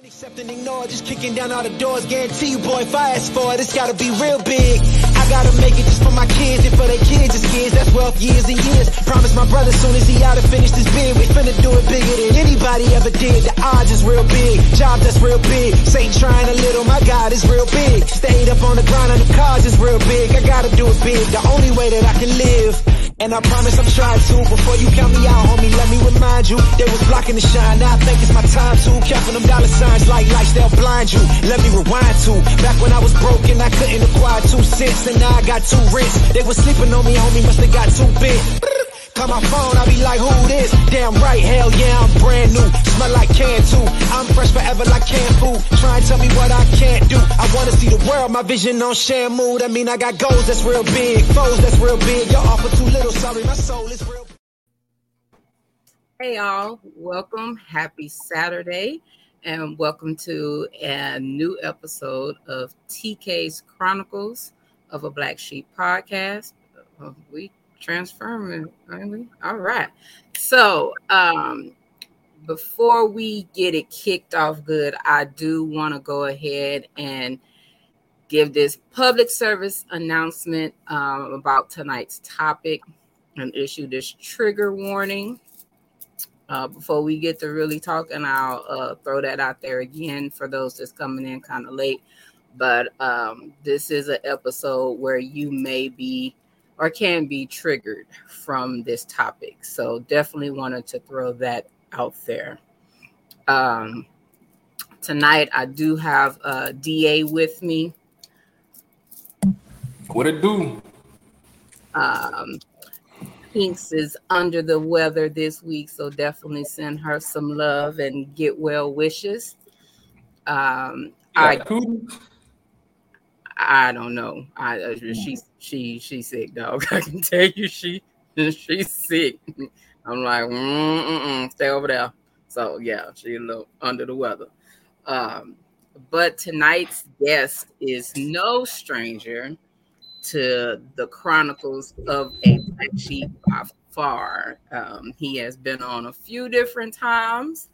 Accept and ignore, just kicking down all the doors. Guarantee you, boy, if I ask for it, it's gotta be real big. I gotta make it just for my kids and for their kids' it's kids. That's wealth years and years. Promise my brother soon as he out and finished his bid, we finna do it bigger than anybody ever did. The odds is real big, job that's real big. Satan trying a little, my God is real big. Stayed up on the grind on the cars is real big. I gotta do it big, the only way that I can live. And I promise I'm trying to. Before you count me out, homie, let me remind you. They was blocking the shine. Now I think it's my time to. Counting them dollar signs like lights, they'll blind you. Let me rewind to. Back when I was broken, I couldn't acquire two cents. And now I got two rents. They was sleeping on me, homie, must have got too big. Call my phone, I be like, who this? Damn right, hell yeah, I'm brand new. Smell like can too. I'm fresh forever like food. Try and tell me what I can't do. I wanna see the world, my vision on Shamu. That mean I got goals that's real big, foes that's real big. Y'all offer too little, sorry, my soul is real. Hey y'all, welcome. Happy Saturday, and welcome to a new episode of TK's Chronicles of a Black Sheep podcast. We transforming? All right. So, um, before we get it kicked off good, I do want to go ahead and give this public service announcement um, about tonight's topic and issue this trigger warning. Uh, before we get to really talking, I'll uh, throw that out there again for those that's coming in kind of late. But um, this is an episode where you may be or can be triggered from this topic. So definitely wanted to throw that out there. Um, tonight, I do have uh, DA with me. What it do? Um, Pinks is under the weather this week, so definitely send her some love and get well wishes. Um, I cool. I don't know. I uh, she she she's sick, dog. I can tell you she she's sick. I'm like, mm stay over there. So yeah, she a little under the weather. Um, but tonight's guest is no stranger to the chronicles of a black sheep by far. Um, he has been on a few different times,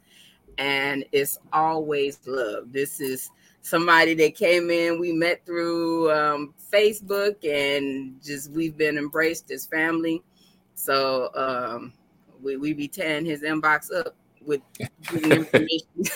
and it's always love. This is somebody that came in we met through um, facebook and just we've been embraced as family. So um, we, we be tearing his inbox up with information.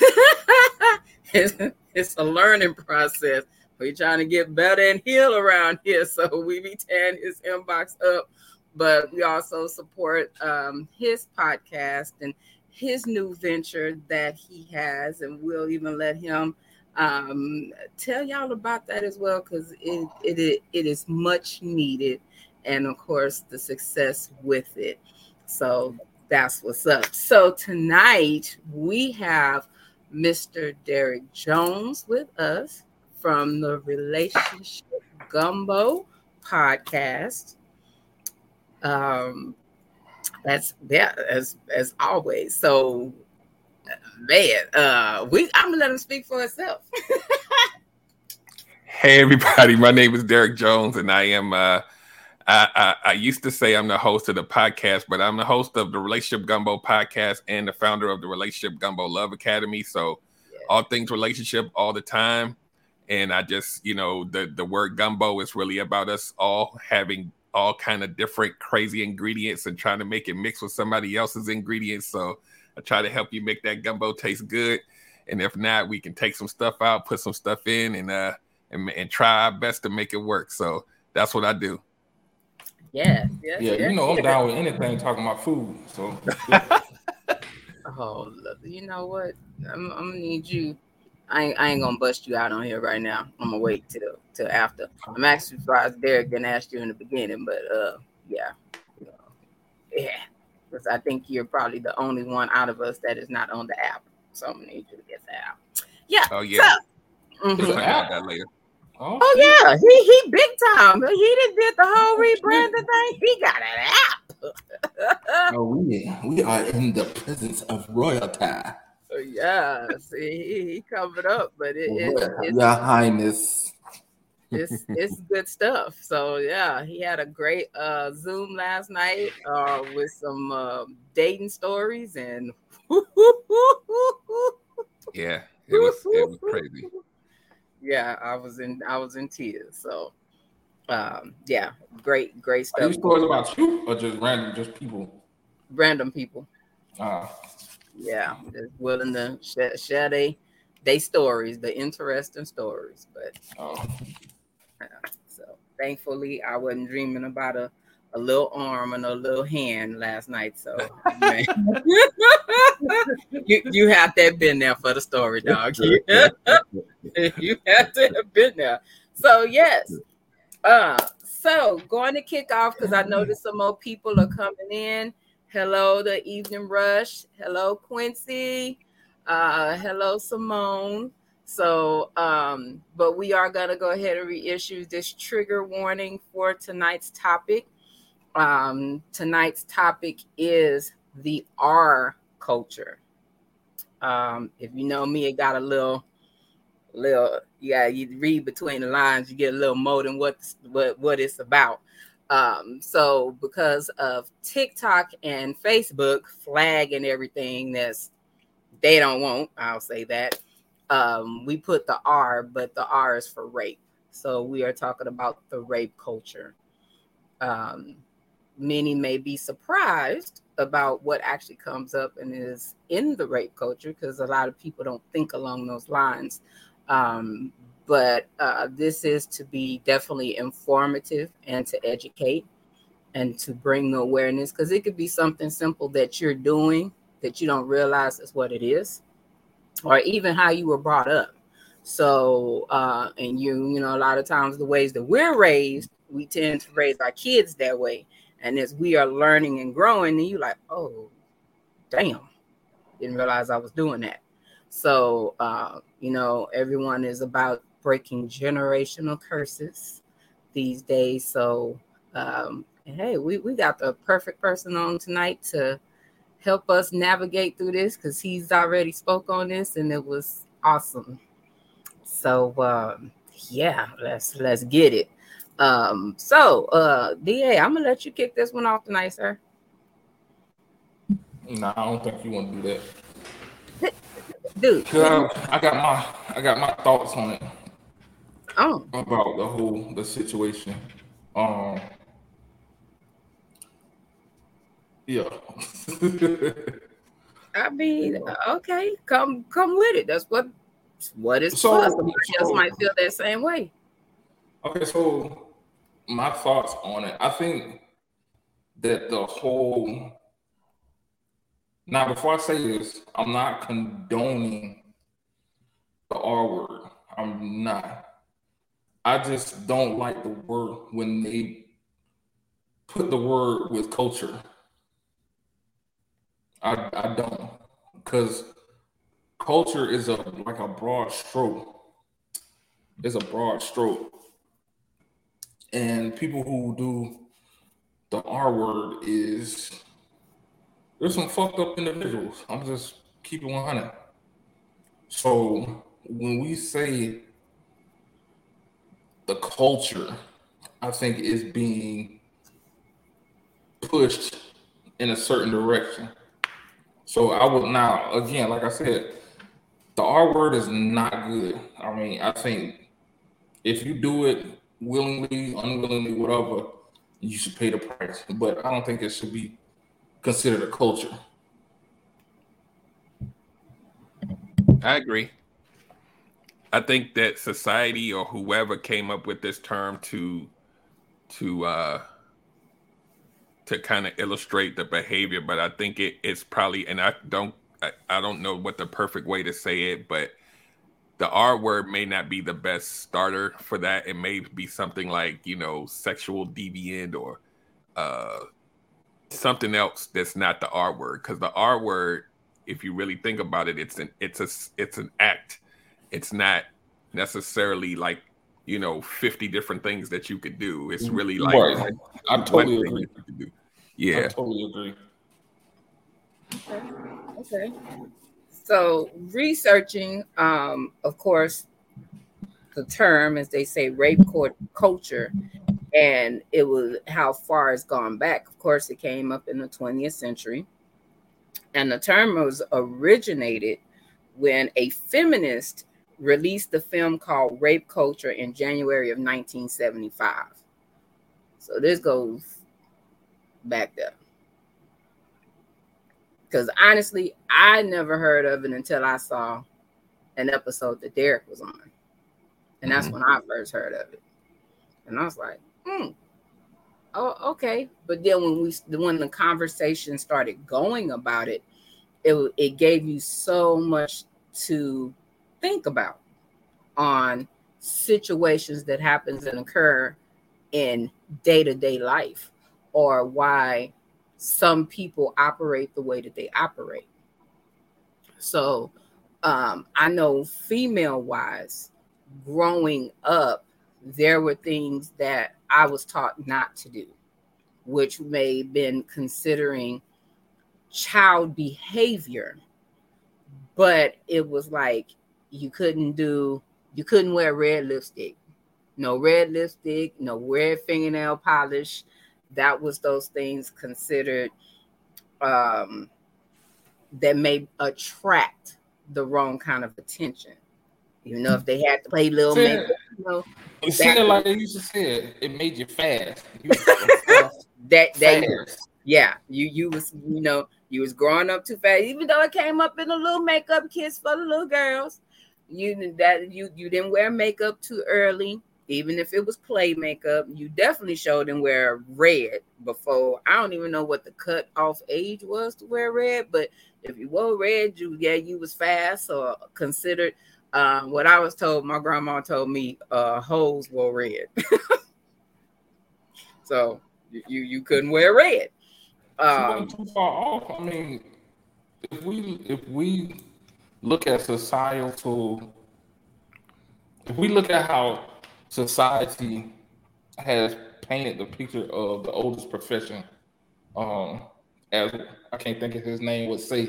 It's, it's a learning process. We're trying to get better and heal around here so we be tearing his inbox up. But we also support um, his podcast and his new venture that he has and we'll even let him um, tell y'all about that as well because it, it it is much needed and of course the success with it. So that's what's up. So tonight we have mr derek jones with us from the relationship gumbo podcast. Um that's yeah as as always. So man, uh, we I'm gonna let him speak for himself. Hey everybody, my name is Derek Jones, and I am. Uh, I, I, I used to say I'm the host of the podcast, but I'm the host of the Relationship Gumbo podcast and the founder of the Relationship Gumbo Love Academy. So, Yeah. all things relationship all the time, and I just you know the the word gumbo is really about us all having all kind of different crazy ingredients and trying to make it mix with somebody else's ingredients. So I try to help you make that gumbo taste good. And if not, we can take some stuff out, put some stuff in, and uh and, and try our best to make it work. So that's what I do. yeah, yeah, Yeah, you know I'm down with anything talking about food. So Oh, look, you know what? I'm, I'm gonna need you. I ain't, I ain't gonna bust you out on here right now. I'm gonna wait till till after. I'm actually surprised Derek didn't ask you in the beginning, but uh, yeah, yeah, because I think you're probably the only one out of us that is not on the app. So I'm gonna need you to get the app. Yeah. Oh yeah, So, mhm. we'll about that later. oh, Oh yeah, he he big time. He did did the whole rebranding thing. He got an app. oh, we we are in the presence of royalty. So yeah, see, he, he covered up, but it, it, it's, Your Highness. It's it's good stuff. So yeah, he had a great uh Zoom last night uh with some uh, dating stories and Yeah, It was it was crazy. Yeah, I was in I was in tears. So um yeah, great, great Are stuff. these stories about you or just random, just people? Random people. Uh, Yeah, just willing to share, share they they stories, the interesting stories. But oh, so thankfully I wasn't dreaming about a a little arm and a little hand last night. So you you have to have been there for the story, dog. you have to have been there. So yes. Uh so going to kick off because I noticed some more people are coming in. Hello, the evening rush. Hello, Quincy. Uh hello, Simone. So um, but we are gonna go ahead and reissue this trigger warning for tonight's topic. Um, tonight's topic is the R culture. Um, if you know me, it got a little, little, yeah. You read between the lines, you get a little more than what what what it's about. Um, so because of TikTok and Facebook flag and everything that's they don't want, I'll say that. Um, we put the R, but the R is for rape. So we are talking about the rape culture. Um, many may be surprised about what actually comes up and is in the rape culture because a lot of people don't think along those lines. Um, but uh, this is to be definitely informative and to educate and to bring the awareness because it could be something simple that you're doing that you don't realize is what it is, or even how you were brought up. So, uh, and you, you know, a lot of times the ways that we're raised, we tend to raise our kids that way. And as we are learning and growing, then you're like, oh, damn, didn't realize I was doing that. So, uh, you know, everyone is about breaking generational curses these days. So, um, and hey, we, we got the perfect person on tonight to help us navigate through this because he's already spoke on this and it was awesome. So, um, yeah, let's let's get it. Um, so uh DA, I'm gonna let you kick this one off tonight, sir. no, I don't think you want to do that. Dude, I, I got my, I got my thoughts on it oh, about the whole the situation. Um, yeah. I mean, okay, come come with it. That's what what is So-. Somebody else might feel that same way. Okay, so my thoughts on it. I think that the whole now before I say this, I'm not condoning the R word. I'm not. I just don't like the word when they put the word with culture. I I don't because culture is a like a broad stroke. It's a broad stroke and people who do the R word is there's some fucked up individuals. I'm just keeping it 100. So when we say the culture, I think is being pushed in a certain direction. So I would now again, like I said, the R word is not good. I mean, I think if you do it willingly, unwillingly, whatever, you should pay the price. But I don't think it should be considered a culture. I agree. I think that society or whoever came up with this term to to uh to kind of illustrate the behavior, but I think it, it's probably and I don't I, I don't know what the perfect way to say it, but the R word may not be the best starter for that. It may be something like, you know, sexual deviant or uh something else that's not the R word. Because the R word, if you really think about it, it's an it's a it's an act. It's not necessarily like you know 50 different things that you could do. It's really like Right. i'm totally agree. That you could do. I Yeah. totally agree. Okay. Okay. So researching, um, of course, the term, as they say, rape court culture, and it was how far it's gone back. Of course, it came up in the 20th century, and the term was originated when a feminist released the film called Rape Culture in January of 1975. So this goes back there. Because honestly, I never heard of it until I saw an episode that Derek was on. And that's mm-hmm. when I first heard of it. And I was like, hmm, oh, okay. But then when we when the conversation started going about it, it it gave you so much to think about on situations that happens and occur in day-to-day life or why some people operate the way that they operate. So um, i know female wise growing up there were things that i was taught not to do which may have been considering child behavior but it was like you couldn't do you couldn't wear red lipstick. No red lipstick no red fingernail polish that was those things considered um that may attract the wrong kind of attention you know if they had to play little makeup you know it seemed like they used to say it made you fast, you fast that that fast. yeah you you was you know you was growing up too fast, even though it came up in a little makeup kiss for the little girls. You that you you didn't wear makeup too early, even if it was play makeup. You definitely showed them wear red before. I don't even know what the cut off age was to wear red, but if you wore red, you yeah you was fast or considered. Um, what I was told, my grandma told me, uh, hoes wore red. so you you couldn't wear red. Um, too far off. I mean, if we if we look at societal, if we look at how society has painted the picture of the oldest profession, um, as I can't think of his name would say,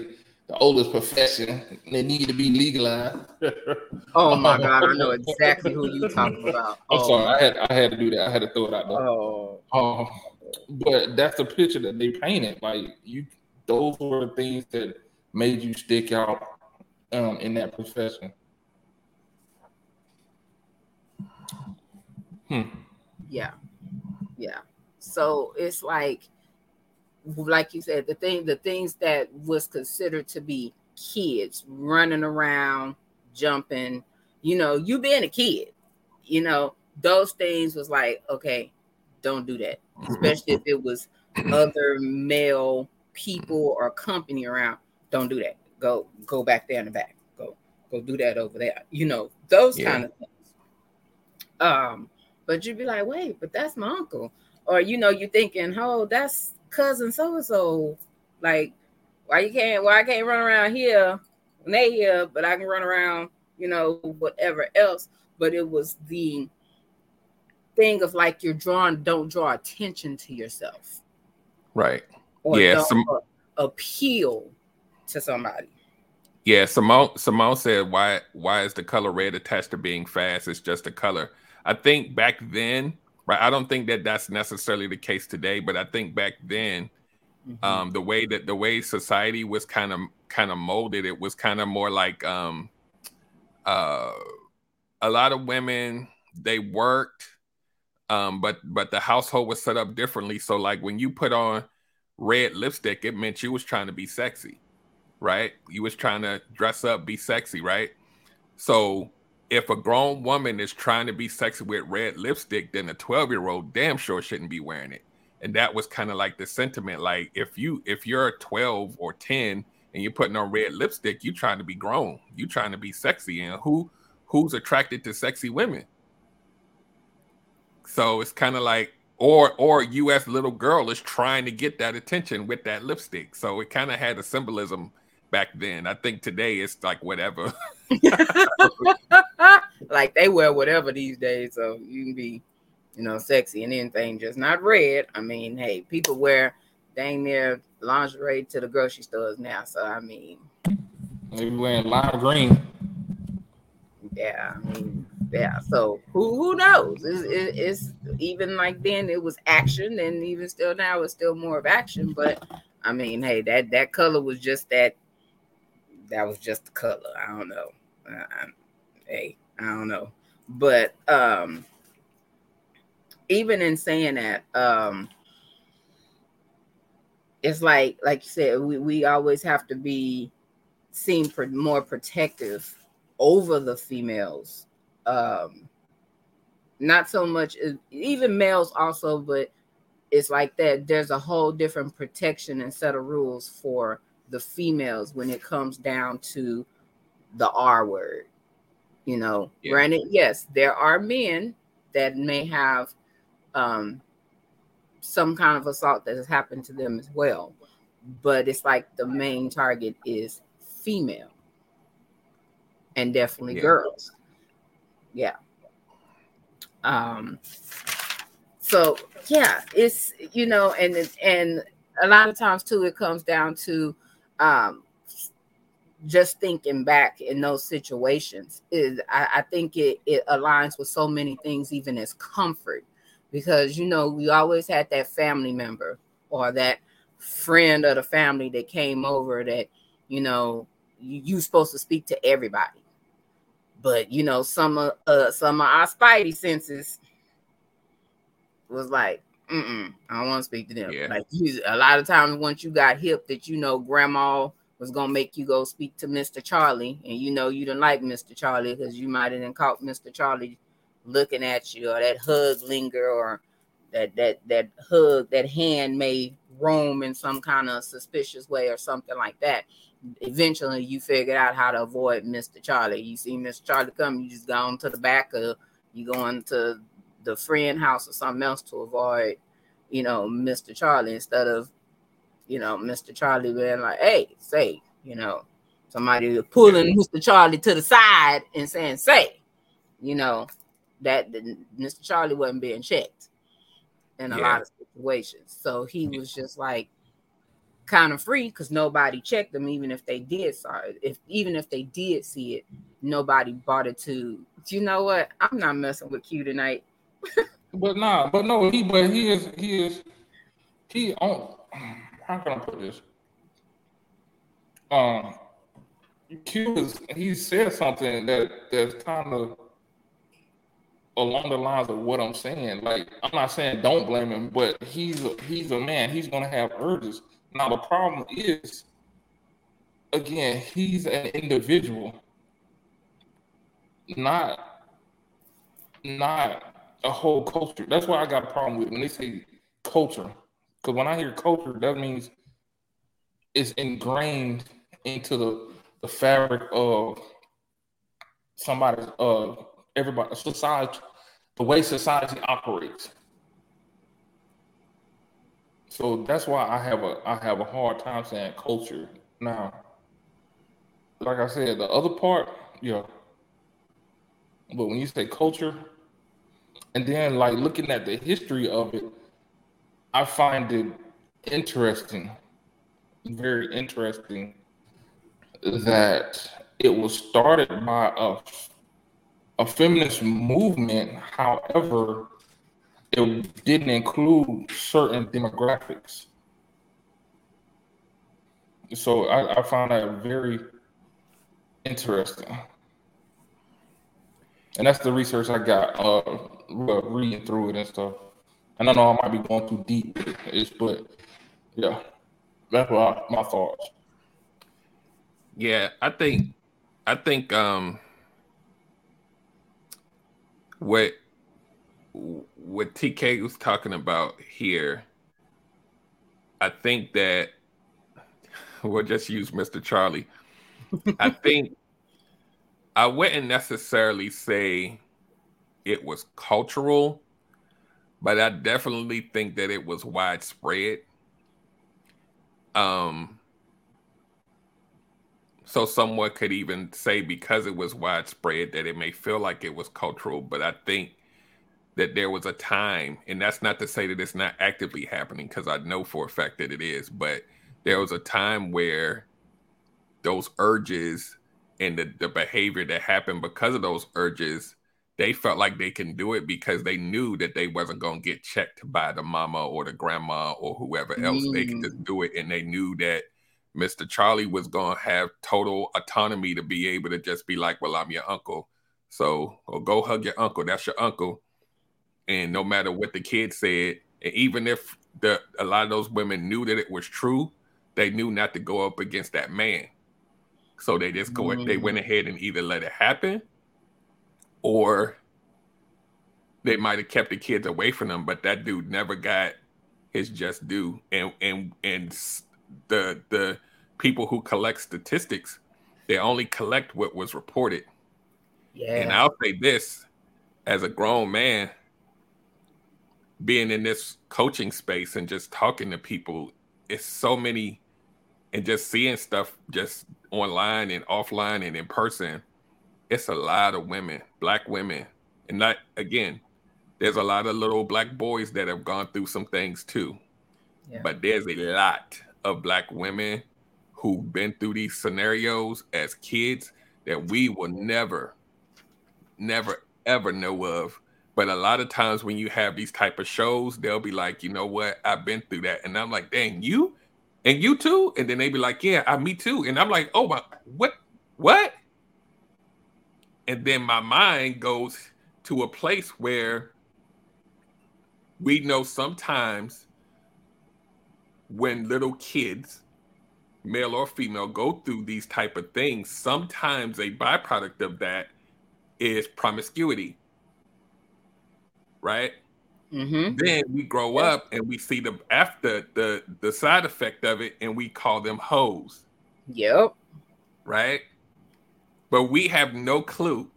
the oldest profession they need to be legalized. oh my god, I know exactly who you're talking about. I'm oh. sorry, I had I had to do that. I had to throw it out there. Oh. Um, but that's the picture that they painted. Like you, those were the things that made you stick out um, in that profession. Hmm. Yeah, yeah. So it's like, like you said, the thing, the things that was considered to be kids running around, jumping. You know, you being a kid. You know, those things was like, okay, don't do that, especially if it was other male people or company around. Don't do that. Go go back there in the back. Go go do that over there. You know those yeah. kind of things. Um, but you'd be like, wait, but that's my uncle, or you know, you're thinking, oh, that's cousin so and so. Like, why you can't? Why I can't run around here when they here, but I can run around, you know, whatever else. But it was the thing of like you're drawn, don't draw attention to yourself. Right. Or yeah. Some appeal to somebody. Yeah, Simone Simone said why why is the color red attached to being fast? It's just a color. I think back then, right? I don't think that that's necessarily the case today, but I think back then, mm-hmm. um, the way that the way society was kind of kind of molded, it was kind of more like um, uh, a lot of women they worked um, but but the household was set up differently. So like when you put on red lipstick, it meant you was trying to be sexy, right? You was trying to dress up, be sexy, right? So if a grown woman is trying to be sexy with red lipstick, then a 12 year old damn sure shouldn't be wearing it. And that was kind of like the sentiment. Like if you if you're 12 or 10 and you're putting on red lipstick, you're trying to be grown. You trying to be sexy. And who who's attracted to sexy women? So it's kind of like, or or U.S. little girl is trying to get that attention with that lipstick. So it kind of had a symbolism back then. I think today it's like whatever. like they wear whatever these days, so you can be, you know, sexy and anything, just not red. I mean, hey, people wear dang near lingerie to the grocery stores now. So I mean, they wearing lime green. Yeah, I mean, yeah. So who who knows? It's, it, it's even like then it was action, and even still now it's still more of action. But I mean, hey, that that color was just that that was just the color. I don't know. Uh, hey, I don't know. But um, even in saying that, um, it's like like you said, we, we always have to be seen for more protective over the females. Um, not so much even males also, but it's like that. There's a whole different protection and set of rules for the females when it comes down to the R word. You know, yeah. granted, yes, there are men that may have um, some kind of assault that has happened to them as well, but it's like the main target is female and definitely yeah. girls. Yeah. Um. So yeah, it's you know, and and a lot of times too, it comes down to um just thinking back in those situations is I, I, think it, it aligns with so many things even as comfort. Because you know we always had that family member or that friend of the family that came over that you know you, you supposed to speak to everybody. But you know some of uh, some of our spidey senses was like Mm-mm, I don't want to speak to them. Yeah. Like you, a lot of times, once you got hip, that you know, grandma was gonna make you go speak to Mr. Charlie, and you know you didn't like Mr. Charlie because you might have caught Mr. Charlie looking at you, or that hug linger, or that that that hug, that hand may roam in some kind of suspicious way, or something like that. Eventually, you figured out how to avoid Mr. Charlie. You see Mr. Charlie come, you just go on to the back of you going to the friend house or something else to avoid, you know, Mr. Charlie instead of you know, Mr. Charlie being like, hey, say, you know, somebody pulling Mr. Charlie to the side and saying, say, you know, that Mr. Charlie wasn't being checked in a yeah. lot of situations. So he was just like kind of free because nobody checked them, even if they did sorry. If even if they did see it, nobody bought it to you know what? I'm not messing with Q tonight. But nah, but no, he but he is he is he on how can I put this? Um, Q is he said something that that's kind of along the lines of what I'm saying. Like I'm not saying don't blame him, but he's a, he's a man. He's gonna have urges. Now the problem is, again, he's an individual, not not a whole culture. That's why I got a problem with when they say culture. Because when I hear culture, that means it's ingrained into the, the fabric of somebody's uh everybody society the way society operates. So that's why I have a I have a hard time saying culture. Now, like I said, the other part, yeah. But when you say culture, and then like looking at the history of it, I find it interesting, very interesting that it was started by a, a feminist movement. However, it didn't include certain demographics. So I, I found that very interesting. And that's the research I got uh, reading through it and stuff. And I know I might be going too deep with it, but yeah, that's what I, my thoughts. Yeah, I think, I think, um, what what TK was talking about here, I think that we'll just use Mr. Charlie. I think I wouldn't necessarily say it was cultural but I definitely think that it was widespread. Um, so someone could even say because it was widespread that it may feel like it was cultural, but I think that there was a time, and that's not to say that it's not actively happening because I know for a fact that it is, but there was a time where those urges and the, the behavior that happened because of those urges they felt like they can do it because they knew that they wasn't going to get checked by the mama or the grandma or whoever else. Mm. They could just mm. do it, and they knew that Mr. Charlie was going to have total autonomy to be able to just be like, well, I'm your uncle. So go hug your uncle. That's your uncle. And no matter what the kid said, and even if the a lot of those women knew that it was true, they knew not to go up against that man. So they just go they went mm. ahead and either let it happen or they might have kept the kids away from them, but that dude never got his just due. And and and the the people who collect statistics, they only collect what was reported. Yeah. And I'll say this as a grown man, being in this coaching space and just talking to people, it's so many and just seeing stuff just online and offline and in person. It's a lot of women, black women. And not again, there's a lot of little black boys that have gone through some things too. Yeah. But there's a lot of black women who've been through these scenarios as kids that we will never, never, ever know of. But a lot of times when you have these type of shows, they'll be like, you know what, I've been through that. And I'm like, dang, you and you too? And then they be like, Yeah, I me too. And I'm like, oh my what what? And then my mind goes to a place where we know sometimes when little kids male or female go through these type of things sometimes a byproduct of that is promiscuity right mm-hmm. then we grow yeah. up and we see the after the the side effect of it and we call them hoes. Yep. Right? But we have no clue.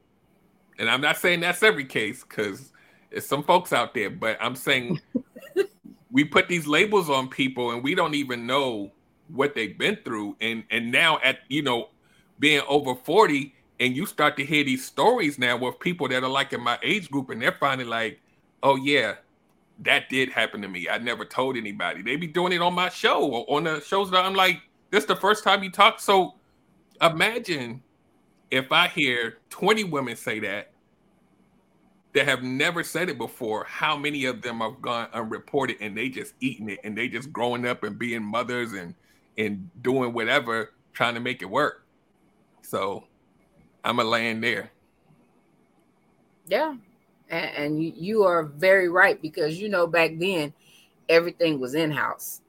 And i'm not saying that's every case because there's some folks out there but i'm saying we put these labels on people and we don't even know what they've been through. And and now at you know being over 40 and you start to hear these stories now with people that are like in my age group and they're finally like oh yeah that did happen to me i never told anybody they be doing it on my show or on the shows that i'm like this the first time you talk so imagine if i hear 20 women say that that have never said it before, how many of them have gone unreported and they just eating it and they just growing up and being mothers and and doing whatever trying to make it work. So I'm a land there. Yeah. And, and you, you are very right because you know back then everything was in house.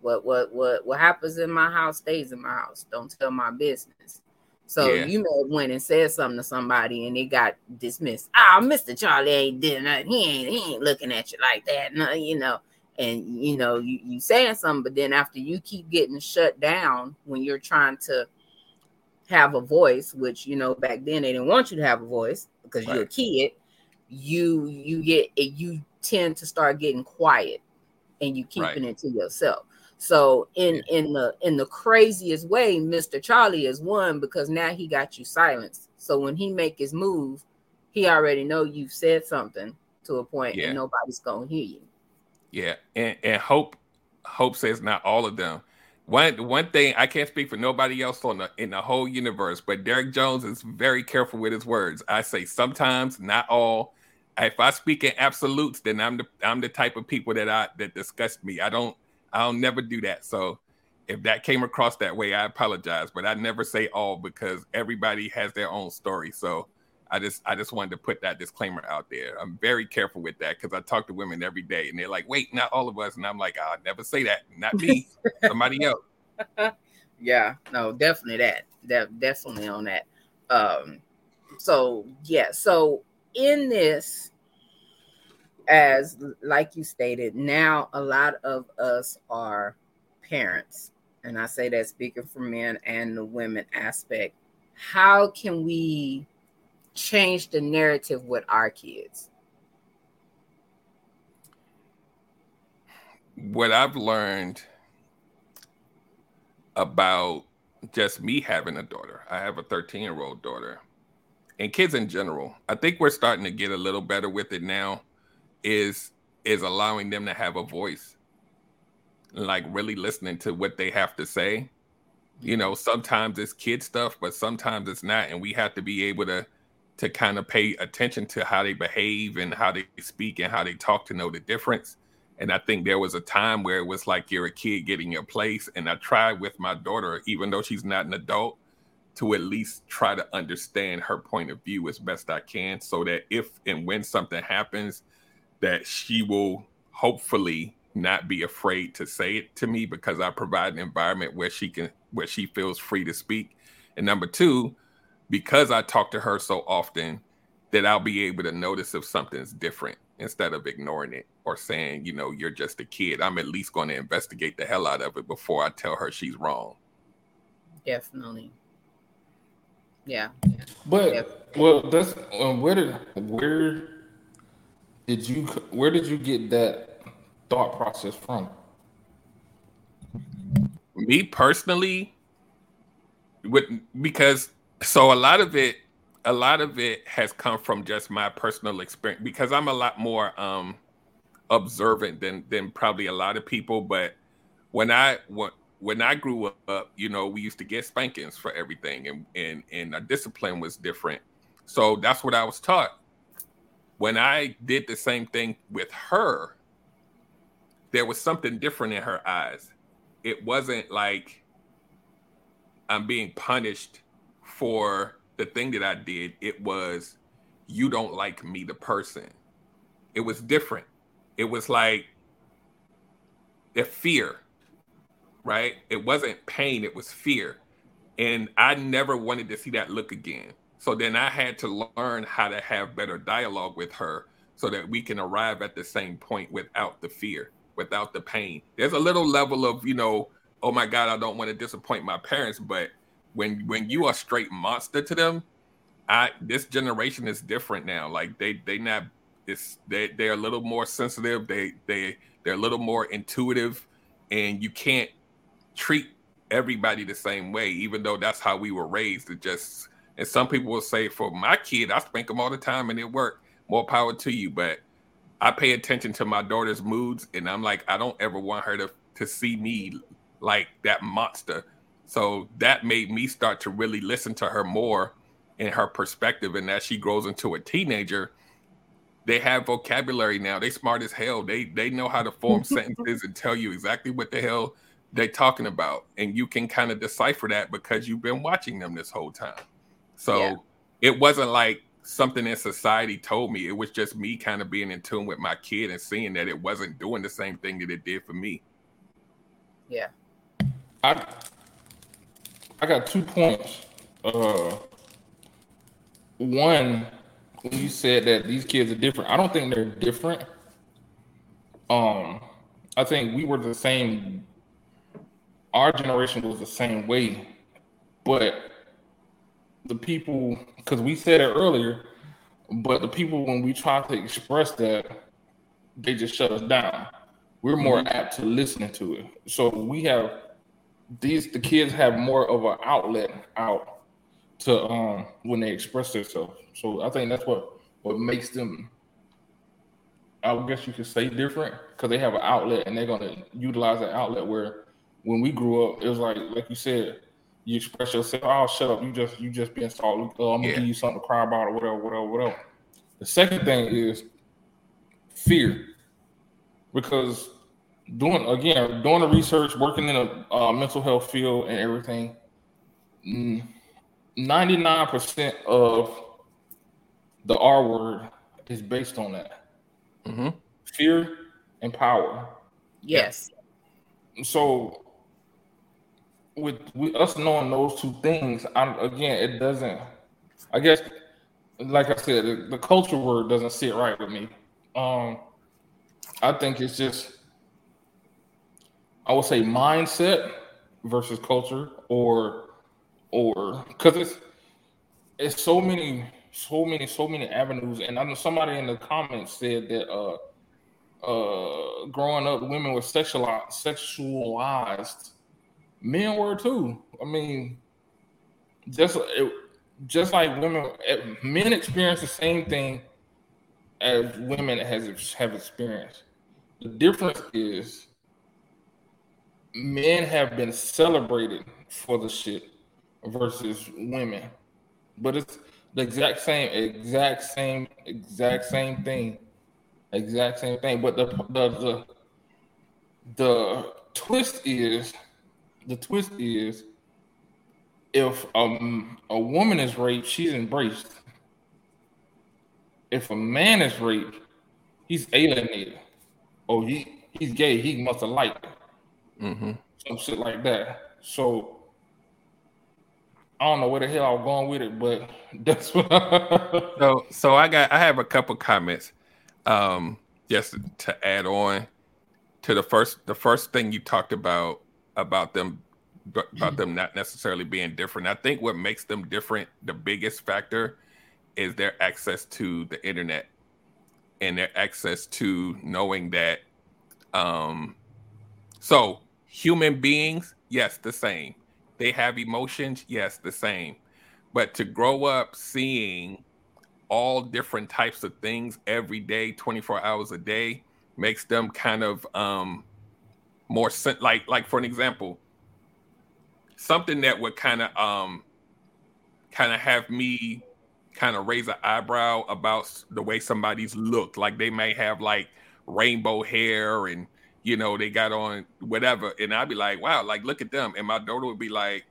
What what what what happens in my house stays in my house. Don't tell my business. So yeah. you may have went and said something to somebody and it got dismissed. Ah, oh, Mr. Charlie ain't did nothing. He ain't he ain't looking at you like that. No, uh, you know. And you know, you, you saying something, but then after you keep getting shut down when you're trying to have a voice, which you know back then they didn't want you to have a voice because right. you're a kid, you you get you tend to start getting quiet and you keeping right. it to yourself. So in in the in the craziest way, Mr. Charlie is one because now he got you silenced. So when he make his move, he already know you've said something to a point yeah. and nobody's gonna hear you. Yeah, and and hope hope says not all of them. One one thing I can't speak for nobody else on the in the whole universe, but Derek Jones is very careful with his words. I say sometimes, not all. If I speak in absolutes, then I'm the I'm the type of people that I that disgust me. I don't I'll never do that. So if that came across that way, I apologize, but I never say all because everybody has their own story. So I just I just wanted to put that disclaimer out there. I'm very careful with that because I talk to women every day and they're like, wait, not all of us. And I'm like, I'll never say that. Not me, somebody else. Yeah, no, definitely that. That definitely on that. Um, so yeah, so in this as like you stated, now a lot of us are parents, and I say that speaking for men and the women aspect. How can we change the narrative with our kids? What I've learned about just me having a daughter, I have a 13 year old daughter, and kids in general, I think we're starting to get a little better with it now is is allowing them to have a voice like really listening to what they have to say you know sometimes it's kid stuff but sometimes it's not and we have to be able to to kind of pay attention to how they behave and how they speak and how they talk to know the difference And I think there was a time where it was like you're a kid getting your place. And I tried with my daughter, even though she's not an adult, to at least try to understand her point of view as best I can so that if and when something happens, that she will hopefully not be afraid to say it to me because I provide an environment where she can where she feels free to speak. And number two, because I talk to her so often, that I'll be able to notice if something's different instead of ignoring it or saying, you know, you're just a kid. I'm at least going to investigate the hell out of it before I tell her she's wrong. Definitely. Yeah. But yeah. well, that's um, where did where did you where did you get that thought process from? Me personally, with because so a lot of it a lot of it has come from just my personal experience because I'm a lot more um observant than than probably a lot of people but when I when, when I grew up you know we used to get spankings for everything and and and our discipline was different. So that's what I was taught. When I did the same thing with her there was something different in her eyes. It wasn't like I'm being punished for the thing that I did, it was you don't like me, the person. It was different. It was like the fear, right? It wasn't pain, it was fear. And I never wanted to see that look again. So then I had to learn how to have better dialogue with her so that we can arrive at the same point without the fear, without the pain. There's a little level of, you know, oh my God, I don't want to disappoint my parents, but when when you are straight monster to them, I this generation is different now. Like they they not it's they they're a little more sensitive. They they they're a little more intuitive, and you can't treat everybody the same way, even though that's how we were raised. To just and some people will say, for my kid, I spank them all the time and it worked. More power to you, but I pay attention to my daughter's moods, and I'm like, I don't ever want her to to see me like that monster so that made me start to really listen to her more in her perspective. And as she grows into a teenager, they have vocabulary now. They smart as hell. They they know how to form sentences and tell you exactly what the hell they're talking about. And you can kind of decipher that because you've been watching them this whole time. So yeah. it wasn't like something in society told me. It was just me kind of being in tune with my kid and seeing that it wasn't doing the same thing that it did for me. Yeah. I I got two points. Uh, one, when you said that these kids are different, I don't think they're different. Um, I think we were the same. Our generation was the same way, but the people, because we said it earlier, but the people when we try to express that, they just shut us down. We're more mm-hmm. apt to listening to it. So we have these the kids have more of an outlet out to um when they express themselves. So I think that's what what makes them I guess you could say different because they have an outlet and they're gonna utilize that outlet where when we grew up, it was like like you said, you express yourself, oh shut up, you just you just being solid. Oh, I'm gonna yeah. give you something to cry about or whatever, whatever, whatever. The second thing is fear. Because doing again doing the research, working in a uh, mental health field and everything. Ninety nine percent of the R word is based on that mm-hmm. fear and power. Yes. So with, with us knowing those two things, I'm again, it doesn't. I guess, like I said, the, the culture word doesn't sit right with me. Um, I think it's just I would say mindset versus culture, or or because it's it's so many, so many, so many avenues. And I know somebody in the comments said that uh uh growing up, women were sexualized, sexualized. Men were too. I mean, just it, just like women, eh, men experience the same thing as women has have experienced. The difference is men have been celebrated for the shit versus women. But it's the exact same, exact same, exact same thing. Exact same thing. But the the the, the twist is the twist is if um, a woman is raped, she's embraced. If a man is raped, he's alienated. Oh, he he's gay. He must have liked Mm-hmm. some shit like that. So I don't know where the hell I was going with it, but that's what. So, so I got I have a couple comments, um, just to add on to the first the first thing you talked about about them about them not necessarily being different. I think what makes them different, the biggest factor, is their access to the internet and their access to knowing that. Um, so human beings, yes, the same. They have emotions, yes, the same. But to grow up seeing all different types of things every day, 24 hours a day, makes them kind of um more sen- like like for an example, something that would kind of um kind of have me kind of raise an eyebrow about the way somebody's looked. Like they may have like rainbow hair and you know they got on whatever, and I'd be like, wow, like look at them, and my daughter would be like,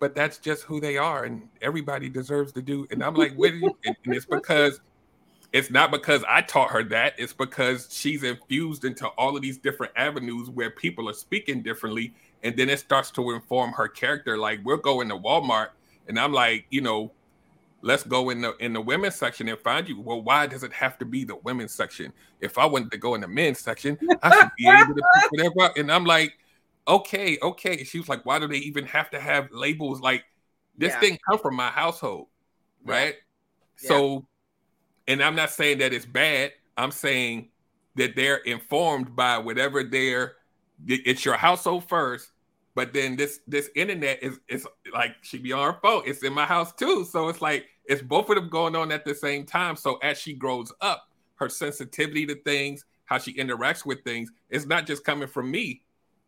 but that's just who they are, and everybody deserves to do. And I'm like, what? And, and it's because it's not because I taught her that. It's because she's infused into all of these different avenues where people are speaking differently, and then it starts to inform her character. Like we're going to Walmart, and I'm like, you know, let's go in the in the women's section and find you. Well, why does it have to be the women's section? If I wanted to go in the men's section, I should be able to pick whatever. And I'm like, okay, okay. She was like, why do they even have to have labels? Like this Yeah. didn't come from my household, right? Yeah. So, and I'm not saying that it's bad. I'm saying that they're informed by whatever they're. It's your household first, but then this this internet is is like she be on her phone. It's in my house too, so it's like it's both of them going on at the same time. So as she grows up, her sensitivity to things, how she interacts with things, it's not just coming from me.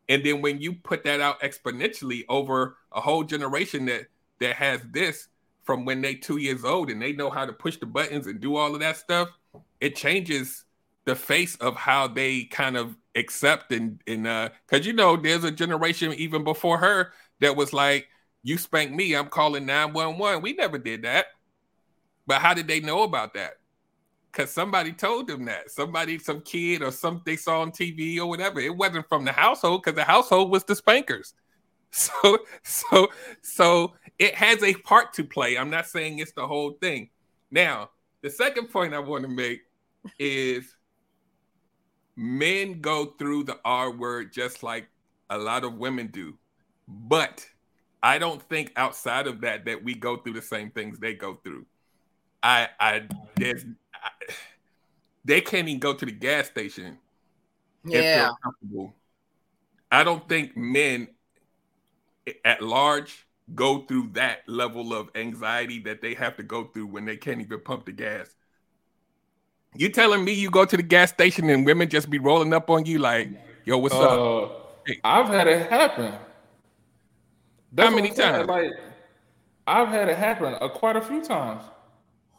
And then when you put that out exponentially over a whole generation that that has this from when they two years old and they know how to push the buttons and do all of that stuff, it changes the face of how they kind of accept and and uh because you know there's a generation even before her that was like you spank me i'm calling 911 we never did that. But how did they know about that? Because somebody told them that. Somebody some kid or some they saw on tv or whatever. It wasn't from the household because the household was the spankers. So so so it has a part to play i'm not saying it's the whole thing now the second point i want to make is men go through the R word just like a lot of women do. But I don't think outside of that that we go through the same things they go through. I I there's I, they can't even go to the gas station Yeah. I don't think men at large go through that level of anxiety that they have to go through when they can't even pump the gas. You telling me you go to the gas station and women just be rolling up on you like, "Yo, what's up?" Uh, Hey. I've had it happen. That's what many times? Like, I've had it happen uh, quite a few times.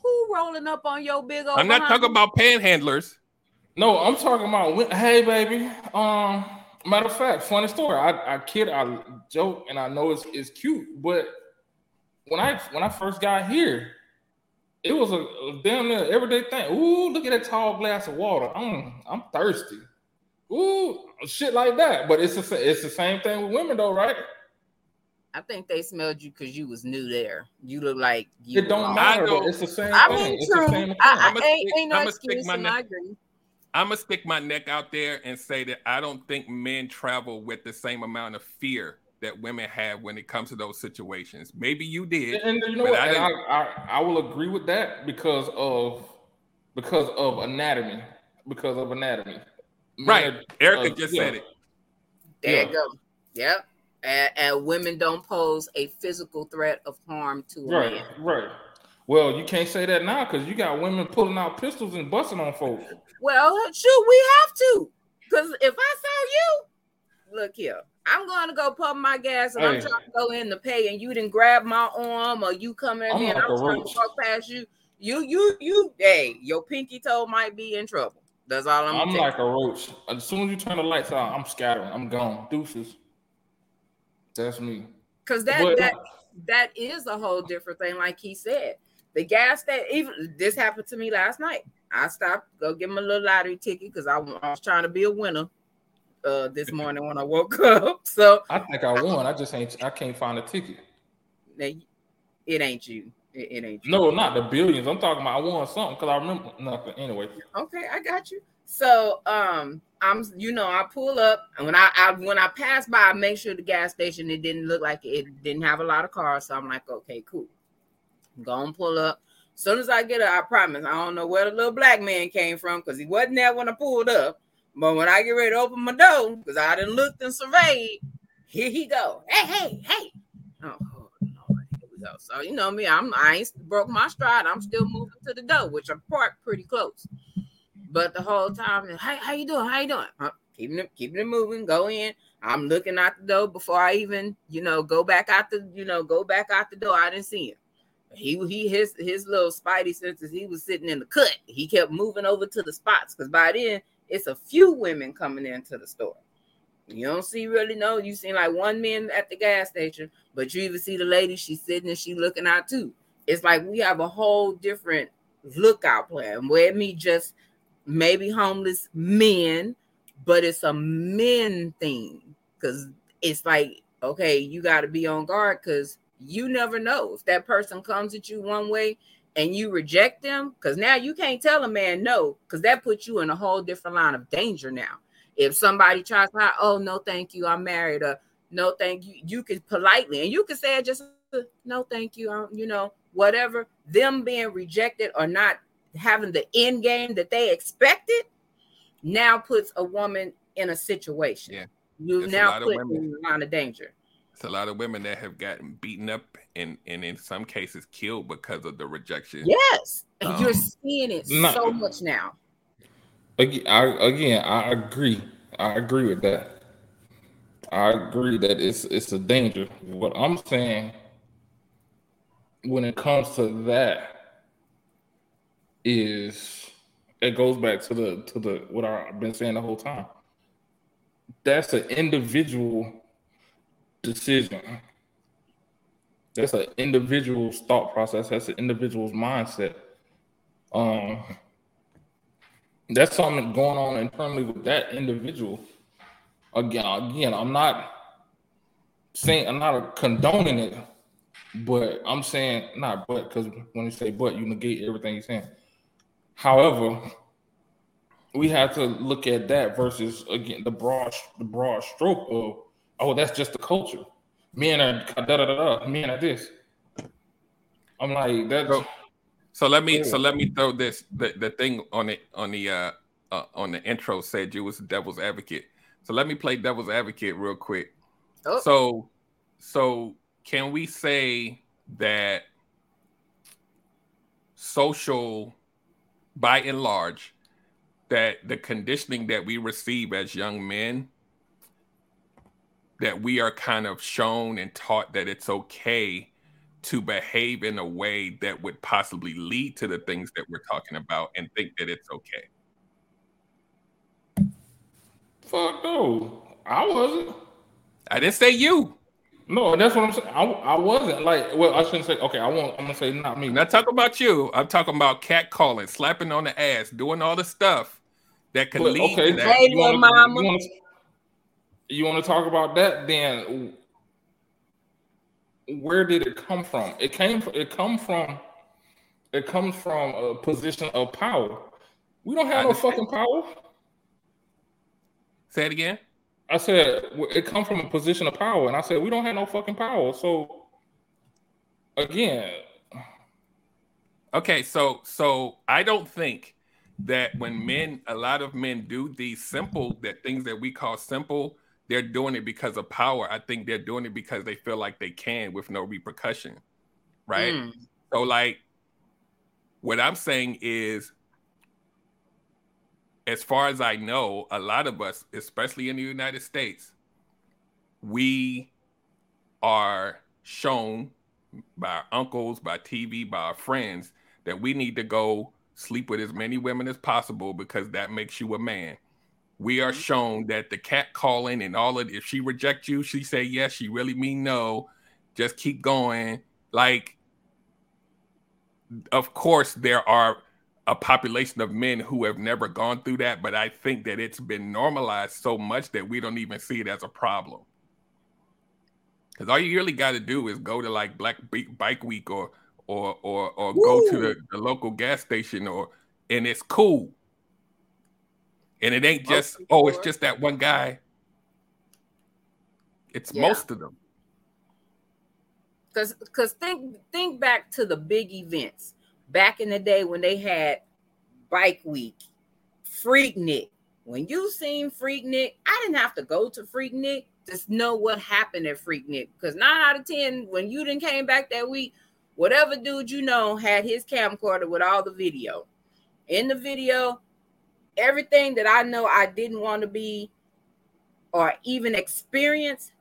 Who rolling up on your big old? I'm not behind? talking about panhandlers. No, I'm talking about. Hey, baby. Um, matter of fact, funny story. I, I kid, I joke, and I know it's it's cute, but when I when I first got here, it was a, a damn near everyday thing. Ooh, look at that tall glass of water. I'm I'm thirsty. Ooh, shit like that. But it's the it's the same thing with women though, right? I think they smelled you because you was new there. You look like you. It don't matter. I though. don't- It's the same I thing. mean, it's the true. same. I, I, I'ma ain't, stick- ain't no I'ma stick excuse, my and neck- I agree. I'm gonna stick my neck out there and say that I don't think men travel with the same amount of fear that women have when it comes to those situations. Maybe you did. And you know But what? I And I, I, I will agree with that because of because of anatomy. Because of anatomy. Men Right. are- Erica uh, just yeah. said it. There Yeah. you go. Yep. And, and women don't pose a physical threat of harm to a Right, man. right. Well, you can't say that now because you got women pulling out pistols and busting on folks. Well, shoot, we have to. Because if I saw you, look here, I'm going to go pump my gas and I'm Hey. trying to go in to pay, and you didn't grab my arm or you come in I'm there and I'm trying roach. to walk past you. You, you, you, hey, your pinky toe might be in trouble. That's all I'm. I'm like a roach. As soon as you turn the lights out, I'm scattering. I'm gone. Deuces. That's me. Cause that But- that that is a whole different thing. Like he said, the gas that even this happened to me last night. I stopped go get my little lottery ticket because I, I was trying to be a winner. Uh, this morning when I woke up, so I think I won. I just ain't. I can't find a ticket. it ain't you. It, it ain't you. No, not the billions. I'm talking about I won something because I remember nothing. Anyway, Okay, I got you. So um I'm you know I pull up and when I, I when I pass by I make sure the gas station it didn't look like it didn't have a lot of cars. So I'm like, okay, cool. Go and pull up. As soon as I get up, I promise I don't know where the little black man came from because he wasn't there when I pulled up. But when I get ready to open my door, because I didn't looked and surveyed, here he go. Hey, hey, hey. Oh, Lord, here we go. So you know me, I'm I ain't broke my stride. I'm still moving to the door, which I'm parked pretty close. But the whole time, hey, how you doing? How you doing? Huh? Keeping it, keeping it moving. Go in. I'm looking out the door before I even, you know, go back out the, you know, go back out the door. I didn't see him. He he his his little spidey senses. He was sitting in the cut. He kept moving over to the spots because by then it's a few women coming into the store. You don't see really no. You see like one man at the gas station, but you even see the lady. She's sitting and she looking out too. It's like we have a whole different lookout plan. Where me just maybe homeless men, but it's a men thing because it's like okay, you got to be on guard because you never know if that person comes at you one way and you reject them because now you can't tell a man no because that puts you in a whole different line of danger now. If somebody tries to, oh no, thank you, I'm married, or no, thank you, you could politely and you could say it just no, thank you, um, you know, whatever. Them being rejected or not having the end game that they expected now puts a woman in a situation. Yeah. You now put in a line of danger. It's a lot of women that have gotten beaten up and and in some cases killed because of the rejection. Yes, and you're Um, seeing it no. so much now. again, I, again, I agree. I agree with that. I agree that it's it's a danger. What I'm saying when it comes to that is it goes back to the to the what I've been saying the whole time. That's an individual decision. That's an individual's thought process. That's an individual's mindset. Um, that's something going on internally with that individual. Again, again, I'm not saying I'm not condoning it, but I'm saying not but because when you say but, you negate everything you're saying. However, we have to look at that versus again the broad the broad stroke of oh that's just the culture. Men are da da da da. Men are this. I'm like that's So- So let me so let me throw this the, the thing on it on the uh, uh on the intro said you was a devil's advocate. So let me play devil's advocate real quick. Oh. So so can we say that social by and large that the conditioning that we receive as young men that we are kind of shown and taught that it's okay to behave in a way that would possibly lead to the things that we're talking about and think that it's okay. fuck no. I wasn't. I didn't say you. No, that's what I'm saying. I, I wasn't like. Well, I shouldn't say. Okay, I won't. I'm gonna say not me. Not talking about you. I'm talking about cat calling, slapping on the ass, doing all the stuff that could But, lead okay, to that. Hey, you wanna, mama. You wanna, you wanna talk about that? Then where did it come from? It came. From, it come from. It comes from a position of power. We don't have no fucking power. Say it again. I said it come from a position of power, and I said we don't have no fucking power. So again, Okay, so so I don't think that when men, a lot of men do these simple that things that we call simple, they're doing it because of power. I think they're doing it because they feel like they can with no repercussion. Right? Mm. So like what I'm saying is as far as I know, a lot of us, especially in the United States, we are shown by our uncles, by TV, by our friends that we need to go sleep with as many women as possible because that makes you a man. We are mm-hmm. shown that the cat calling and all of if she reject you, she say yes, she really mean no. Just keep going. Like, of course, there are a population of men who have never gone through that, but I think that it's been normalized so much that we don't even see it as a problem. Because all you really got to do is go to like Black Bike Week or or or or Woo. go to the, the, local gas station or and it's cool. And it ain't oh, just oh, it's just that one guy. It's yeah. most of them. Cause cause think think back to the big events back in the day when they had Bike Week, Freaknik. When you seen Freaknik, I didn't have to go to Freaknik to know what happened at Freaknik. Because nine out of ten, when you didn't came back that week, whatever dude you know had his camcorder with all the video. In the video, everything that I know I didn't want to be or even experience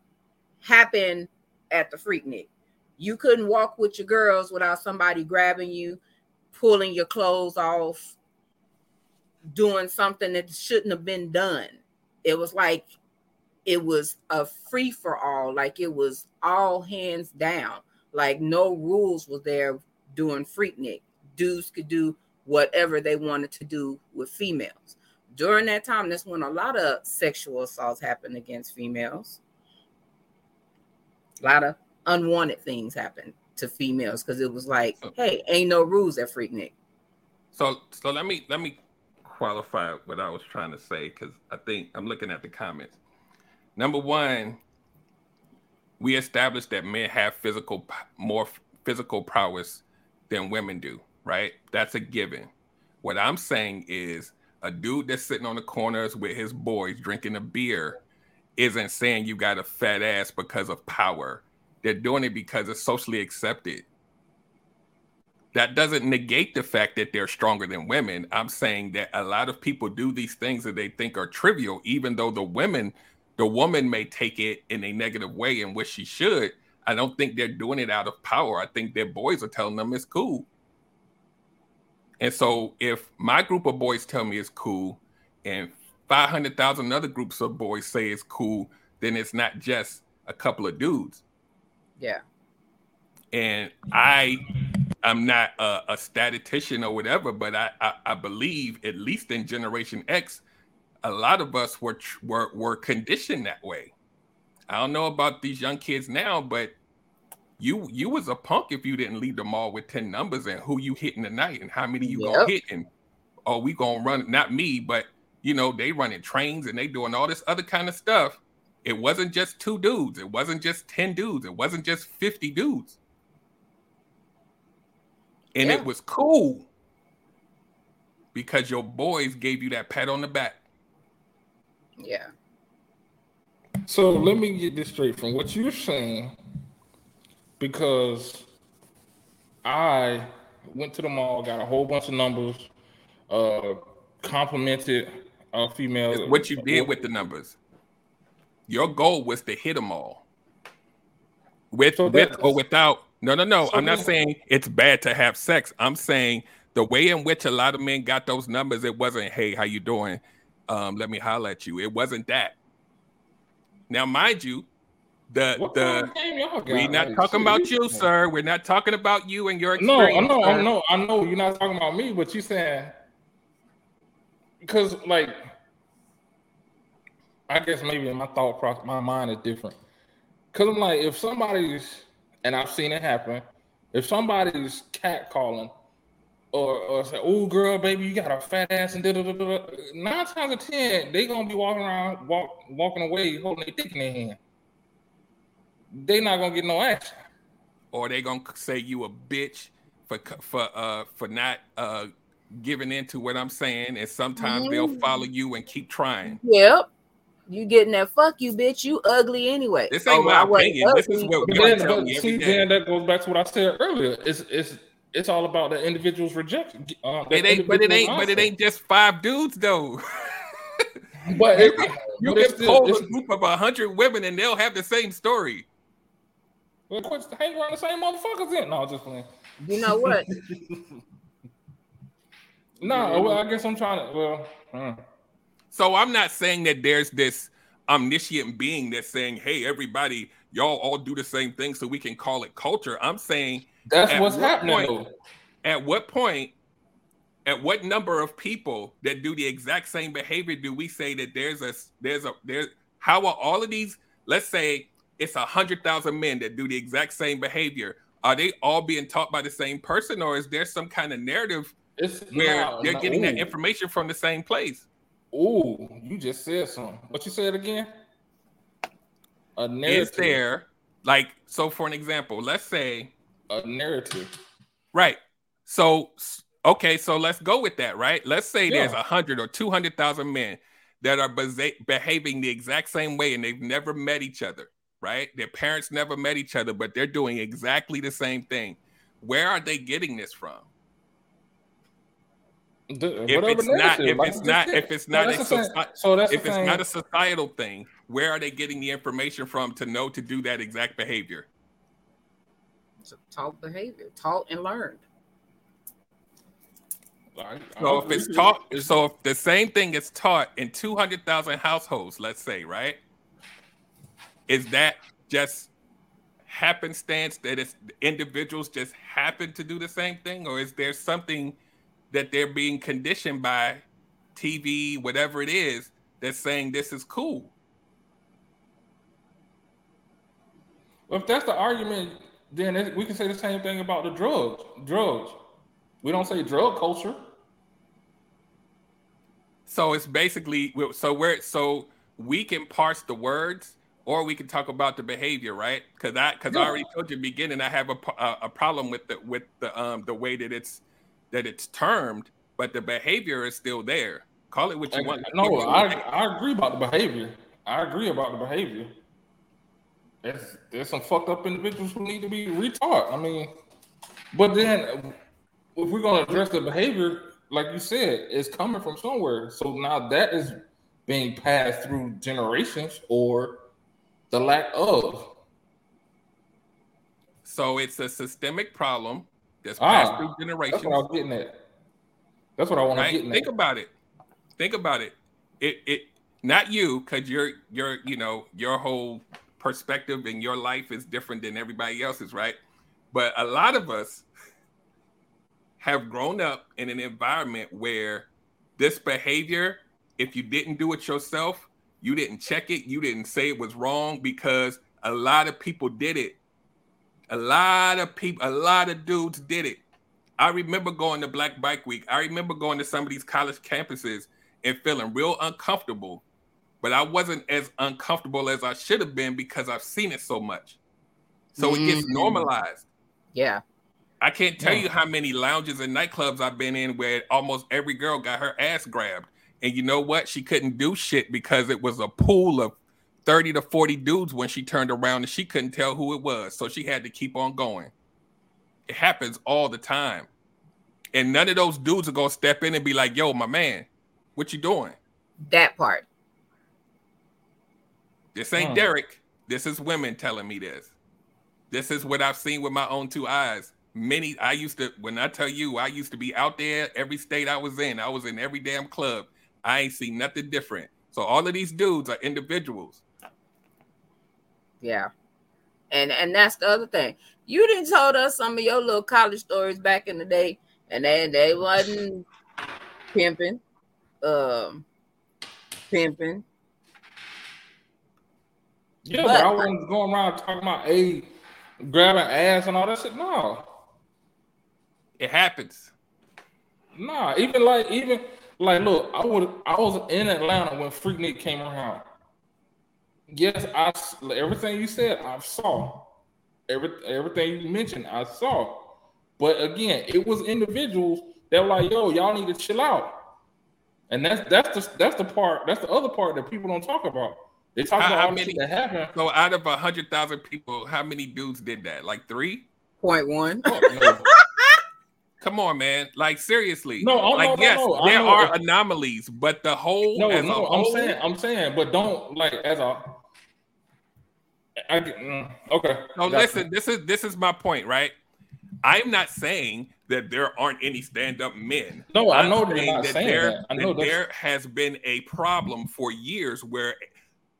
happened at the Freaknik. You couldn't walk with your girls without somebody grabbing you, pulling your clothes off, doing something that shouldn't have been done. It was like it was a free for all, like it was all hands down. Like no rules was there doing Freaknik. Dudes could do whatever they wanted to do with females. During that time, that's when a lot of sexual assaults happened against females. A lot of unwanted things happened to females because it was like, hey, ain't no rules at Freaknik. So, so let me let me qualify what I was trying to say because I think I'm looking at the comments. Number one, we established that men have physical more physical prowess than women do, right? That's a given. What I'm saying is a dude that's sitting on the corners with his boys drinking a beer isn't saying you got a fat ass because of power. They're doing it because it's socially accepted. That doesn't negate the fact that they're stronger than women. I'm saying that a lot of people do these things that they think are trivial, even though the women the woman may take it in a negative way in which she should. I don't think they're doing it out of power. I think their boys are telling them it's cool. And so if my group of boys tell me it's cool and 500,000 other groups of boys say it's cool, then it's not just a couple of dudes. Yeah. And I I'm not a, a statistician or whatever, but I, I, I believe at least in Generation X, a lot of us were were were conditioned that way. I don't know about these young kids now, but you you was a punk if you didn't leave the mall with 10 numbers and who you hitting tonight and how many you yep. gonna hit and oh we gonna run not me but you know they running trains and they doing all this other kind of stuff it wasn't just two dudes it wasn't just 10 dudes it wasn't just 50 dudes and yeah. it was cool because your boys gave you that pat on the back yeah. So let me get this straight from what you're saying, because I went to the mall, got a whole bunch of numbers, uh, complimented a female. what you did with the numbers. Your goal was to hit them all, with so with or without. No, no, no. So I'm not saying it's bad to have sex. I'm saying the way in which a lot of men got those numbers, it wasn't, hey, how you doing? um, let me holler at you. It wasn't that. Now, mind you, the what the we're not like, talking about you, sir. We're not talking about you and your experience. No, I know, I know, I know. You're not talking about me, but you saying because, like, I guess maybe in my thought process, my mind is different. Because I'm like, if somebody's, and I've seen it happen, if somebody's cat calling or, or say, "Oh, girl, baby, you got a fat ass," and da da da da. Nine times out of ten, they gonna be walking around, walk, walking away, holding their dick in their hand. They not gonna get no action. Or they gonna say you a bitch for for uh for not uh giving in to what I'm saying, and sometimes mm-hmm. they'll follow you and keep trying. Yep. You getting that fuck you, bitch. You ugly anyway. This ain't oh, my opinion. This is what but then, but see, then that goes back to what I said earlier. It's it's it's all about the individual's rejection. Uh, it ain't, but it ain't, but it ain't just five dudes though. but it, you but can pull a group of a hundred women and they'll have the same story. Well, quit hang around the same motherfuckers then. No, just playing. You know what? No, well, I guess I'm trying to. Well, uh. so I'm not saying that there's this omniscient being that's saying, "Hey, everybody, y'all all do the same thing, so we can call it culture." I'm saying that's what's what happening. point- at what point, at what number of people that do the exact same behavior do we say that there's a there's a there's how are all of these? Let's say it's a hundred thousand men that do the exact same behavior. Are they all being taught by the same person, or is there some kind of narrative It's where they're getting that information from the same place? Ooh, you just said something. What you said again? A Is narrative. there like so? For an example, let's say a narrative? Right. So okay, so let's go with that, right? Let's say there's a hundred or two hundred thousand men that are beza- behaving the exact same way and they've never met each other, right? Their parents never met each other, but they're doing exactly the same thing. Where are they getting this from? The- If it's not, if like it's not, just if it's not, that's a the soci- so that's if it's same- not a societal thing, where are they getting the information from to know to do that exact behavior? So taught behavior, taught and learned. I- I So if it's taught, you. so if the same thing is taught in two hundred thousand households, let's say, right? Is that just happenstance that it's individuals just happen to do the same thing, or is there something that they're being conditioned by TV, whatever it is, that's saying this is cool? Well, if that's the argument, then we can say the same thing about the drugs. Drugs. We don't say drug culture. So it's basically so we're so we can parse the words or we can talk about the behavior, right? Because I because I already told you in the beginning I have a, a a problem with the with the um the way that it's that it's termed, but the behavior is still there. Call it what you want. No, I, I agree about the behavior. I agree about the behavior. There's, there's some fucked up individuals who need to be retaught. I mean, but then if we're gonna address the behavior, like you said, it's coming from somewhere. So now that is being passed through generations or the lack of. So it's a systemic problem that's passed Ah, through That's generations. what I was getting at. That's what I want to get Think at. about it. Think about it. It it not you because your your you know your whole perspective and your life is different than everybody else's, right? But a lot of us have grown up in an environment where this behavior, if you didn't do it yourself, you didn't check it, you didn't say it was wrong because a lot of people did it. A lot of people, a lot of dudes did it. I remember going to Black Bike Week. I remember going to some of these college campuses and feeling real uncomfortable, but I wasn't as uncomfortable as I should have been because I've seen it so much. So it gets Mhm. normalized. Yeah. I can't tell Yeah. you how many lounges and nightclubs I've been in where almost every girl got her ass grabbed. And you know what? She couldn't do shit because it was a pool of 30 to 40 dudes when she turned around and she couldn't tell who it was. So she had to keep on going. It happens all the time. And none of those dudes are gonna step in and be like, yo, my man, what you doing? That part. This ain't Hmm. Derek. This is women telling me this. This is what I've seen with my own two eyes. Many, I used to, when I tell you, I used to be out there every state I was in. I was in every damn club. I ain't seen nothing different. So all of these dudes are individuals. Yeah. And and that's the other thing. You didn't told us some of your little college stories back in the day, and they they wasn't pimping, um, pimping. Yeah, But- but I wasn't going around talking about a grabbing ass and all that shit. No, It happens. nah. Even like even like look, I would I was in Atlanta when Freaknik came around. Yes, I s- everything you said I saw. Every everything you mentioned I saw. But again, it was individuals that were like, "Yo, y'all need to chill out," and that's that's the that's the part that's the other part that people don't talk about. They talk How- about how all the many- that happened. So out of a hundred thousand people, how many dudes did that? Like three? Point one. Fuck no. Come on, man. Like seriously. No, oh, like no, no, yes, no. I there are anomalies, but the whole No, no, I'm saying, I'm saying, but don't like as a. I, mm, okay. No, Gotcha. listen, this is this is my point, right? I'm not saying that there aren't any stand-up men. No, I know I'm you're not saying there, that. I know that there has been a problem for years where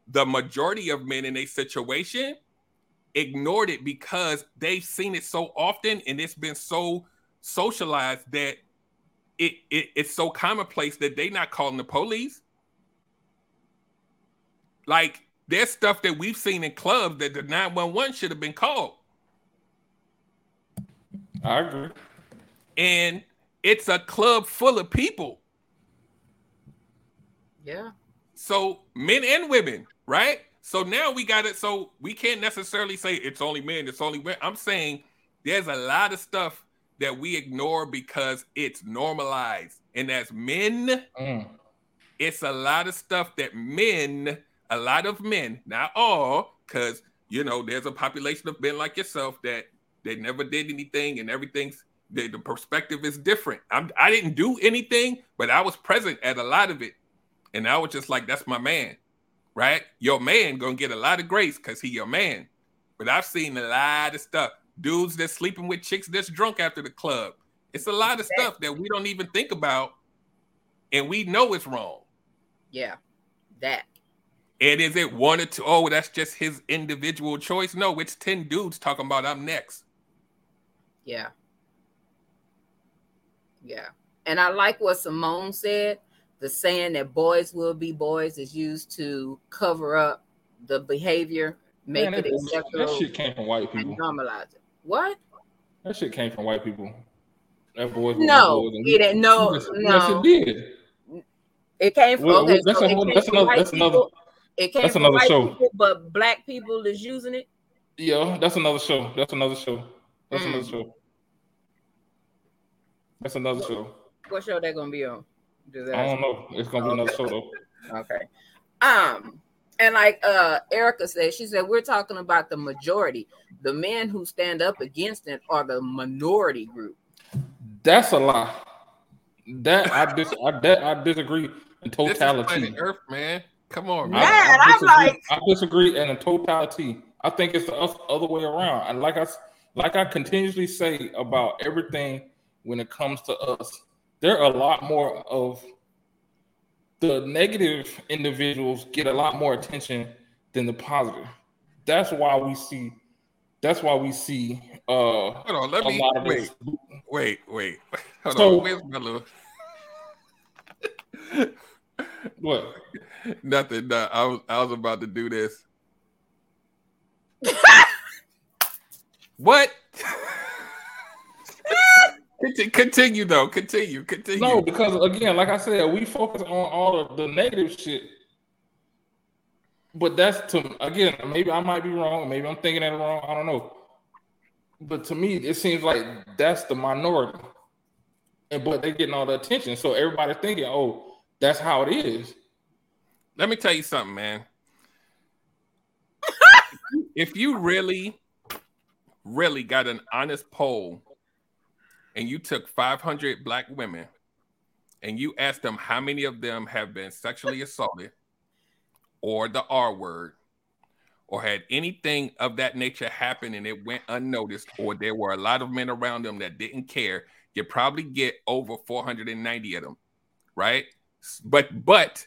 the majority of men in a situation ignored it because they've seen it so often and it's been so socialized that it, it it's so commonplace that they not calling the police. Like there's stuff that we've seen in clubs that the 911 should have been called. I agree. And it's a club full of people. Yeah. So men and women, right? So now we got it. So we can't necessarily say it's only men, it's only men. I'm saying there's a lot of stuff that we ignore because it's normalized. And as men, mm. it's a lot of stuff that men a lot of men, not all, because you know there's a population of men like yourself that they never did anything and everything's the, the perspective is different. I'm, I didn't do anything, but I was present at a lot of it, and I was just like, "That's my man, right? Your man gonna get a lot of grace because he your man." But I've seen a lot of stuff. Dudes that's sleeping with chicks that's drunk after the club. It's a lot of stuff that we don't even think about, and we know it's wrong. Yeah, that. And is it one or two? Oh, that's just his individual choice. No, it's 10 dudes talking about I'm next. Yeah. Yeah. And I like what Simone said. The saying that boys will be boys is used to cover up the behavior, make Man, it acceptable. That shit came from white people. normalize it. What? That shit came from white people. That boys no, it didn't. No, yes, no. Yes, it did. It came from. Well, okay, that's, so a whole, that's another. That's another. It came that's another show. People, but black people is using it. Yeah, that's another show. That's another show. That's mm. another show. That's another show. What show that gonna be on? I don't know. It's gonna be another show though. Okay. Um, and like uh Erica said, she said we're talking about the majority. The men who stand up against it are the minority group. That's a lie. That I dis I, that I disagree in totality. This is Earth, man. Come on, man. man I, am like, I disagree in a totality. I think it's the other way around. And like I like I continuously say about everything when it comes to us, there are a lot more of the negative individuals get a lot more attention than the positive. That's why we see. That's why we see. Uh, Hold on, let me wait, wait, wait. Hold so, on, where's my little? what? Nothing. No, I was I was about to do this. what? continue though. Continue. Continue. No, because again, like I said, we focus on all of the negative shit. But that's to again, maybe I might be wrong, maybe I'm thinking it wrong. I don't know. But to me, it seems like that's the minority. And but they're getting all the attention. So everybody's thinking, oh, that's how it is. Let me tell you something, man. if you really, really got an honest poll and you took 500 black women and you asked them how many of them have been sexually assaulted or the R word or had anything of that nature happen and it went unnoticed, or there were a lot of men around them that didn't care, you probably get over 490 of them, right? But but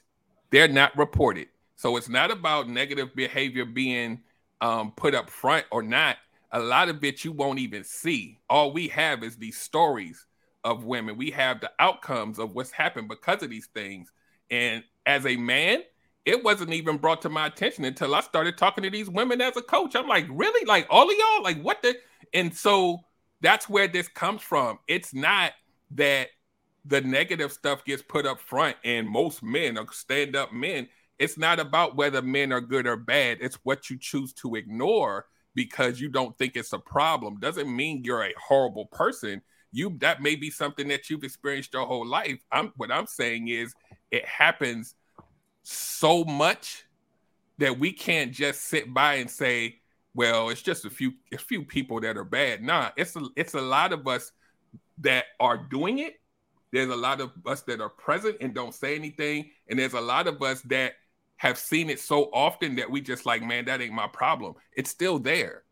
they're not reported. So it's not about negative behavior being um, put up front or not. A lot of it you won't even see. All we have is these stories of women. We have the outcomes of what's happened because of these things. And as a man, it wasn't even brought to my attention until I started talking to these women as a coach. I'm like, really? Like all of y'all? Like what the? And so that's where this comes from. It's not that the negative stuff gets put up front and most men are stand up men it's not about whether men are good or bad it's what you choose to ignore because you don't think it's a problem doesn't mean you're a horrible person. You that may be something that you've experienced your whole life. I'm what i'm saying is it happens so much that we can't just sit by and say well it's just a few a few people that are bad. Nah it's a, it's a lot of us that are doing it. There's a lot of us that are present and don't say anything. And there's a lot of us that have seen it so often that we just like, man, that ain't my problem. It's still there.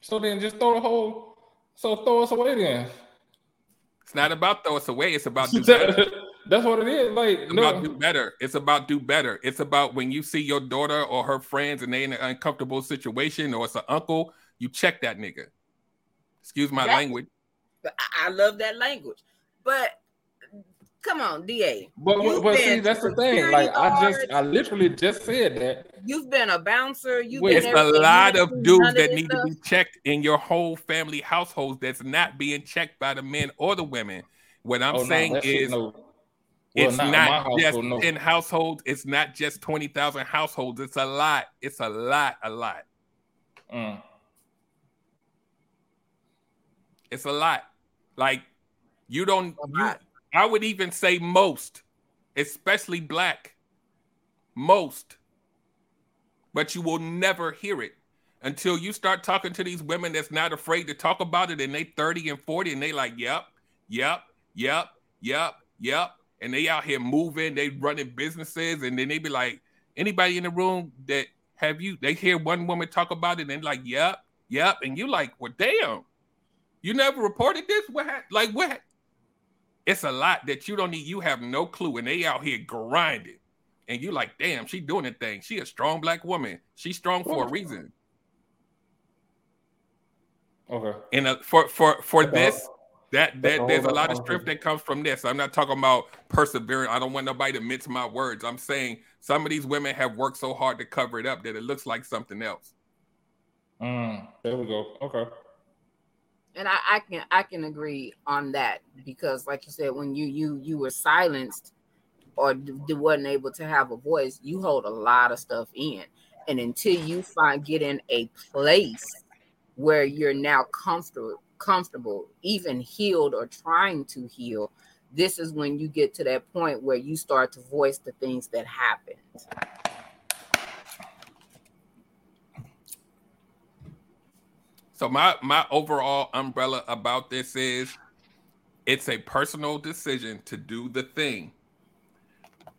So then just throw the whole. So throw us away then. It's not about throw us away. It's about do better. That's what it is. Like it's no. about do better. It's about do better. It's about when you see your daughter or her friends and they in an uncomfortable situation, or it's an uncle, you check that nigga. Excuse my language. I love that language, but come on, Da. But, but see, that's the thing. Like guard. I just, I literally just said that. You've been a bouncer. You've Wait, been it's a lot of dudes that need stuff. to be checked in your whole family households that's not being checked by the men or the women. What I'm oh, saying no, is. No. Well, it's not, not just no. in households. It's not just twenty thousand households. It's a lot. It's a lot. A lot. Mm. It's a lot. Like you don't. You, I would even say most, especially black. Most. But you will never hear it until you start talking to these women that's not afraid to talk about it and they 30 and 40 and they like, yep, yep, yep, yep, yep. And they out here moving, they running businesses, and then they be like, anybody in the room that have you they hear one woman talk about it and like, yep, yep. And you like, well, damn, you never reported this? What like what it's a lot that you don't need. You have no clue, and they out here grinding, and you like, damn, she doing a thing. She a strong black woman. She's strong for a reason. Okay. And uh, for for for this, that that there's a lot of strength that comes from this. I'm not talking about perseverance. I don't want nobody to mince my words. I'm saying some of these women have worked so hard to cover it up that it looks like something else. Mm, there we go. Okay and I, I can I can agree on that because, like you said, when you you you were silenced or d- wasn't able to have a voice, you hold a lot of stuff in, and until you find get in a place where you're now comfortable comfortable even healed or trying to heal this is when you get to that point where you start to voice the things that happened So my my overall umbrella about this is it's a personal decision to do the thing.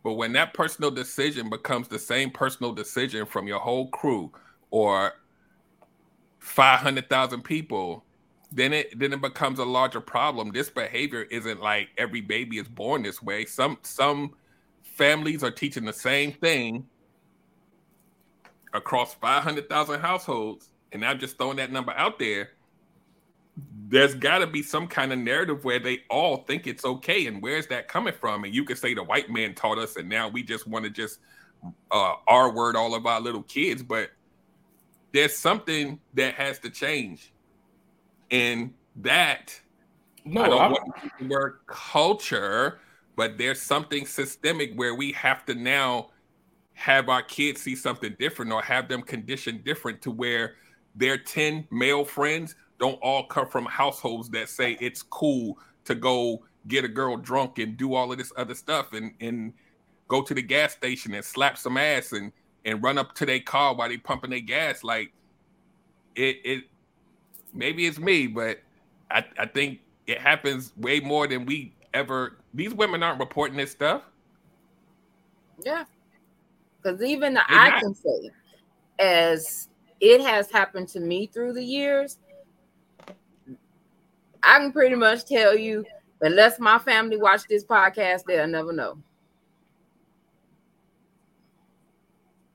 But when that personal decision becomes the same personal decision from your whole crew or 500,000 people, then it then it becomes a larger problem. This behavior isn't like every baby is born this way. Some some families are teaching the same thing across 500,000 households and I'm just throwing that number out there, there's got to be some kind of narrative where they all think it's okay. And where's that coming from? And you could say the white man taught us, and now we just want to just uh, R word all of our little kids. But there's something that has to change. And that, no, I don't I'm... want the word culture, but there's something systemic where we have to now have our kids see something different or have them conditioned different to where their 10 male friends don't all come from households that say it's cool to go get a girl drunk and do all of this other stuff and and go to the gas station and slap some ass and and run up to their car while they pumping their gas. Like it it maybe it's me but i i think it happens way more than we ever these women aren't reporting this stuff. Yeah. Because even the, i can say as it has happened to me through the years. I can pretty much tell you, unless my family watch this podcast, they'll never know.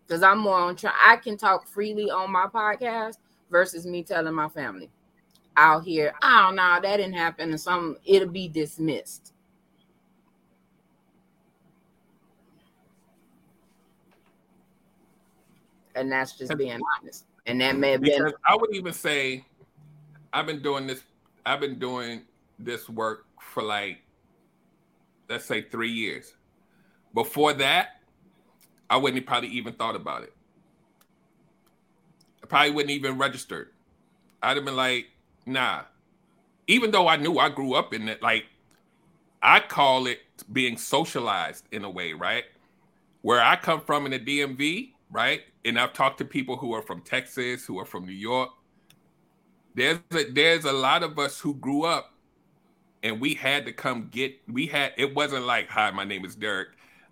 Because I'm more on try. I can talk freely on my podcast versus me telling my family out here, oh no, that didn't happen, and some it'll be dismissed. And that's just being honest. And that may have because been. I would even say, I've been doing this. I've been doing this work for like, let's say, three years. Before that, I wouldn't probably even thought about it. I probably wouldn't even registered. I'd have been like, nah. Even though I knew I grew up in it, like I call it being socialized in a way, right? Where I come from in the DMV, right? And I've talked to people who are from Texas, who are from New York. There's a, there's a lot of us who grew up and we had to come get we had it wasn't like hi my name is Derek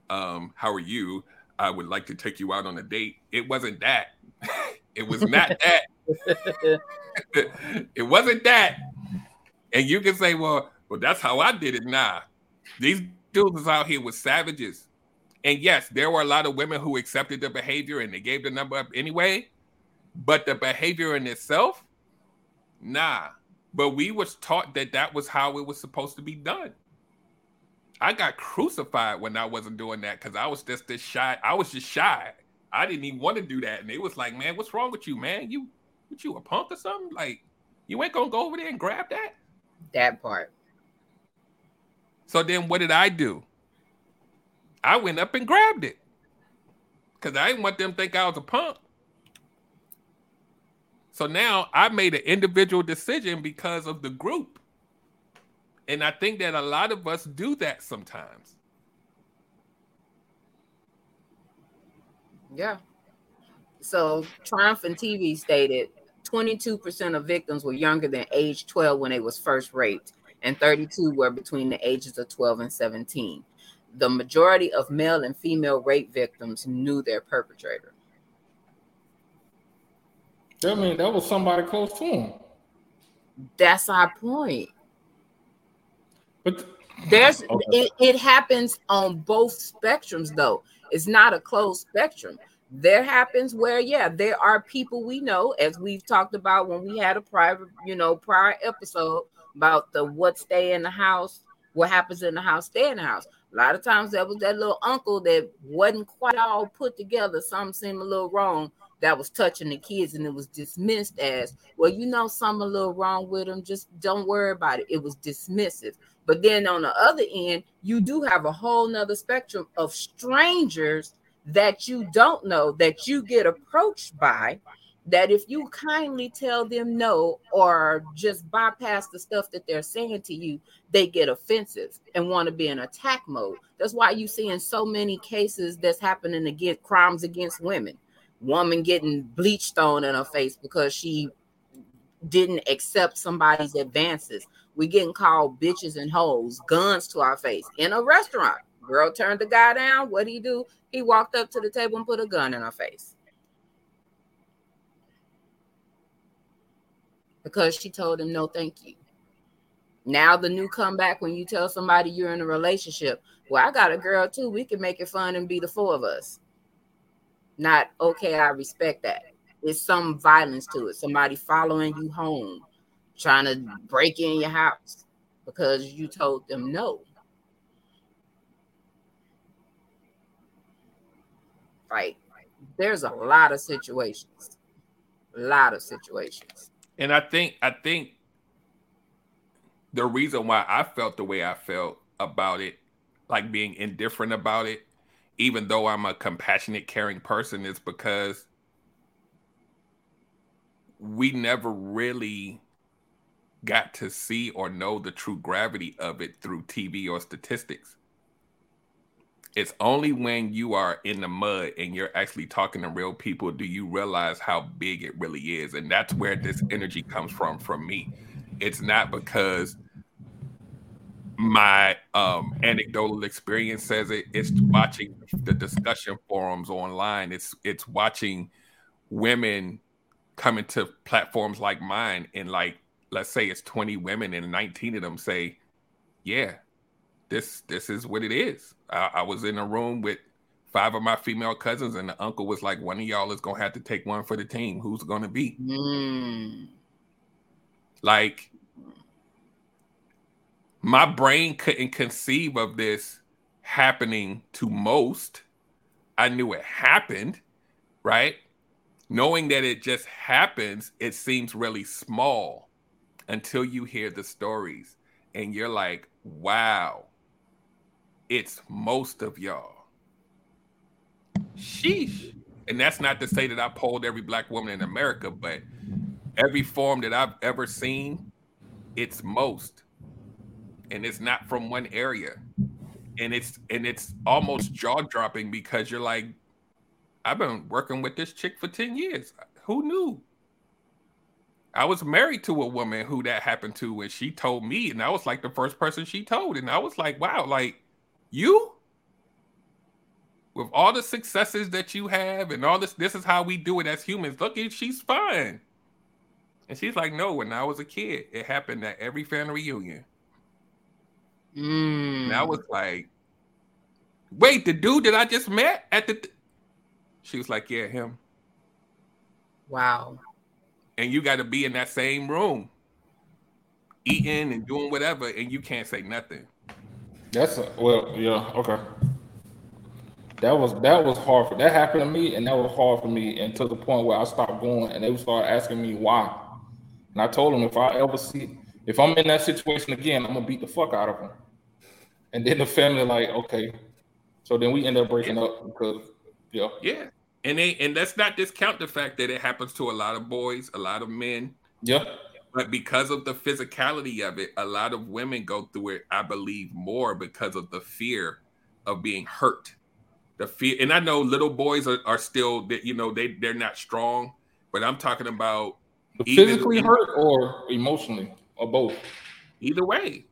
um how are you I would like to take you out on a date it wasn't that it was not that it wasn't that. And you can say, well, well, that's how I did it. Nah, these dudes out here with savages. And yes, there were a lot of women who accepted the behavior and they gave the number up anyway. But the behavior in itself, nah. But we was taught that that was how it was supposed to be done. I got crucified when I wasn't doing that because I was just this shy. I was just shy. I didn't even want to do that, and it was like, man, what's wrong with you, man? You, what you a punk or something? Like, you ain't gonna go over there and grab that? That part. So then, what did I do? I went up and grabbed it because I didn't want them think I was a punk. So now I made an individual decision because of the group. And I think that a lot of us do that sometimes. Yeah. So Triumph and TV stated 22% of victims were younger than age 12 when they was first raped, and 32 were between the ages of 12 and 17. The majority of male and female rape victims knew their perpetrator. I mean, that was somebody close to him. That's our point. But There's Okay. it, it happens on both spectrums though. It's not a closed spectrum. There happens where yeah, there are people we know as we've talked about when we had a private, you know, prior episode about the what stay in the house, what happens in the house, stay in the house. A lot of times that was that little uncle that wasn't quite all put together. Something seemed a little wrong that was touching the kids, and it was dismissed as well. You know, something a little wrong with them. Just don't worry about it. It was dismissive. But then on the other end, you do have a whole nother spectrum of strangers that you don't know that you get approached by. That if you kindly tell them no or just bypass the stuff that they're saying to you, they get offensive and want to be in attack mode. That's why you see in so many cases that's happening against crimes against women. Woman getting bleach thrown in her face because she didn't accept somebody's advances. We getting called bitches and hoes, guns to our face in a restaurant. Girl turned the guy down. What would he do? He walked up to the table and put a gun in her face. Because she told him no, thank you. Now the new comeback when you tell somebody you're in a relationship. Well, I got a girl too. We can make it fun and be the four of us. Not okay, I respect that. It's some violence to it. Somebody following you home, trying to break in your house because you told them no. Right. There's a lot of situations. A lot of situations. And I think I think the reason why I felt the way I felt about it, like being indifferent about it, even though I'm a compassionate, caring person, is because we never really got to see or know the true gravity of it through TV or statistics. It's only when you are in the mud and you're actually talking to real people do you realize how big it really is. And that's where this energy comes from from me. It's not because my um anecdotal experience says it it's watching the discussion forums online it's it's watching women coming to platforms like mine and like let's say it's 20 women and 19 of them say yeah this this is what it is I, I was in a room with five of my female cousins and the uncle was like one of y'all is gonna have to take one for the team who's gonna be Mm. like my brain couldn't conceive of this happening to most. I knew it happened, right? Knowing that it just happens, it seems really small until you hear the stories and you're like, wow, it's most of y'all. Sheesh. And that's not to say that I polled every black woman in America, but every form that I've ever seen, it's most. And it's not from one area. And it's and it's almost jaw-dropping because you're like, I've been working with this chick for 10 years. Who knew? I was married to a woman who that happened to, and she told me, and I was like the first person she told. And I was like, wow, like you with all the successes that you have and all this, this is how we do it as humans. Look, at she's fine. And she's like, no, when I was a kid, it happened at every family reunion. Mm. And I was like, wait, the dude that I just met at the. Th-? She was like, yeah, him. Wow. And you got to be in that same room, eating and doing whatever, and you can't say nothing. That's a, well, yeah, okay. That was that was hard for that happened to me, and that was hard for me, and to the point where I stopped going, and they started asking me why, and I told them if I ever see if I'm in that situation again, I'm gonna beat the fuck out of them. And then the family like, okay, so then we end up breaking up because yeah, yeah, and they and let's not discount the fact that it happens to a lot of boys, a lot of men, yeah. But because of the physicality of it, a lot of women go through it, I believe, more because of the fear of being hurt. The fear and i know little boys are, are still that you know they they're not strong but i'm talking about physically hurt or emotionally or both? Either way.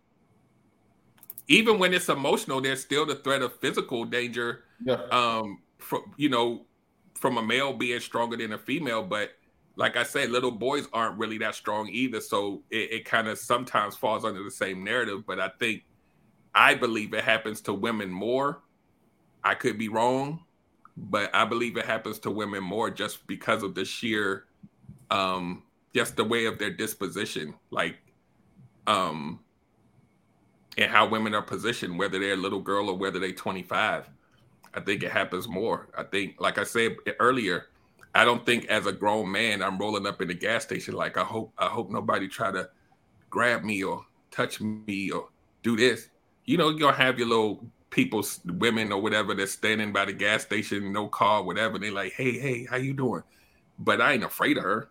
Even when it's emotional there's still the threat of physical danger yeah. um from you know from a male being stronger than a female but like i said little boys aren't really that strong either so it, it kind of sometimes falls under the same narrative but i think i believe it happens to women more I could be wrong, but I believe it happens to women more just because of the sheer um just the way of their disposition, like um and how women are positioned, whether they're a little girl or whether they're 25. I think it happens more. I think, like I said earlier, I don't think as a grown man I'm rolling up in the gas station like I hope I hope nobody try to grab me or touch me or do this. You know, you're gonna have your little people, women or whatever that's standing by the gas station, no car, whatever. They like, hey, hey, how you doing? But I ain't afraid of her.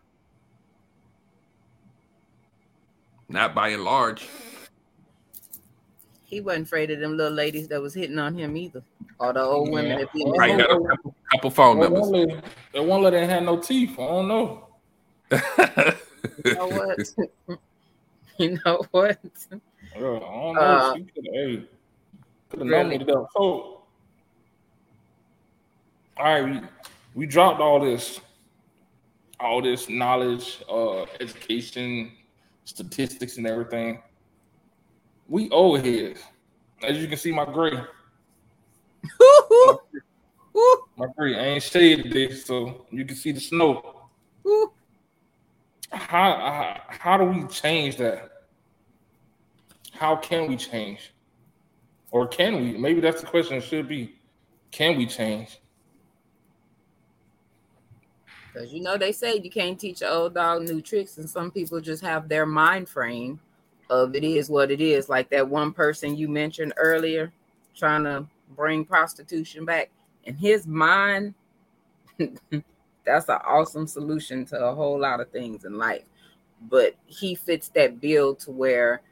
Not by and large. He wasn't afraid of them little ladies that was hitting on him either, or the old women Yeah. that been Right, got a couple, couple phone That one numbers. lady, that one lady had no teeth. I don't know. You know what? you know what? Yeah, I don't know. Uh, she could have hey, really? nominated them. So, all right, we, we dropped all this, all this knowledge, uh, education, statistics, and everything. We old heads. As you can see, my gray, my gray, I ain't shaded this, so you can see the snow. How, how how do we change that? How can we change? Or can we? Maybe that's the question. It should be, can we change? Because you know they say you can't teach an old dog new tricks, and some people just have their mind frame of it is what it is. Like that one person you mentioned earlier, trying to bring prostitution back, in his mind. that's an awesome solution to a whole lot of things in life, but he fits that bill to where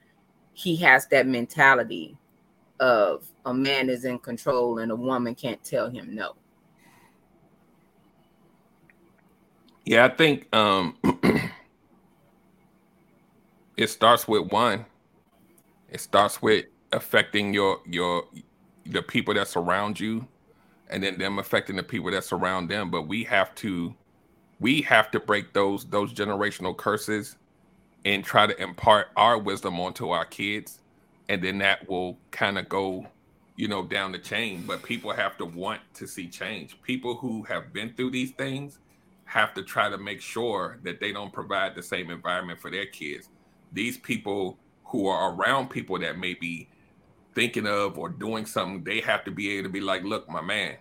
he has that mentality of a man is in control and a woman can't tell him no. Yeah, I think um it starts with one. It starts with affecting your your the people that surround you and then them affecting the people that surround them. But we have to we have to break those those generational curses and try to impart our wisdom onto our kids. And then that will kind of go, you know, down the chain. But people have to want to see change. People who have been through these things have to try to make sure that they don't provide the same environment for their kids. These people who are around people that may be thinking of or doing something, they have to be able to be like, look, my man,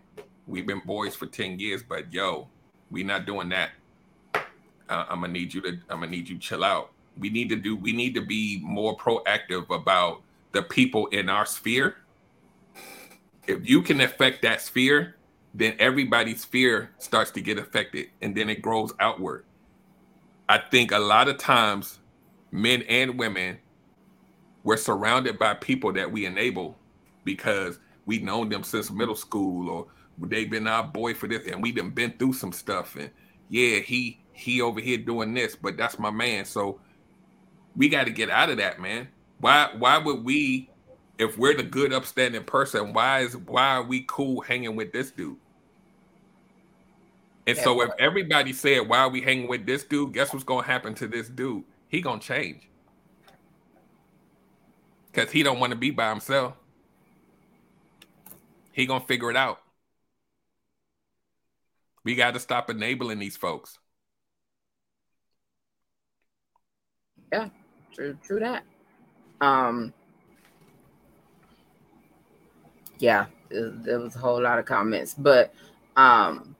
we've been boys for 10 years, but yo, we not doing that. I'm gonna need you to I'm gonna need you chill out. We need to do we need to be more proactive about the people in our sphere. If you can affect that sphere, then everybody's fear starts to get affected and then it grows outward. I think a lot of times, men and women, we're surrounded by people that we enable because we've known them since middle school or they've been our boy for this and we done been through some stuff. And yeah, he he over here doing this, but that's my man. So we got to get out of that, man. Why why would we if we're the good upstanding person, why is why are we cool hanging with this dude? And so if everybody said, "Why are we hanging with this dude?" Guess what's gonna happen to this dude? He gonna change because he don't want to be by himself. He gonna figure it out. We got to stop enabling these folks. Yeah, true, true that. Um, yeah, there, there was a whole lot of comments, but um,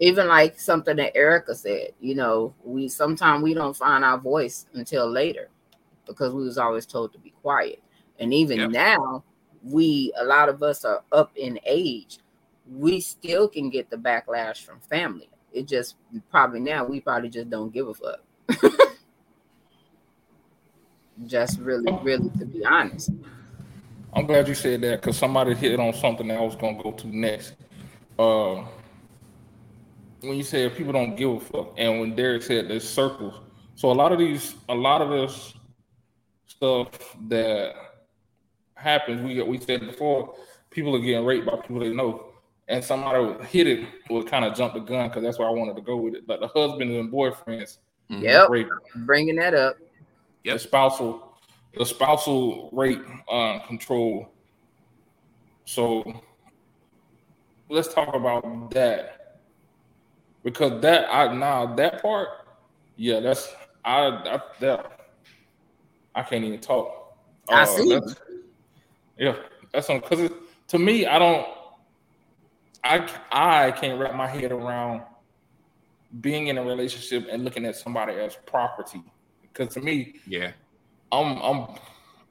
even like something that Erica said, you know, we sometimes we don't find our voice until later because we was always told to be quiet, and even Yep. now, we a lot of us are up in age. We still can get the backlash from family. It just probably now we probably just don't give a fuck. just really, really, to be honest. I'm glad you said that because somebody hit on something that I was gonna go to next. Uh, when you said people don't give a fuck, and when Derek said there's circles, so a lot of these, a lot of this stuff that happens, we we said before, people are getting raped by people they know, and somebody hit it would kind of jump the gun because that's where I wanted to go with it. Like the husbands and boyfriends, yeah, Yep, bringing that up. Yep. the spousal, the spousal rape uh, control. So let's talk about that because that I now that part, yeah, that's I I that I can't even talk. I uh, see. that's- Yeah, that's on because to me, I don't. I I can't wrap my head around being in a relationship and looking at somebody as property. Because to me, Yeah, I'm I'm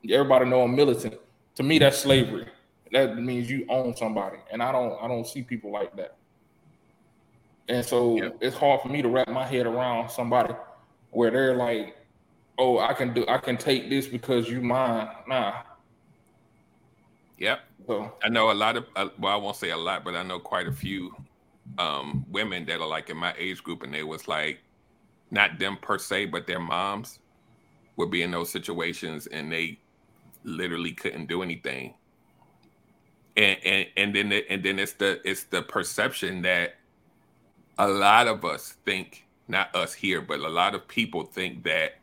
everybody know I'm militant. To me, that's slavery. That means you own somebody, and I don't I don't see people like that. And so it's hard for me to wrap my head around somebody where they're like, "Oh, I can do I can take this because you mine." Nah. yep. So I know a lot of uh, well, I won't say a lot, but I know quite a few um, women that are like in my age group, and they was like, not them per se, but their moms would be in those situations, and they literally couldn't do anything. And and and then it, and then it's the it's the perception that a lot of us think, not us here, but a lot of people think that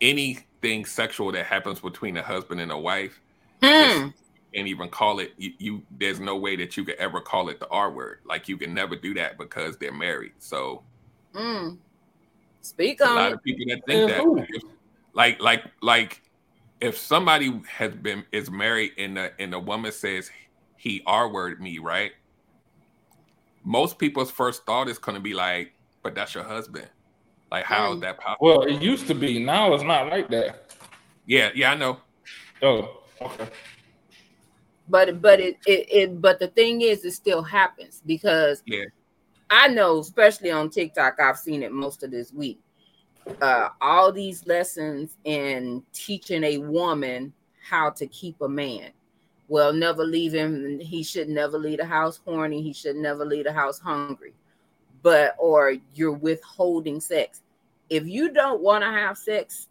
anything sexual that happens between a husband and a wife Hmm. can't even call it you, you there's no way that you could ever call it the R word. Like you can never do that because they're married. So Hmm. Speak on a lot it. of people that think Yeah, that like like like if somebody has been is married and the and the woman says he R word me, right? Most people's first thought is gonna be like, but that's your husband. Like, how is Mm. that possible? well, it used to be. Now it's not like that. Yeah, yeah, I know. Oh, okay. But but it, it it but the thing is, it still happens because Yeah. I know, especially on TikTok, I've seen it most of this week. Uh, all these lessons in teaching a woman how to keep a man. Well, never leave him. He should never leave the house horny. He should never leave the house hungry. But or you're withholding sex. If you don't want to have sex,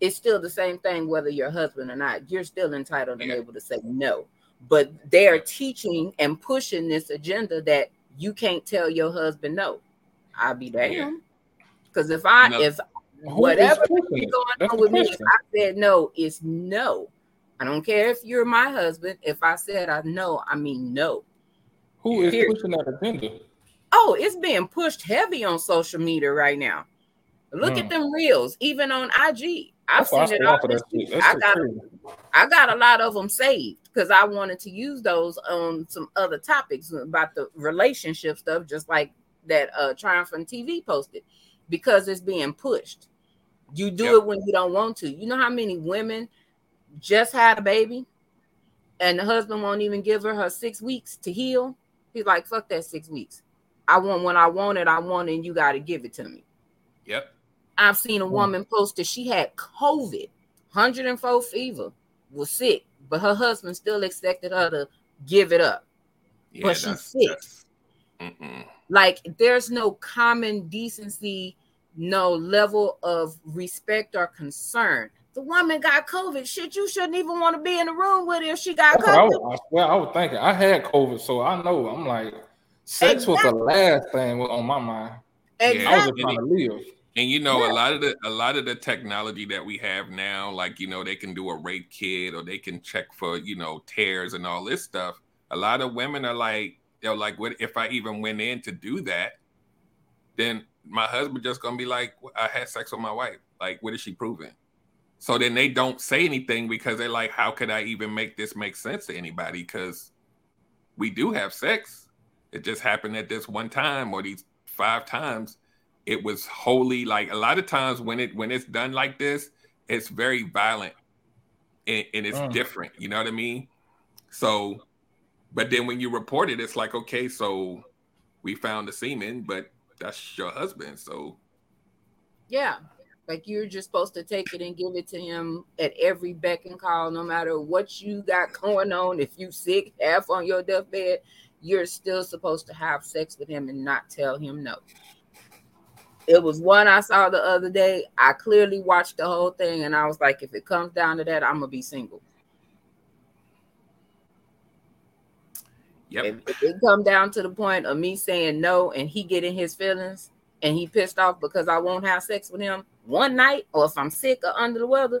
it's still the same thing whether you're a husband or not. You're still entitled and able to say no. But they're teaching and pushing this agenda that you can't tell your husband no. I'll be damned. Because if I No. if Who is whatever pushing is going That's on the with me, if. I said no, it's no. I don't care if you're my husband. If I said I know, I mean no. Who is Period. pushing that agenda? Oh, it's being pushed heavy on social media right now. Look at Mm. them reels, even on IG. I've That's seen it all off this that shit. week. That's I got crazy. I got a lot of them saved because I wanted to use those on some other topics about the relationship stuff, just like that uh Triumphant TV posted, because it's being pushed. You do Yep. it when you don't want to. You know how many women just had a baby and the husband won't even give her her six weeks to heal? He's like, fuck that six weeks. I want when I want it, I want it, and you got to give it to me. Yep. I've seen a woman post that she had COVID, 104 fever, was sick, but her husband still expected her to give it up. Yeah, But she's sick. Like there's no common decency, no level of respect or concern. The woman got COVID. Shit, you shouldn't even want to be in the room with her if she got That's what I, COVID. was, I swear I was thinking. I had COVID, so I know. I'm like, Sex was the last thing on my mind. Exactly. I was just trying to live. And you know, Yeah. a lot of the a lot of the technology that we have now, like you know, they can do a rape kit or they can check for you know tears and all this stuff. A lot of women are like, they're like, what if I even went in to do that? Then my husband just gonna be like, I had sex with my wife. Like, what is she proving? So then they don't say anything because they're like, how could I even make this make sense to anybody? Because we do have sex. It just happened at this one time or these five times it was wholly like a lot of times when it when it's done like this it's very violent and, and it's Mm. different you know what i mean so but then when you report it it's like okay so we found the semen but that's your husband so Yeah. Like you're just supposed to take it and give it to him at every beck and call, no matter what you got going on. If you sick, half on your deathbed, you're still supposed to have sex with him and not tell him no. It was one I saw the other day. I clearly watched the whole thing and I was like, if it comes down to that, I'm gonna be single. yep If, if it come down to the point of me saying no and he getting his feelings and he pissed off because I won't have sex with him one night, or if I'm sick or under the weather,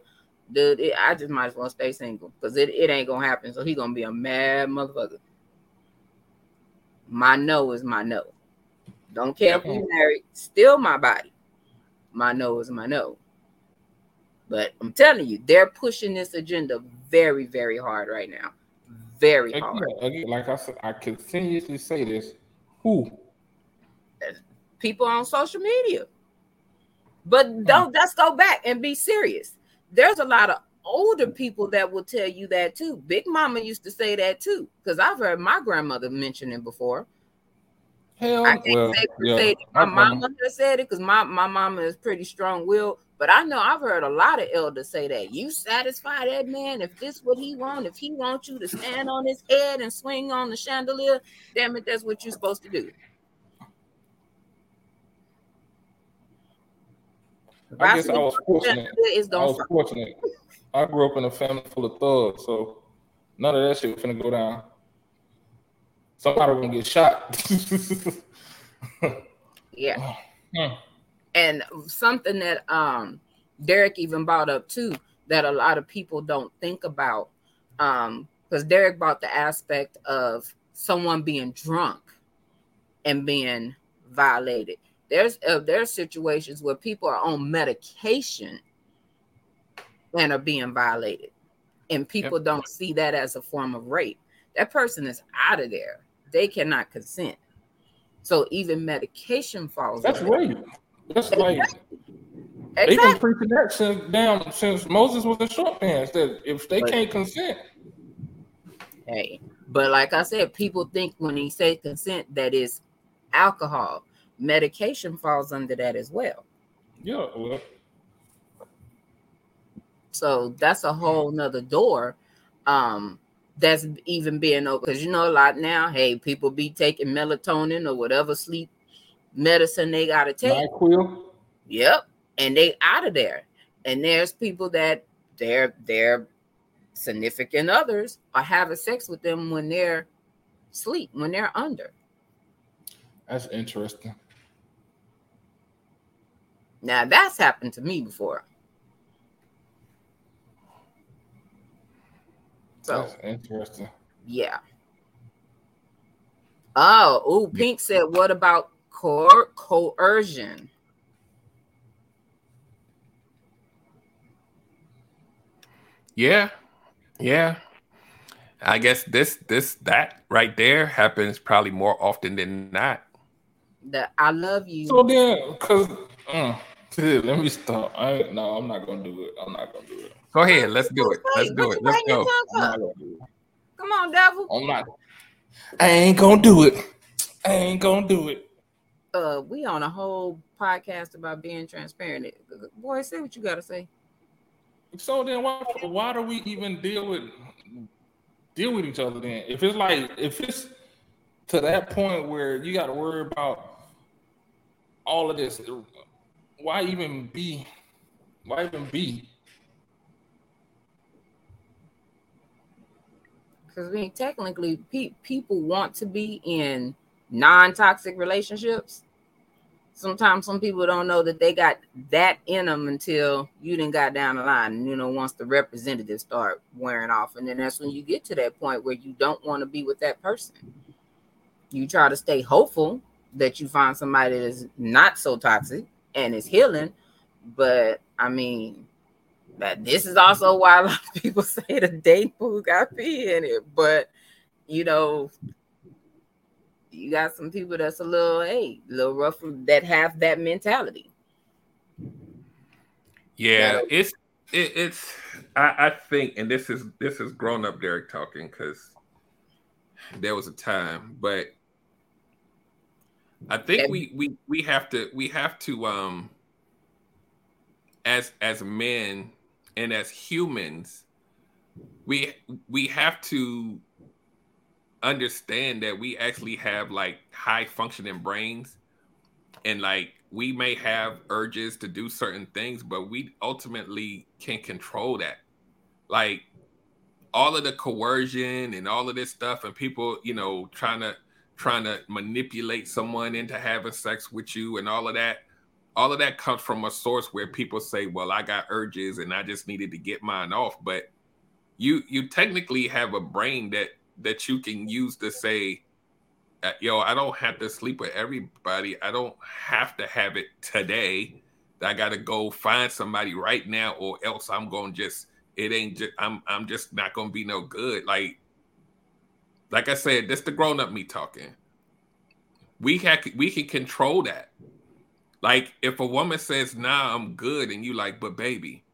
dude, it, I just might as well stay single because it, it ain't gonna happen. So he gonna be a mad motherfucker. My no is my no. Don't care if we married, still my body. My no is my no. But I'm telling you, they're pushing this agenda very, very hard right now. Very hard. Again, like I said, I continuously say this. Who? people on social media. But don't let's go back and be serious. There's a lot of older people that will tell you that too. Big Mama used to say that too, because I've heard my grandmother mention it before. Hell, I can't well, say, yeah, my my mama has said it because my, my mama is pretty strong willed. But I know I've heard a lot of elders say that you satisfy that man if this what he want, if he wants you to stand on his head and swing on the chandelier, damn it, that's what you're supposed to do. I guess I was fortunate. I was fortunate. I grew up in a family full of thugs, so none of that shit was finna go down. Somebody gonna get shot. Yeah. Hmm. And something that um Derek even brought up too that a lot of people don't think about um because Derek brought the aspect of someone being drunk and being violated. There's uh, there's situations where people are on medication and are being violated, and people don't see that as a form of rape. That person is out of there. They cannot consent. So even medication falls. That's rape. That's like they've Exactly. been preaching that since damn since Moses was in short pants. That if they But- can't consent, Hey, but like I said, people think when he say consent that is alcohol. Medication falls under that as well. yeah, well, So that's a whole nother door. Um, that's even being open because you know a lot now. Hey, people be taking melatonin or whatever sleep medicine they gotta take. Nyquil. Yep. And they out of there. And there's people that their their significant others are having sex with them when they're sleep, when they're under. That's interesting. Now that's happened to me before. So That's interesting. yeah. Oh, ooh, Pink said, what about coer- coercion? Yeah, yeah. I guess this, this, that right there happens probably more often than not. That I love you. So then, cause mm, shit, let me stop. I ain't- no, I'm not gonna do it. I'm not gonna do it. Go ahead, let's do it. Let's do it. Let's go. tongue I'm for? not gonna do it. Come on, devil. I'm not. I ain't gonna do it. I ain't gonna do it. uh we on a whole podcast about being transparent. Boy, say what you gotta say. So then, why why do we even deal with deal with each other then? If it's like if it's to that point where you got to worry about all of this, why even be? Why even be? Because I mean, technically, pe- people want to be in non-toxic relationships, sometimes some people don't know that they got that in them until you didn't got down the line. And, You know, once the representatives start wearing off, and then that's when you get to that point where you don't want to be with that person. You try to stay hopeful that you find somebody that is not so toxic and it's healing, but I mean, that this is also why a lot of people say the date pool got pee in it, but you know, you got some people that's a little hey, a little rough that have that mentality. Yeah, it's it, it's I, I think, and this is this is grown up Derek talking because there was a time, but I think we we we have to we have to um as as men and as humans we we have to understand that we actually have like high functioning brains. And like we may have urges to do certain things but we ultimately can control that. Like all of the coercion and all of this stuff and people you know trying to trying to manipulate someone into having sex with you and all of that all of that comes from a source where people say well i got urges and i just needed to get mine off but you you technically have a brain that that you can use to say, uh, yo, I don't have to sleep with everybody. I don't have to have it today. I got to go find somebody right now, or else I'm to just, it ain't just, I'm, I'm just not to be no good. Like, like I said, that's the grown up me talking. We have, we can control that. Like, if a woman says, nah, I'm good, and you like, but baby,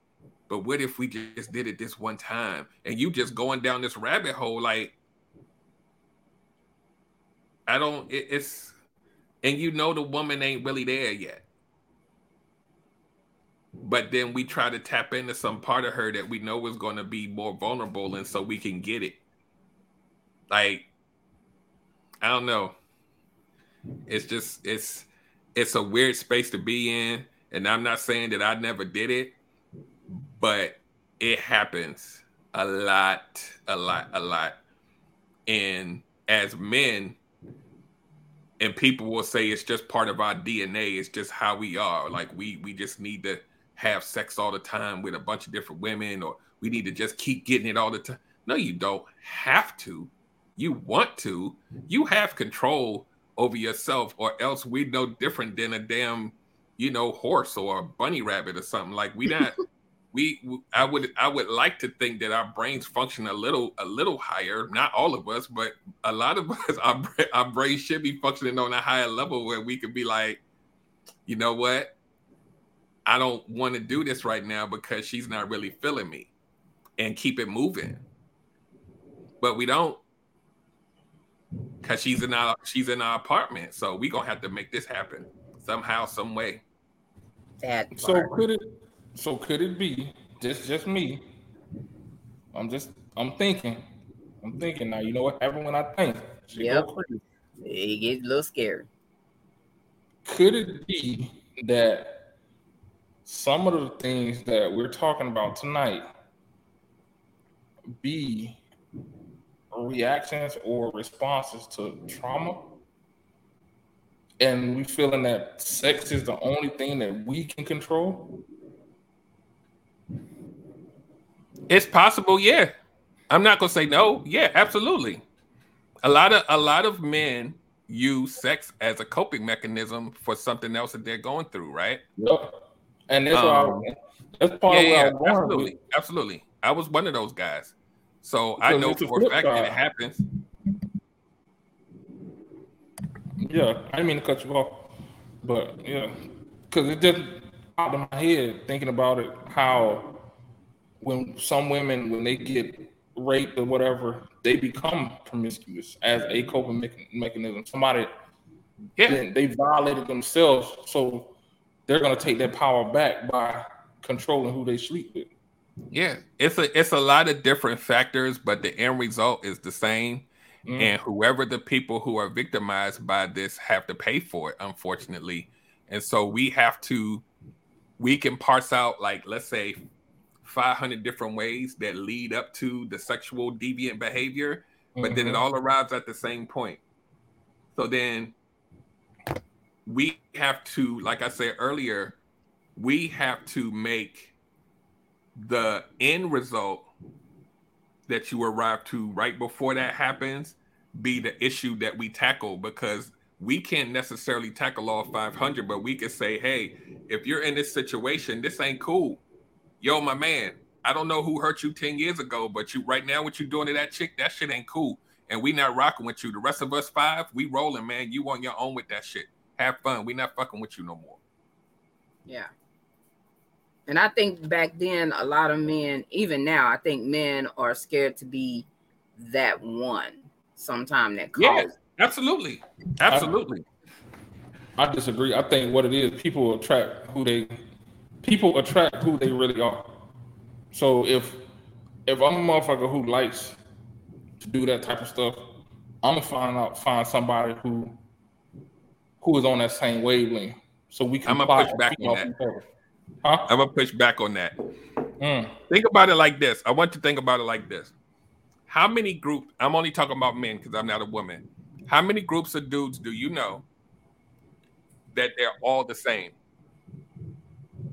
but what if we just did it this one time and you just going down this rabbit hole like I don't. It, it's and you know the woman ain't really there yet. But then we try to tap into some part of her that we know is going to be more vulnerable, and so we can get it. Like, I don't know. It's just it's it's a weird space to be in, and I'm not saying that I never did it, but it happens a lot, a lot, a lot. And as men, and people will say it's just part of our DNA. It's just how we are. Like we we just need to have sex all the time with a bunch of different women, or we need to just keep getting it all the time. No, you don't have to. You want to. You have control over yourself, or else we no different than a damn, you know, horse or a bunny rabbit or something. Like we not we I would I would like to think that our brains function a little a little higher. Not all of us, but a lot of us our our brains should be functioning on a higher level where we could be like, you know what? I don't want to do this right now because she's not really feeling me, and keep it moving. But we don't because she's in our she's in our apartment. So we gonna have to make this happen somehow, some way. That so could it so could it be just just me? I'm just I'm thinking. I'm thinking now. You know what happened when I think? yep. It gets a little scary. Could it be that some of the things that we're talking about tonight be reactions or responses to trauma? And we feeling that sex is the only thing that we can control? It's possible, yeah. I'm not gonna say no. Yeah, absolutely. A lot of a lot of men use sex as a coping mechanism for something else that they're going through, right? Yep. And that's um, that's part yeah, yeah, absolutely, with. absolutely. I was one of those guys, so I know for a fact that it happens. Yeah, I didn't mean to cut you off, but yeah, because it just popped in my head thinking about it how when some women when they get raped or whatever, they become promiscuous as a coping mechanism. Somebody, yeah, they violated themselves, so they're gonna take their power back by controlling who they sleep with. Yeah, it's a it's a lot of different factors, but the end result is the same. Mm. And whoever the people who are victimized by this have to pay for it, unfortunately. And so we have to we can parse out like let's say 500 different ways that lead up to the sexual deviant behavior, but mm-hmm. then it mm-hmm. all arrives at the same point. So then we have to, like I said earlier, we have to make the end result that you arrive to right before that happens be the issue that we tackle because we can't necessarily tackle all 500 but we can say hey if you're in this situation this ain't cool. Yo my man i don't know who hurt you 10 years ago but you right now what you doing to that chick that shit ain't cool. And we not rocking with you. The rest of us five we rolling man. You on your own with that shit. Have fun. We not fucking with you no more. Yeah and I think back then, a lot of men, even now, I think men are scared to be that one sometime that calls. Yeah, absolutely. Absolutely. I, I disagree. I think what it is, people attract who they people attract who they really are. So if if I'm a motherfucker who likes to do that type of stuff, I'm gonna find out find somebody who who is on that same wavelength. So we can I'm gonna push back on that. Huh? I'm gonna push back on that. Mm. Think about it like this. I want to think about it like this. How many groups? I'm only talking about men because I'm not a woman. How many groups of dudes do you know that they're all the same?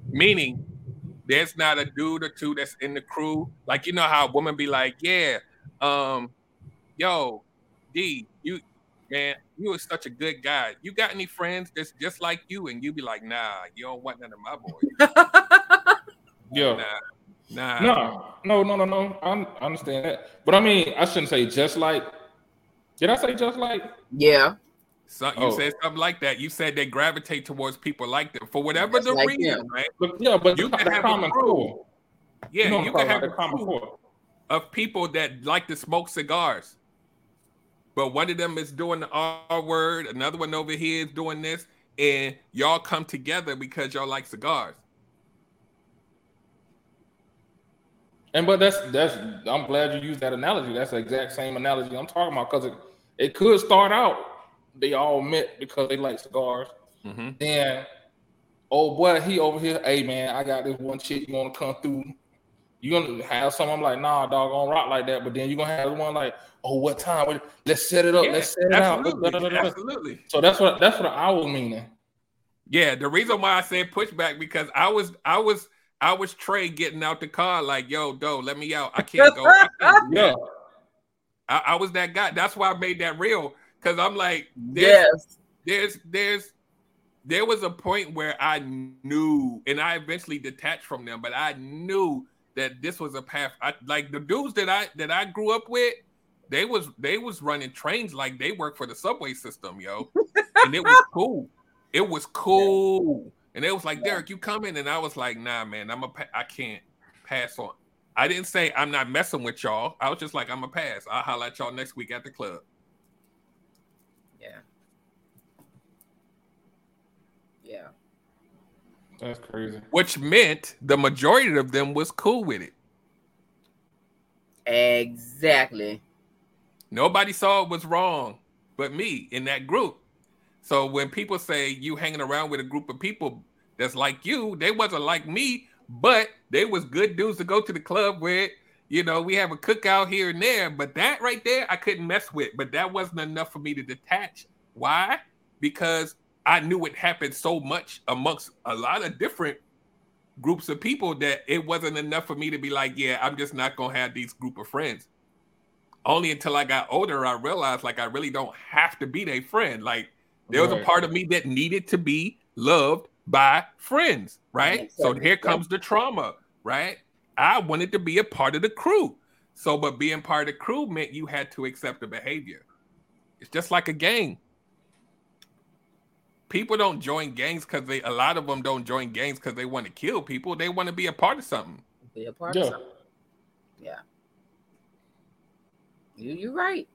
Meaning, there's not a dude or two that's in the crew. Like you know how a woman be like, "Yeah, um, yo, D, you man, you are such a good guy. You got any friends that's just like you? And you be like, nah, you don't want none of my boys. yeah. Nah, nah. No, no, no, no, no. I understand that. But I mean, I shouldn't say just like. Did I say just like? Yeah. So you oh. said something like that. You said they gravitate towards people like them for whatever the like reason, them. right? But, yeah, but you can have common core. Yeah, you, you can have a common core of people that like to smoke cigars but one of them is doing the R word, another one over here is doing this, and y'all come together because y'all like cigars. And but that's that's I'm glad you used that analogy. That's the exact same analogy I'm talking about because it, it could start out they all met because they like cigars. Mm-hmm. Then oh boy, he over here, hey man, I got this one chick you want to come through. You're gonna have someone like, nah, dog, on rock like that, but then you're gonna have one like, oh, what time? Let's set it up. Yeah, Let's set it absolutely, out. Absolutely. So that's what that's what I was meaning. Yeah, the reason why I said pushback because I was I was I was Tre getting out the car like, yo, do let me out. I can't go. I can't yeah. I, I, was that guy. That's why I made that real. Cause I'm like, there's, yes, there's there's there was a point where I knew, and I eventually detached from them, but I knew that this was a path. I like the dudes that I that I grew up with they was they was running trains like they work for the subway system, yo. and it was cool. It was cool. And it was like, Derek, you coming? And I was like, nah, man, I'm a I can't pass on. I didn't say I'm not messing with y'all. I was just like, I'm a pass. I'll holler at y'all next week at the club. Yeah. Yeah. That's crazy. Which meant the majority of them was cool with it. Exactly. Nobody saw it was wrong but me in that group. So when people say you hanging around with a group of people that's like you, they wasn't like me, but they was good dudes to go to the club with. You know, we have a cookout here and there, but that right there I couldn't mess with. But that wasn't enough for me to detach. Why? Because I knew it happened so much amongst a lot of different groups of people that it wasn't enough for me to be like, yeah, I'm just not gonna have these group of friends only until I got older, I realized like I really don't have to be their friend. Like there was right. a part of me that needed to be loved by friends, right? So here comes the trauma, right? I wanted to be a part of the crew. So, but being part of the crew meant you had to accept the behavior. It's just like a gang. People don't join gangs because they a lot of them don't join gangs because they want to kill people. They want to be a part of something. Be a part yeah. of something. Yeah. You you right.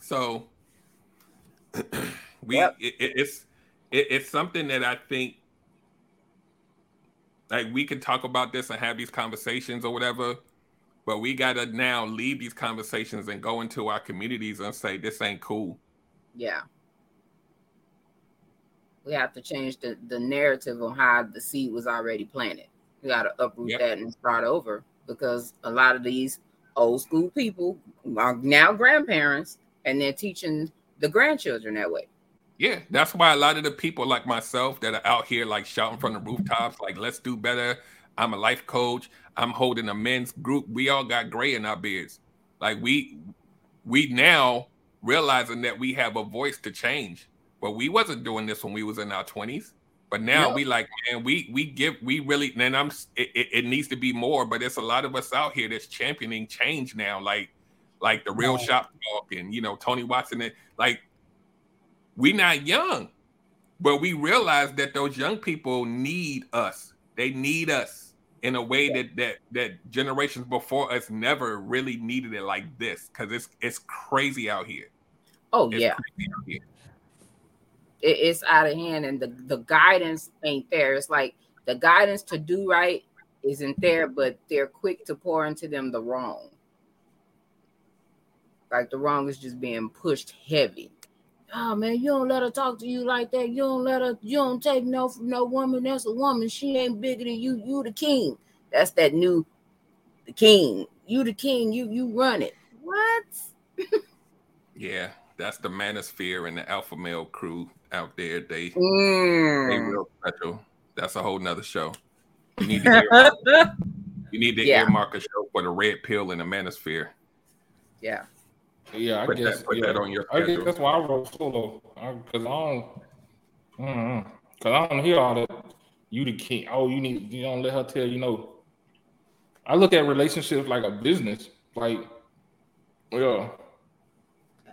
So we yep. it, it's it, it's something that I think like we can talk about this and have these conversations or whatever, but we gotta now leave these conversations and go into our communities and say this ain't cool. Yeah. We have to change the, the narrative on how the seed was already planted. We gotta uproot yep. that and start over because a lot of these old school people, are now grandparents, and they're teaching the grandchildren that way. Yeah, that's why a lot of the people like myself that are out here like shouting from the rooftops, like let's do better. I'm a life coach. I'm holding a men's group. We all got gray in our beards. Like we we now realizing that we have a voice to change. But we wasn't doing this when we was in our 20s. But now we like, man, we we give we really and I'm it, it, needs to be more, but there's a lot of us out here that's championing change now, like like the real shop talk and you know Tony Watson and like we not young, but we realize that those young people need us. They need us in a way that that that generations before us never really needed it like this because it's it's crazy out here. Oh it's yeah. It, it's out of hand and the, the guidance ain't there. It's like the guidance to do right isn't there, but they're quick to pour into them the wrong. Like the wrong is just being pushed heavy oh man, you don't let her talk to you like that. You don't let her, you don't take no from no woman. That's a woman. She ain't bigger than you. You the king. That's that new the king. You the king. You you run it. What? yeah, that's the manosphere and the alpha male crew out there. They mm. they real special. That's a whole nother show. You need to earmark, you need to yeah. earmark a show for the red pill and the manosphere. Yeah. Yeah, I put guess. That, put yeah. that on your. I guess that's why I wrote solo because I, I, don't. Because mm-hmm. I don't hear all that. You the king. Oh, you need. You don't let her tell you no. I look at relationships like a business. Like, yeah.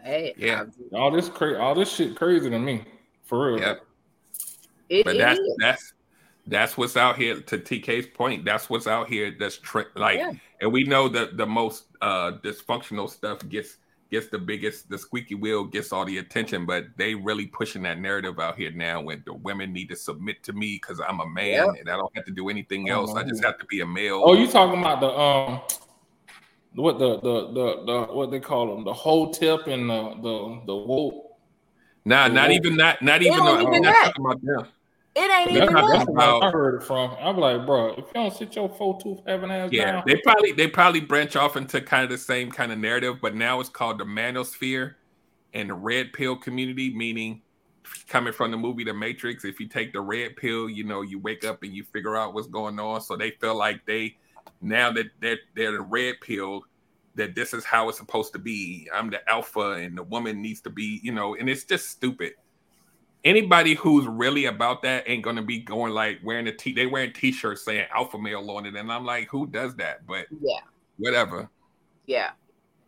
Hey, yeah. All this crazy. All this shit crazy to me. For real. Yeah. It, but that's that's that's what's out here. To TK's point, that's what's out here. That's tri- like, yeah. and we know that the most uh dysfunctional stuff gets gets the biggest, the squeaky wheel gets all the attention, but they really pushing that narrative out here now when the women need to submit to me because I'm a man yep. and I don't have to do anything else. I just have to be a male. Oh, you talking about the um what the the the, the what they call them, the whole tip and the the the woke. Nah, not woke. even that, not even, no, even not talking about them. It ain't even that's about, I heard it from. I'm like, bro, if you don't sit your full tooth having ass yeah, down, they probably they probably branch off into kind of the same kind of narrative, but now it's called the manosphere and the red pill community, meaning coming from the movie The Matrix. If you take the red pill, you know you wake up and you figure out what's going on. So they feel like they now that they're, they're the red pill, that this is how it's supposed to be. I'm the alpha, and the woman needs to be, you know, and it's just stupid. Anybody who's really about that ain't gonna be going like wearing a t they wearing t-shirts saying alpha male on it and i'm like who does that? But yeah. whatever. Yeah.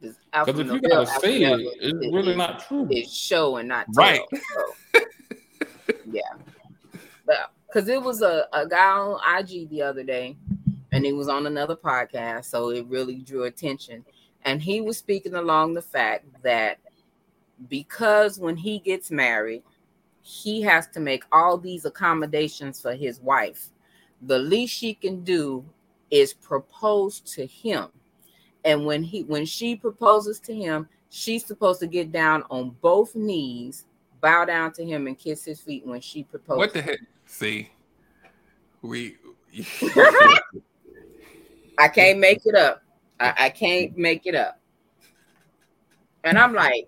Because if you gotta say it it's it, really it, not true. it's show and not tell, right. so. yeah. But because it was a, a guy on ig the other day and he was on another podcast so it really drew attention and he was speaking along the fact that because when he gets married he has to make all these accommodations for his wife. The least she can do is propose to him. And when he when she proposes to him, she's supposed to get down on both knees, bow down to him and kiss his feet when she proposes. What the heck? See, we I can't make it up. I, I can't make it up. And I'm like,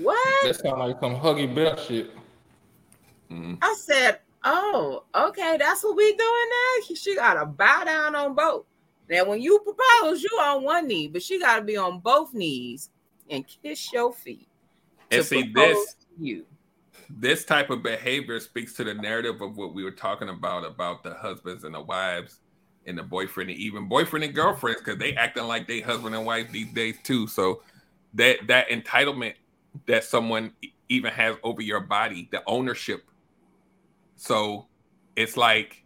what? That sounds like some huggy bear shit. Mm-hmm. I said, "Oh, okay, that's what we doing now." She got to bow down on both. Now, when you propose, you on one knee, but she got to be on both knees and kiss your feet. And see this, you. This type of behavior speaks to the narrative of what we were talking about about the husbands and the wives and the boyfriend and even boyfriend and girlfriends because they acting like they husband and wife these days too. So that that entitlement that someone even has over your body, the ownership so it's like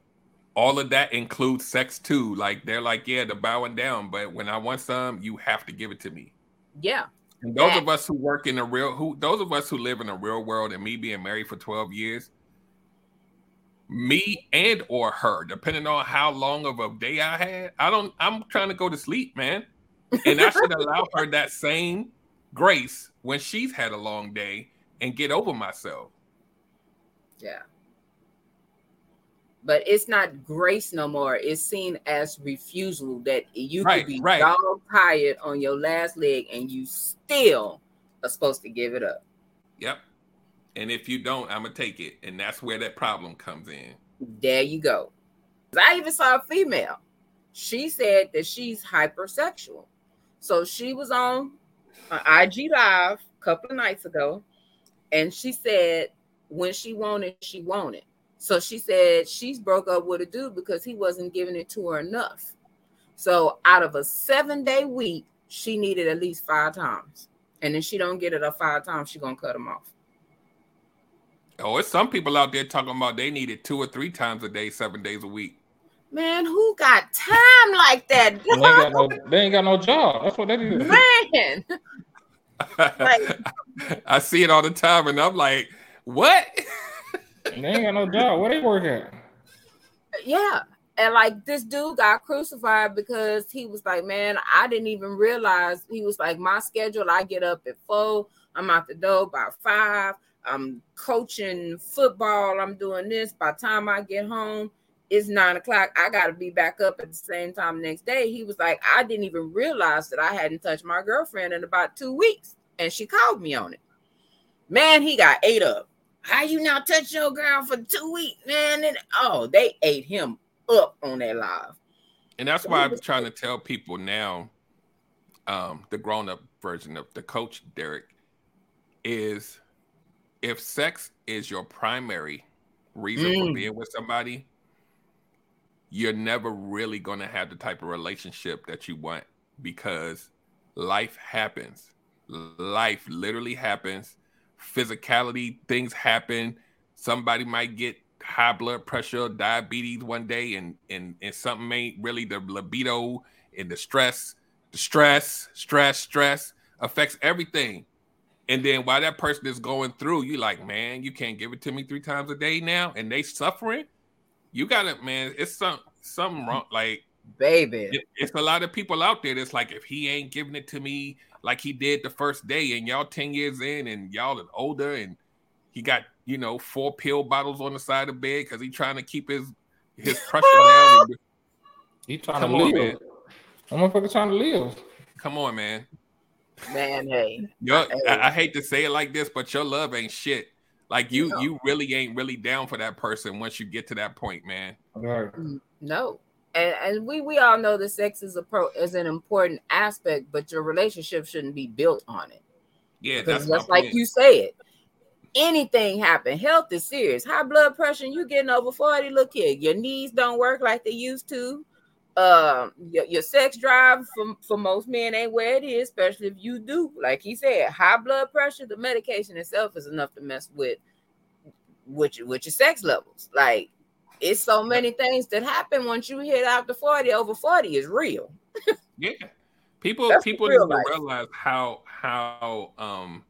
all of that includes sex too. Like they're like, yeah, the bowing down, but when I want some, you have to give it to me. Yeah. And those yeah. of us who work in the real who those of us who live in the real world and me being married for 12 years, me and or her, depending on how long of a day I had, I don't I'm trying to go to sleep, man. And I should allow her that same grace when she's had a long day and get over myself. Yeah but it's not grace no more. It's seen as refusal that you Right, could be right. dog tired on your last leg and you still are supposed to give it up. Yep. And if you don't, I'm gonna take it, and that's where that problem comes in. There you go. I even saw a female. She said that she's hypersexual. So she was on uh, IG Live a couple of nights ago, and she said when she wanted, she wanted. So she said she's broke up with a dude because he wasn't giving it to her enough. So out of a seven day week, she needed at least five times. And then she don't get it up five times, she gonna cut him off. Oh, it's some people out there talking about they need it two or three times a day, seven days a week. Man, who got time like that? They ain't got no, they ain't got no job. That's what they do. Man, Like- I see it all the time, and I'm like, what? They ain't got no job. Where they work at? yeah. And like this dude got crucified because he was like, Man, I didn't even realize he was like, My schedule, I get up at four, I'm out the door by five, I'm coaching football, I'm doing this. By the time I get home, it's nine o'clock. I gotta be back up at the same time next day. He was like, I didn't even realize that I hadn't touched my girlfriend in about two weeks. And she called me on it. Man, he got ate up. How you not touch your girl for two weeks, man? And oh, they ate him up on that live. And that's why I'm trying to tell people now, um, the grown-up version of the coach Derek is if sex is your primary reason for Mm. being with somebody, you're never really gonna have the type of relationship that you want because life happens. Life literally happens. Physicality, things happen. Somebody might get high blood pressure, diabetes one day, and and and something ain't really the libido and the stress, the stress, stress, stress affects everything. And then while that person is going through, you like, man, you can't give it to me three times a day now, and they suffering. You got it, man. It's some something wrong. Like Baby. it- it's a lot of people out there that's like, if he ain't giving it to me like he did the first day, and y'all 10 years in, and y'all are older, and he got, you know, four pill bottles on the side of the bed because he trying to keep his his pressure down. And- He trying Come to on, live. man. That motherfucker trying to live. Come on, man. Man, hey. Your, Hey. I, I hate to say it like this, but your love ain't shit. Like you, No. you really ain't really down for that person once you get to that point, man. Right. Mm, no. And, and we we all know that sex is a pro is an important aspect, but your relationship shouldn't be built on it. Yeah, Because that's my just like point. you said, anything happen. Health is serious. High blood pressure, you getting over 40. Look here, your knees don't work like they used to. Um, your, your sex drive for, for most men ain't where it is, especially if you do, like he said, high blood pressure. The medication itself is enough to mess with with your, with your sex levels. Like it's so many things that happen once you hit after 40. Over 40 is real. Yeah. People That's people need to realize how how um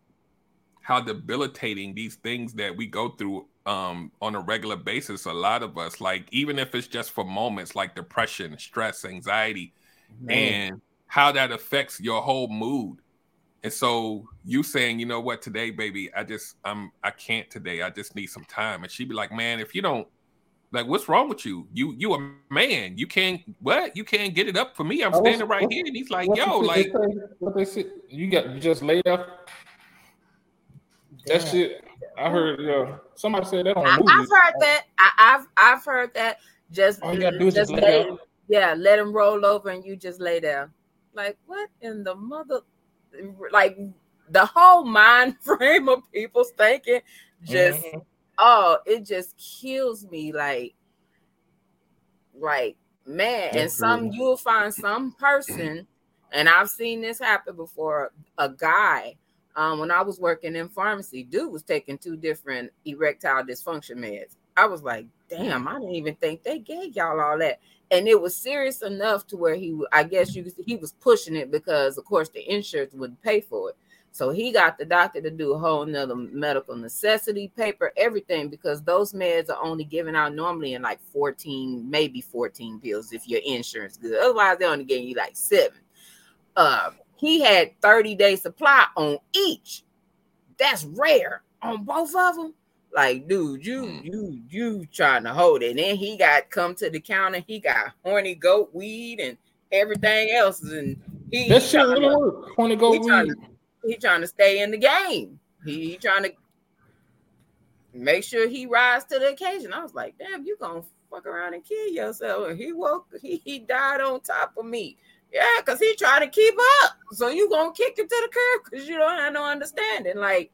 how debilitating these things that we go through um on a regular basis a lot of us like even if it's just for moments like depression stress anxiety and how that affects your whole mood. And so you saying you know what? Today baby i just i'm i can't today. I just need some time. And she'd be like man if you don't like what's wrong with you? You you a man. You can't what? You can't get it up for me. I'm Oh, standing right here. And he's like yo the like say- what they say? You got you just laid up. That Damn. shit. I heard. Uh, somebody said that on I. I've heard that. I, I've I've heard that. Just All you gotta do is just lay lay- down. Yeah, let him roll over and you just lay there. Like what in the mother? Like the whole mind frame of people's thinking. Just Mhm. oh, it just kills me. Like like man, and some you'll find some person, and I've seen this happen before. A guy um, when I was working in pharmacy, dude was taking two different erectile dysfunction meds. I was like, damn, I didn't even think they gave y'all all that. And it was serious enough to where he, I guess you, he was pushing it because, of course, the insurance wouldn't pay for it. So he got the doctor to do a whole nother medical necessity paper, everything, because those meds are only given out normally in like 14, maybe 14 pills if your insurance good. Otherwise, they only give you like seven. Um, he had 30 day supply on each. That's rare on both of them. Like, dude, you Mm. you you trying to hold it. And then he got come to the counter, he got horny goat weed and everything else. And he That he shit really work. Corny go he trying, weed. to, he trying to stay in the game. He, he trying to make sure he rise to the occasion. I was like, damn, you gonna fuck around and kill yourself. And he woke, he, he died on top of me. Yeah, because he trying to keep up. So you gonna kick him to the curb because you don't have no understanding. Like,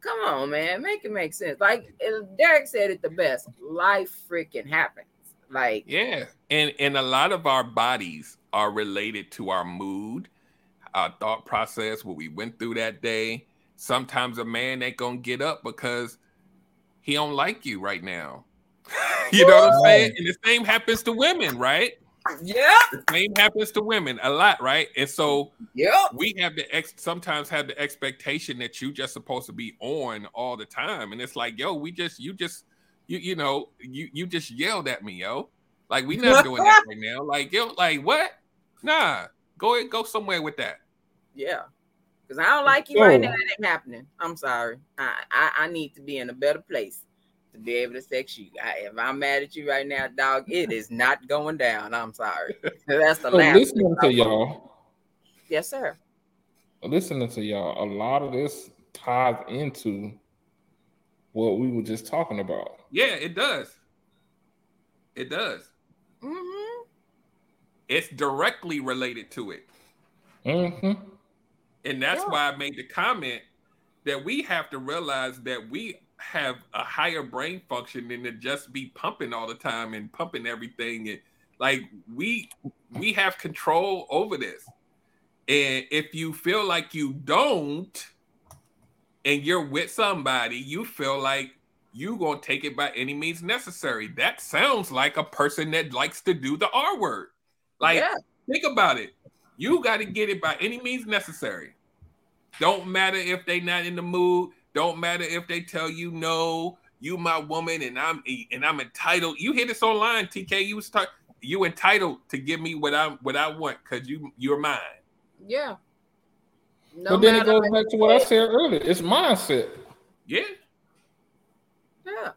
come on, man, make it make sense. Like Derek said it the best. Life freaking happens. Like, Yeah, and and a lot of our bodies are related to our mood, our thought process, what we went through that day. Sometimes a man ain't gonna get up because he don't like you right now. you know what I'm saying? And the same happens to women, right? Yeah, The same happens to women a lot, right? And so yeah, we have the ex sometimes have the expectation that you just supposed to be on all the time and it's like yo we just you just you you know you you just yelled at me yo like we not doing that right now like yo like what nah go ahead go somewhere with that Yeah. Because I don't like you right now. It ain't happening. I'm sorry. I, I I need to be in a better place to be able to sex you. I, if I'm mad at you right now, dog, it is not going down. I'm sorry. That's the So last. listening thing to I want. y'all, Yes, sir. listening to y'all, a lot of this ties into what we were just talking about. yeah it does it does Mm-hmm. it's directly related to it Mm-hmm. And that's Yeah. why I made the comment that we have to realize that we have a higher brain function than to just be pumping all the time and pumping everything. And like we we have control over this. And if you feel like you don't, and you're with somebody, you feel like you gonna take it by any means necessary. That sounds like a person that likes to do the R word. Like yeah. Think about it. You got to get it by any means necessary. Don't matter if they not in the mood. Don't matter if they tell you no. You my woman, and I'm and I'm entitled. You hear this online, TK. You was talk, you entitled to give me what I what I want because you you're mine. Yeah. No but then it goes back to what I said earlier. It's mindset. Yeah, Yeah.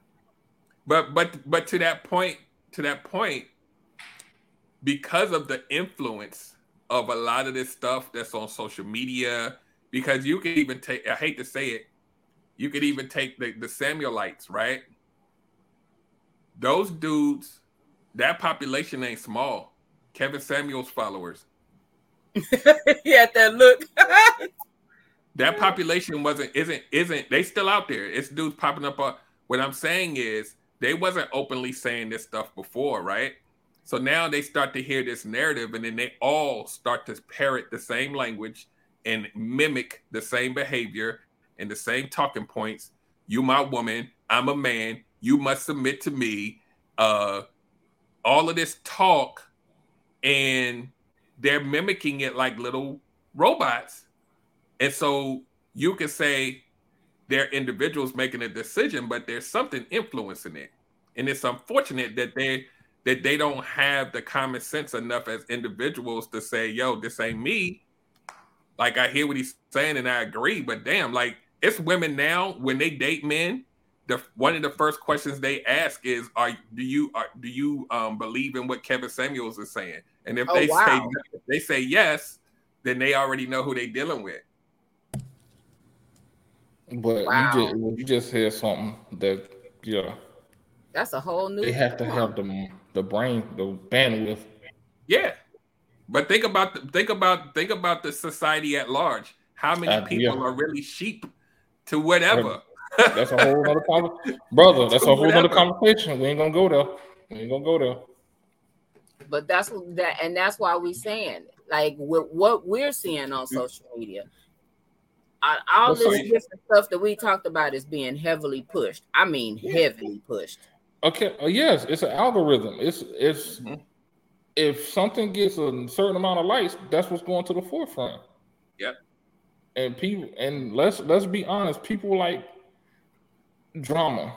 but but but to that point, to that point, because of the influence of a lot of this stuff that's on social media, because you can even take. I hate to say it, you could even take the the Samuelites, right? Those dudes, that population ain't small. Kevin Samuels' followers. he had that look. that population wasn't isn't isn't they still out there it's dudes popping up on what i'm saying is they wasn't openly saying this stuff before right so now they start to hear this narrative and then they all start to parrot the same language and mimic the same behavior and the same talking points you my woman i'm a man you must submit to me uh all of this talk and they're mimicking it like little robots and so you can say they're individuals making a decision, but there's something influencing it. And it's unfortunate that they that they don't have the common sense enough as individuals to say, yo, this ain't me. Like I hear what he's saying and I agree, but damn, like it's women now when they date men, the one of the first questions they ask is, "Are do you are, do you um, believe in what Kevin Samuels is saying?" And if Oh, they say if they say yes, then they already know who they're dealing with. But Wow. you just you just said something that yeah, That's a whole new. they have to have the the brain, the bandwidth. Yeah, but think about the, think about think about the society at large. How many Uh, people yeah. are really sheep to whatever? That's a whole other conversation. Brother, that's a whole other conversation. We ain't gonna go there. We ain't gonna go there. but that's that and that's why we saying like with what we're seeing on social media uh, all Well, so- this different stuff that we talked about is being heavily pushed i mean heavily pushed Okay. Uh, yes, it's an algorithm. It's it's Mhm. if something gets a certain amount of likes, that's what's going to the forefront. Yep. And people and let's let's be honest, people like drama.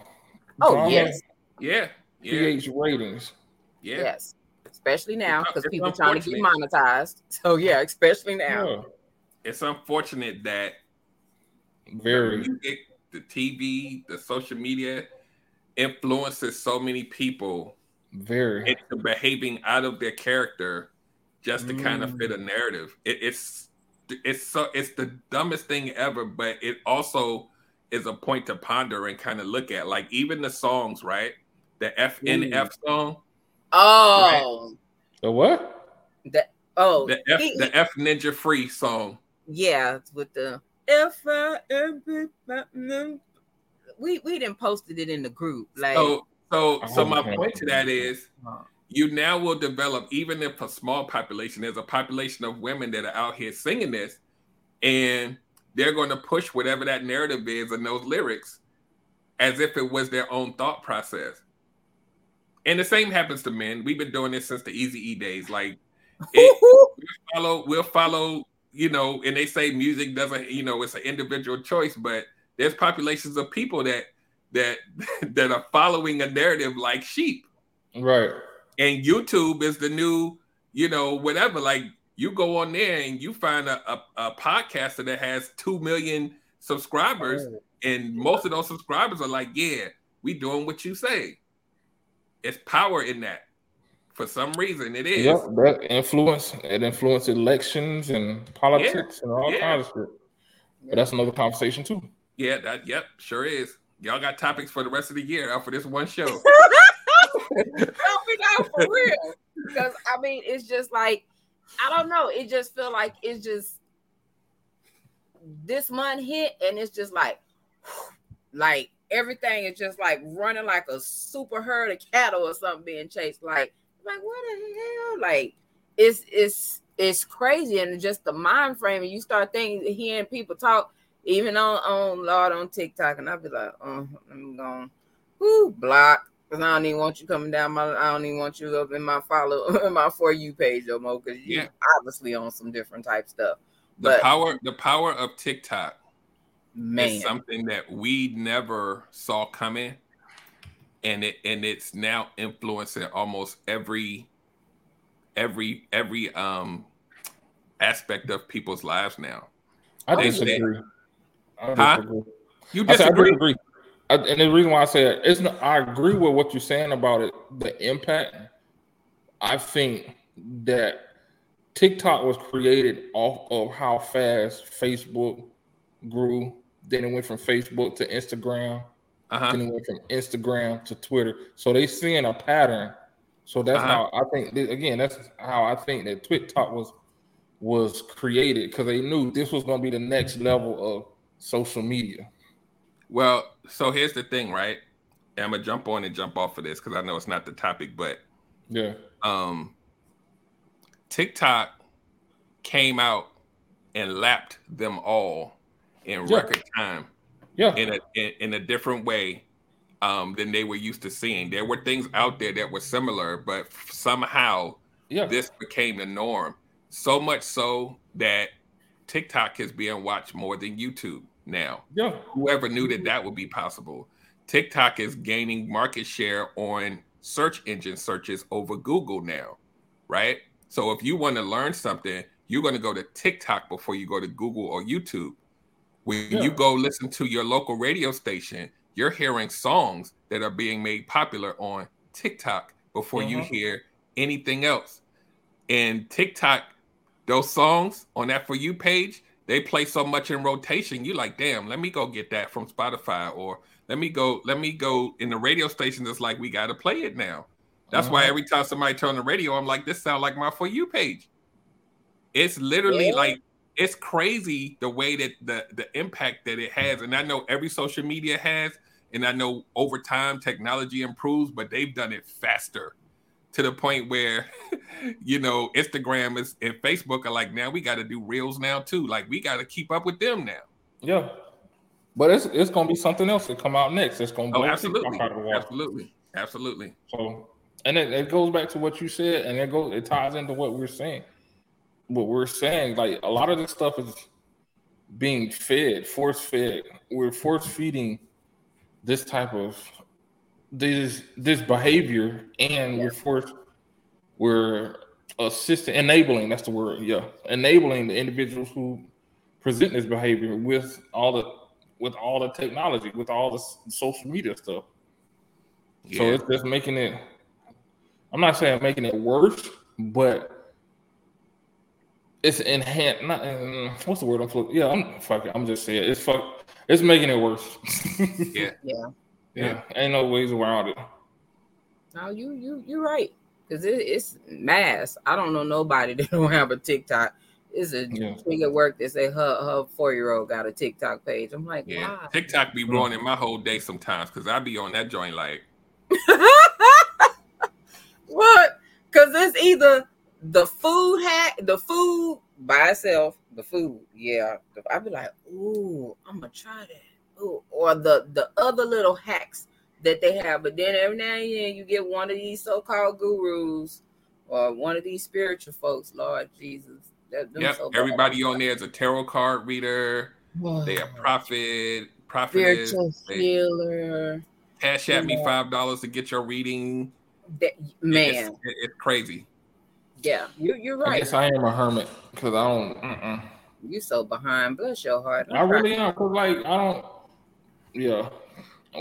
Oh, drama yes. Yeah, yeah, creates ratings. yeah. yes especially now because people trying to get monetized so yeah especially now Yeah. It's unfortunate that Very. you get the TV, the social media influences so many people Very. into behaving out of their character just to kind of fit Mm. a narrative. It, it's it's so it's the dumbest thing ever, but it also is a point to ponder and kind of look at. Like even the songs, right? The FNF mm. song, Oh, the what? that oh the F he- the F Ninja Free song. yeah, with the F I M P platinum. We we didn't posted it in the group. Like So so I so my haven't point to that is you now will develop, even if a small population, there's a population of women that are out here singing this, and they're going to push whatever that narrative is in those lyrics as if it was their own thought process. And the same happens to men. We've been doing this since the Easy E days. Like it, follow, we'll follow, you know, and they say music doesn't, you know, it's an individual choice, but there's populations of people that that that are following a narrative like sheep Right. And YouTube is the new, you know, whatever. Like you go on there and you find a, a, a podcaster that has two million subscribers, oh. and most of those subscribers are like, "Yeah, we doing what you say." It's power in that. For some reason, it is. Yep, that influence it influences elections and politics and all yeah. kinds of shit. But that's another conversation too. Yeah, that. Yep, sure is. Y'all got topics for the rest of the year out for this one show. no, we not for real. Because I mean, it's just like I don't know. It just feel like it's just this month hit, and it's just like, like everything is just like running like a super herd of cattle or something being chased. Like, like what the hell? Like, it's it's it's crazy, and just the mind frame. And you start thinking, hearing people talk, even on on Lord on TikTok, and I'll be like, uh, oh, I'm going, whoo, block. Cause I don't even want you coming down my. I don't even want you up in my follow in my for you page no more. Cause you Yeah. obviously on some different type stuff. The But power, the power of TikTok man, is something that we never saw coming, and it and it's now influencing almost every, every every um aspect of people's lives now. I They- disagree. I Huh? disagree. You I, said, I disagree? I, and the reason why I say it, it's not, I agree with what you're saying about it, the impact. I think that TikTok was created off of how fast Facebook grew. Then it went from Facebook to Instagram. Uh-huh. Then it went from Instagram to Twitter. So they seeing a pattern. So that's Uh-huh. how I think. Again, that's how I think that TikTok was was created because they knew this was going to be the next level of social media. Well, so here's the thing, right? And I'm gonna jump on and jump off of this because I know it's not the topic, but Yeah. um TikTok came out and lapped them all in Yeah. record time Yeah. in a in, in a different way um than they were used to seeing. There were things out there that were similar, but somehow Yeah. this became the norm. So much so that TikTok is being watched more than YouTube now. yeah. Whoever knew that that would be possible? TikTok is gaining market share on search engine searches over Google now, right? So if you want to learn something, you're going to go to TikTok before you go to Google or YouTube. When Yeah. you go listen to your local radio station, you're hearing songs that are being made popular on TikTok before you Mhm. hear anything else. And TikTok, those songs on that for you page, they play so much in rotation. You like, damn, let me go get that from Spotify, or let me go, let me go in the radio stations. It's like we got to play it now. That's why Uh-huh. every time somebody turn the radio, I'm like, this sound like my for you page. It's literally Yeah. like it's crazy the way that the the impact that it has. And I know every social media has, and I know over time technology improves, but they've done it faster to the point where you know Instagram is and Facebook are like, now we got to do reels now too. Like we got to keep up with them now. Yeah. But it's it's gonna be something else to come out next. It's gonna Oh, absolutely, out of the water. absolutely, absolutely. So, and it, it goes back to what you said, and it goes it ties into what we're saying. What we're saying, like a lot of this stuff is being fed, force fed. We're force feeding this type of this this behavior, and we're force we're assisting, enabling. That's the word. Yeah, enabling the individuals who present this behavior with all the with all the technology, with all the social media stuff. So it's just making it. I'm not saying making it worse, but it's enhanced. Not mm, what's the word I'm. flo- Yeah, I'm fuck it. I'm just saying it's fuck. It's making it worse. Yeah. Yeah. Yeah. Ain't no ways around it. No, you you you're right. Cause it, it's mass. I don't know nobody that don't have a TikTok. It's a Yeah. thing at work that say her her four year old got a TikTok page. I'm like, Yeah. wow. TikTok be ruining my whole day sometimes because I be on that joint like, what? Because it's either the food hack, the food by itself, the food, yeah. I'd be like, ooh, I'm gonna try that. Ooh, or the the other little hacks that they have, but then every now and then you get one of these so-called gurus or one of these spiritual folks, Lord Jesus. that- yep, so bad. everybody on there is a tarot card reader. They a prophet, prophetess. spiritual They healer. cash at me five dollars to get your reading. That, It's, man, it- it's crazy. yeah, you, you're I right. guess I am a hermit because I don't. Mm-mm. You so behind. Bless your heart. I really am because like I don't. Yeah,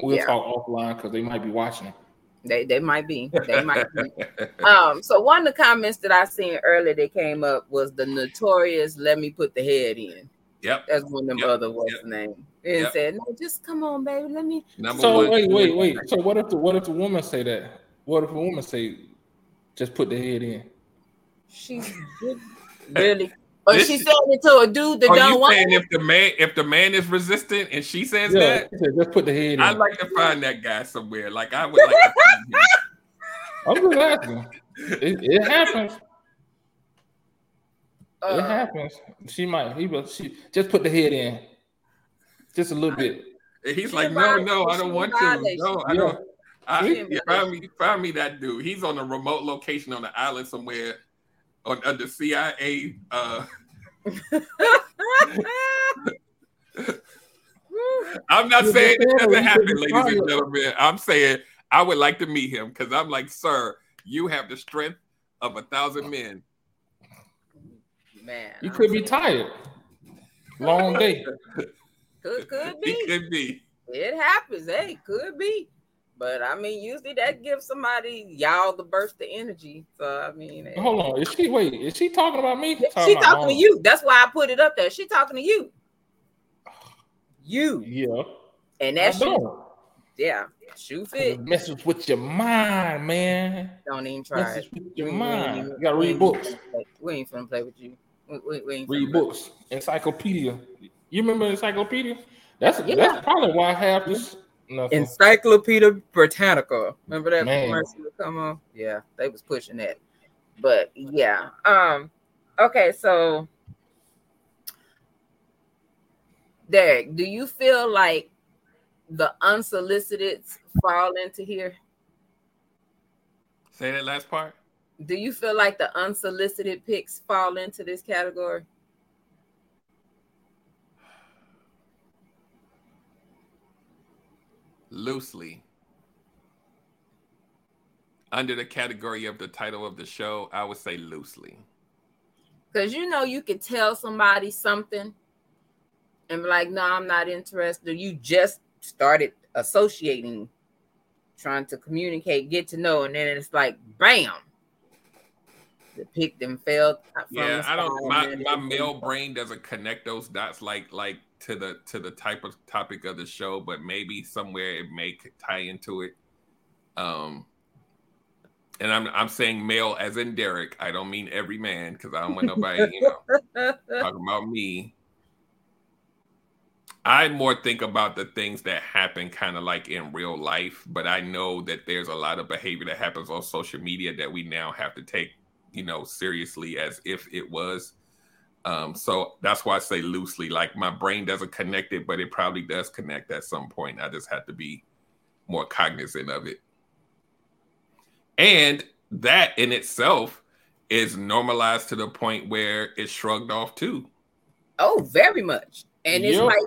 we'll Yeah. talk offline because they might be watching. They they might be. They might be. Um, so one of the comments that I seen earlier that came up was the notorious let me put the head in. Yep. That's one of them Yep, other what's yep. the name. And Yep. said, No, just come on, baby. Let me Number So one. wait, wait, wait. So what if the what if the woman say that? What if a woman say, just put the head in? she's really or This she is- said it to a dude that Are don't you want saying it. if the man if the man is resistant and she says Yeah, that? she said, just put the head. I'd like to find that guy somewhere. Like I would. like to I'm just asking. It, it happens. it Uh, happens. She might. He will. She just put the head in, just a little bit. And he's She like, no, no, I don't want to. No, I Yeah. don't. I, She yeah, find me, find me that dude. He's on a remote location on the island somewhere, on under CIA. Uh, I'm not Yeah, saying it doesn't happen, could be ladies and gentlemen. I'm saying I would like to meet him because I'm like, sir, you have the strength of a thousand men. man. You I'm could be saying- tired. Long day. Could could He be. could be. It happens. Hey, could be. But I mean, usually that gives somebody y'all the burst of energy. So I mean. Hold on. Is she wait? Is she talking about me? she about talking to you. That's why I put it up there. She talking to you. You Yeah. and I that shoe, yeah, shoe fit. Messes with your mind, man. Don't even try Messes it. with We your we mind. even- You gotta read books. We ain't finna play with you. We, we, we ain't Read books. Encyclopedia. You remember encyclopedia? That's Yeah. that's probably why I have this. Nothing. Encyclopedia Britannica. Remember that commercial come on? Yeah, they was pushing that. But yeah. Um, okay, so Derek, do you feel like the unsolicited fall into here? Say that last part. Do you feel like the unsolicited picks fall into this category? Loosely under the category of the title of the show i would say loosely Because you know you could tell somebody something and be like, no, I'm not interested. You just started associating, trying to communicate, get to know, and then it's like, bam, the pick them failed. from yeah i don't my, my male brain doesn't connect those dots like like to the to the type of topic of the show but maybe somewhere it may tie into it um and i'm i'm saying male as in derek i don't mean every man because i don't want nobody you know talking about me. I more think about the things that happen kind of like in real life, but I know that there's a lot of behavior that happens on social media that we now have to take, you know, seriously as if it was. Um, so that's why I say loosely, like my brain doesn't connect it, but it probably does connect at some point. I just have to be more cognizant of it. And that in itself is normalized to the point where it's shrugged off too. Oh, very much. And it's Yep. like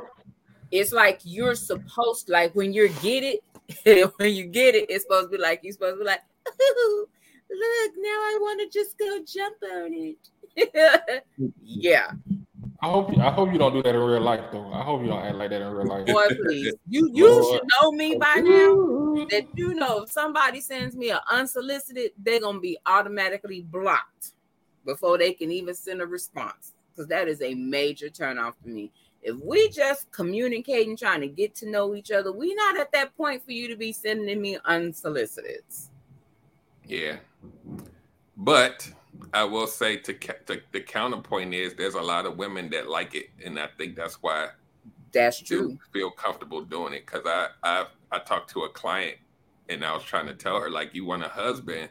it's like you're supposed like when you get it, when you get it, it's supposed to be like you're supposed to be like, look, now I want to just go jump on it. yeah. I I hope you, I hope you don't do that in real life though. I hope you don't act like that in real life. Boy, please. You you Lord. should know me by now. That you know if somebody sends me an unsolicited, they're gonna be automatically blocked before they can even send a response. Because that is a major turnoff to me. If we just communicating, trying to get to know each other, we not at that point for you to be sending me unsolicited. Yeah. But I will say to, to the counterpoint is there's a lot of women that like it, and I think that's why That's true. feel comfortable doing it. Because I I I talked to a client, and I was trying to tell her like, you want a husband,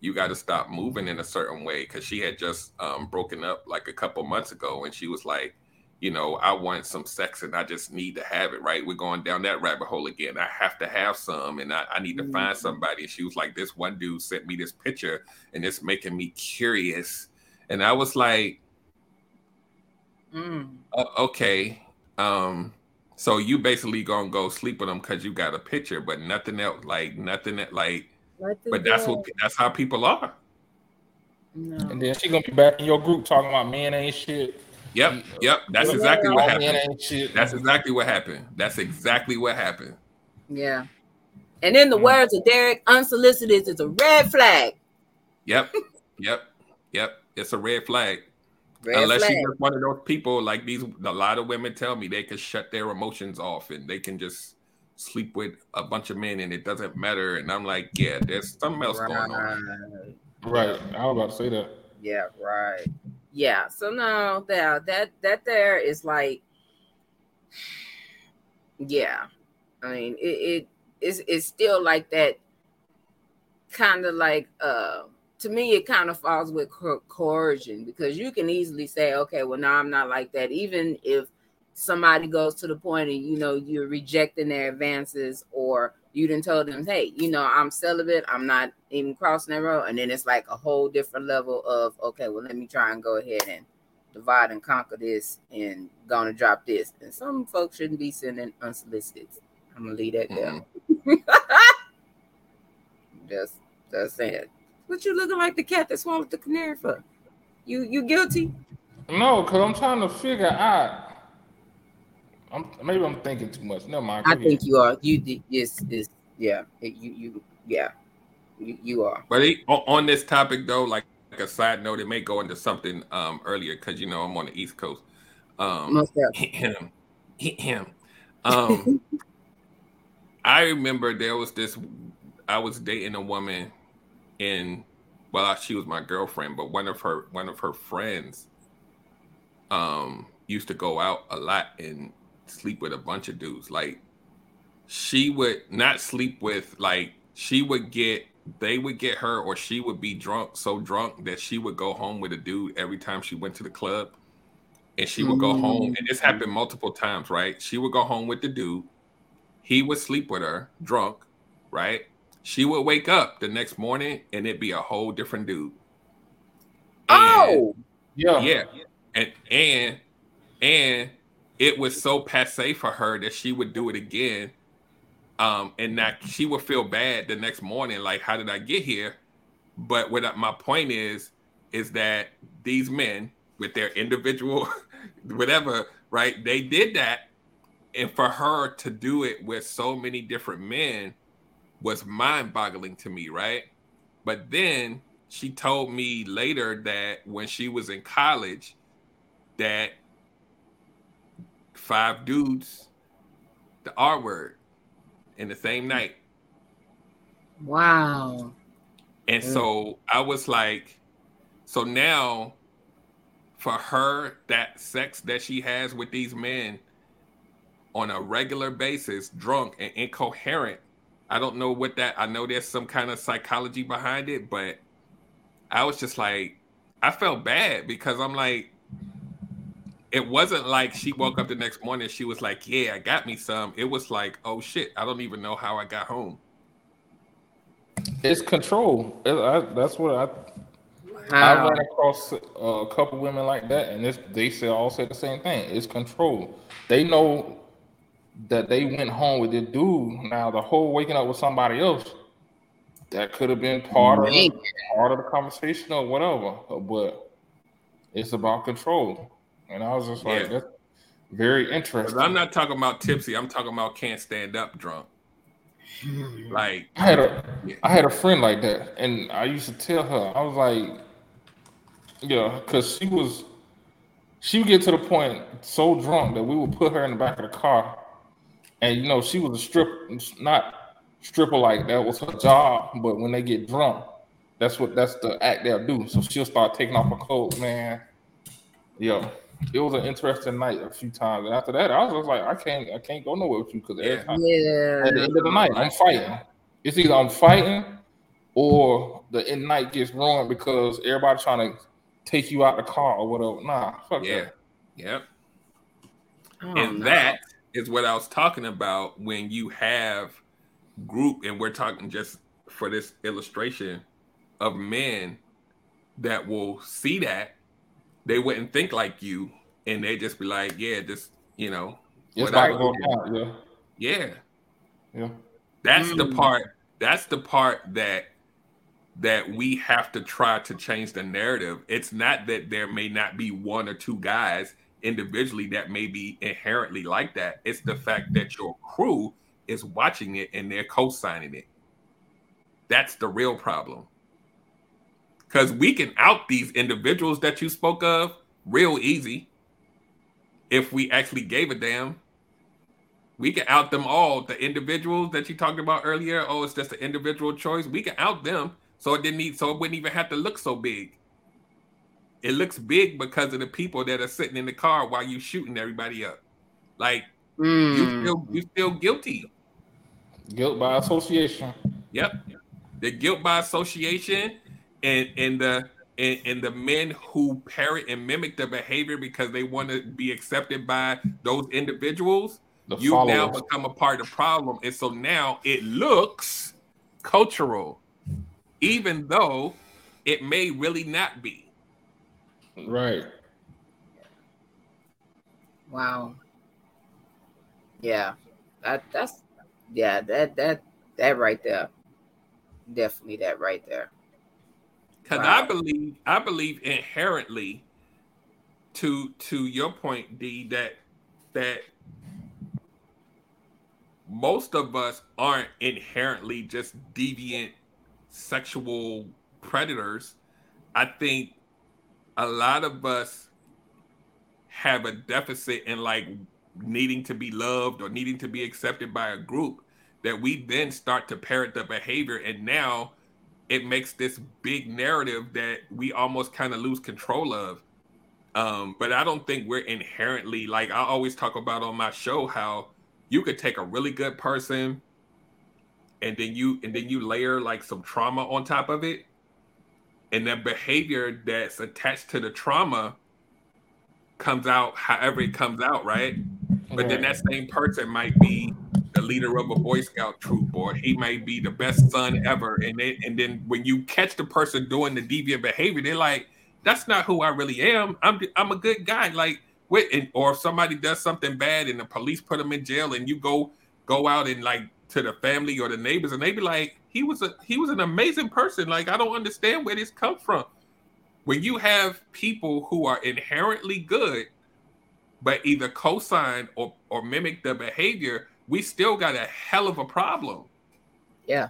you got to stop moving in a certain way. Because she had just um, broken up like a couple months ago, and she was like, you know, I want some sex, and I just need to have it. Right? We're going down that rabbit hole again. I have to have some, and I, I need to find Mhm. somebody. And she was like, this one dude sent me this picture, and it's making me curious. And I was like, Mm. uh, okay. Um, so you basically gonna go sleep with them because you got a picture, but nothing else, like nothing that like. Let them But that's what that's how people are. No. And then she gonna be back in your group talking about men ain't shit. Yep, yep. That's exactly what happened. That's exactly what happened. That's exactly what happened. Yeah. And in the Mm. words of Derek, unsolicited is a red flag. Yep, yep, yep. It's a red flag. Red Unless flag. you're one of those people like these, a lot of women tell me they can shut their emotions off and they can just sleep with a bunch of men and it doesn't matter. And I'm like, yeah, there's something else going on. Right. right. I was about to say that. Yeah, right. Yeah. So no, that that that there is like, yeah. I mean, it, it it's it's still like that, kind of like uh. To me, it kind of falls with co- coercion because you can easily say, okay, well, no, I'm not like that. Even if somebody goes to the point and you know you're rejecting their advances or you didn't tell them, hey, you know, I'm celibate, I'm not even crossing that road, and then it's like a whole different level of okay, well, let me try and go ahead and divide and conquer this and gonna drop this. And some folks shouldn't be sending unsolicited. I'm gonna leave that there. Mhm. just just saying. What you looking like the cat that swallowed the canary for? You you guilty? No, because I'm trying to figure out. I'm maybe I'm thinking too much. No, mind. I ahead. think you are. You did yes, this yeah. You you yeah. You, you are. But it, on, on this topic though, like, like a side note, it may go into something um earlier because you know I'm on the East Coast. Um, Most definitely. him, him. Um, I remember there was this. I was dating a woman, and well, she was my girlfriend, but one of her one of her friends, um, used to go out a lot and sleep with a bunch of dudes. Like, she would not sleep with like she would get they would get her or she would be drunk so drunk that she would go home with a dude every time she went to the club and she would go home. And this mm. happened multiple times right? She would go home with the dude. He would sleep with her drunk right? She would wake up the next morning and it'd be a whole different dude. And- Oh, Yeah. yeah. And and and it was so passe for her that she would do it again um and that she would feel bad the next morning like how did i get here? But what my point is is that these men with their individual whatever right they did that and for her to do it with so many different men was mind-boggling to me right? But then she told me later that when she was in college that five dudes the R word in the same night. wow. And so I was like, so now for her, that sex that she has with these men on a regular basis, drunk and incoherent, I don't know what that, I know there's some kind of psychology behind it, but I was just like, I felt bad because I'm like, it wasn't like she woke up the next morning, she was like, yeah, I got me some. It was like, oh shit, I don't even know how I got home. It's control. It- I, that's what I I Wow. ran across uh, a couple women like that, and this, they said all said the same thing. It's control. They know that they went home with this dude. Now the whole waking up with somebody else, that could have been part of Man. part of the conversation or whatever. But it's about control. And I was just like, Yeah. that's very interesting. I'm not talking about tipsy. I'm talking about can't stand up drunk. Like, I had a I had a friend like that, and I used to tell her, I was like, yeah, because she was she would get to the point so drunk that we would put her in the back of the car, and you know she was a strip, not stripper like that was her job, but when they get drunk, that's what that's the act they'll do. So she'll start taking off her clothes, man. Yo, it was an interesting night a few times, and after that, I was just like, I can't, I can't go nowhere with you because every Yeah. time Yeah. at the end of the night, I'm fighting. It's either I'm fighting or the end night gets ruined because everybody trying to take you out the car or whatever. Nah, fuck yeah, that. yep. Oh, and no. that is what I was talking about when you have group, and we're talking just for this illustration of men that will see that they wouldn't think like you, and they just be like, yeah, just you know, It's whatever. about to. Yeah, yeah. yeah. That's the Mm. part. That's the part that that we have to try to change the narrative. It's not that there may not be one or two guys individually that may be inherently like that. It's the fact that your crew is watching it and they're co-signing it. That's the real problem. Because we can out these individuals that you spoke of real easy if we actually gave a damn we can out them all. The individuals that you talked about earlier, oh, it's just an individual choice. We can out them, so it didn't need, so it wouldn't even have to look so big. It looks big because of the people that are sitting in the car while you're shooting everybody up. Like you Mm. feel you feel guilty. Guilt by association. Yep. The guilt by association and and the and, and the men who parrot and mimic the behavior because they want to be accepted by those individuals The you now become a part of the problem. And so now it looks cultural, even though it may really not be. Right. Wow. Yeah. That that's yeah, that that that right there. Definitely that right there. Because Wow. I believe I believe inherently to to your point, D, that that most of us aren't inherently just deviant sexual predators. I think a lot of us have a deficit in like needing to be loved or needing to be accepted by a group that we then start to parrot the behavior and now it makes this big narrative that we almost kind of lose control of. Um but i don't think we're inherently like i always talk about on my show how you could take a really good person and then you and then you layer like some trauma on top of it. And that behavior that's attached to the trauma comes out however it comes out right? But then that same person might be the leader of a Boy Scout troop, or he might be the best son ever. And then, and then when you catch the person doing the deviant behavior, they're like, "That's not who I really am. I'm I'm a good guy." Like? And, or if somebody does something bad and the police put them in jail, and you go go out and like to the family or the neighbors, and they be like, "He was a he was an amazing person. Like, I don't understand where this come from." When you have people who are inherently good but either co-sign or or mimic the behavior, we still got a hell of a problem. Yeah.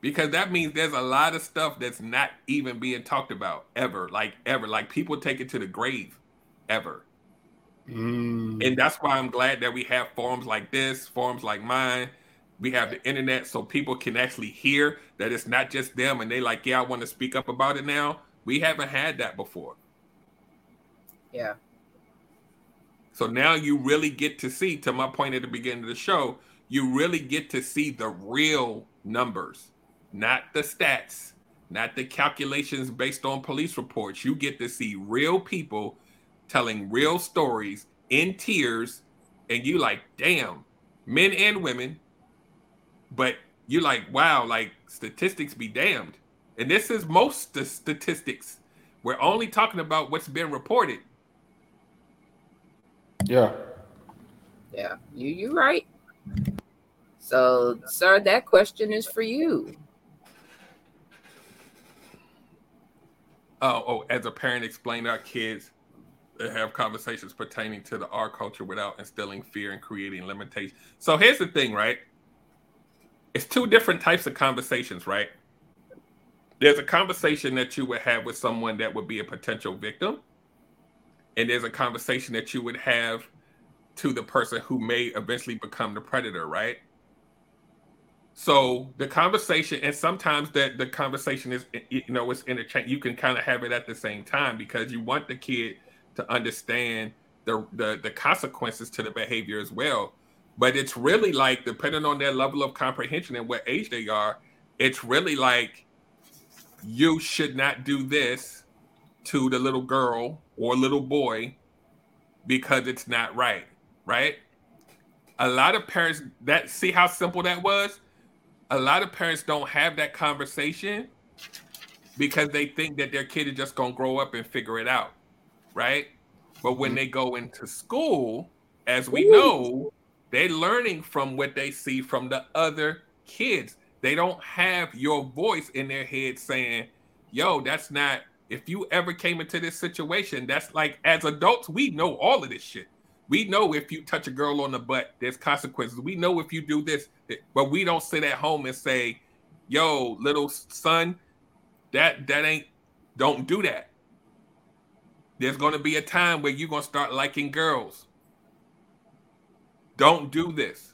Because that means there's a lot of stuff that's not even being talked about ever, like ever. Like people take it to the grave ever. Mm. And that's why I'm glad that we have forums like this, forums like mine. We have the internet so people can actually hear that it's not just them and they like, yeah, I want to speak up about it now. We haven't had that before. Yeah. So now you really get to see, to my point at the beginning of the show, you really get to see the real numbers, not the stats, not the calculations based on police reports. You get to see real people telling real stories in tears, and you like, damn, men and women. But you like, wow, like statistics be damned. And this is most the statistics. We're only talking about what's been reported. Yeah. Yeah. You you right. So, sir, that question is for you. Oh, oh, as a parent, explain to our kids to have conversations pertaining to the art culture without instilling fear and creating limitations. So here's the thing, right? It's two different types of conversations, right? There's a conversation that you would have with someone that would be a potential victim, and there's a conversation that you would have to the person who may eventually become the predator, right? So the conversation, and sometimes that the conversation is, you know, it's interchange. You can kind of have it at the same time because you want the kid to understand the, the the consequences to the behavior as well. But it's really like depending on their level of comprehension and what age they are, it's really like you should not do this to the little girl or little boy because it's not right, right? A lot of parents that see how simple that was. A lot of parents don't have that conversation because they think that their kid is just going to grow up and figure it out right? But when mm-hmm. they go into school, as we Ooh. know, they're learning from what they see from the other kids. They don't have your voice in their head saying, yo, that's not, if you ever came into this situation, that's like, as adults, we know all of this shit. We know if you touch a girl on the butt, there's consequences. We know if you do this, but we don't sit at home and say, yo, little son, that that ain't don't do that there's going to be a time where you're going to start liking girls. Don't do this.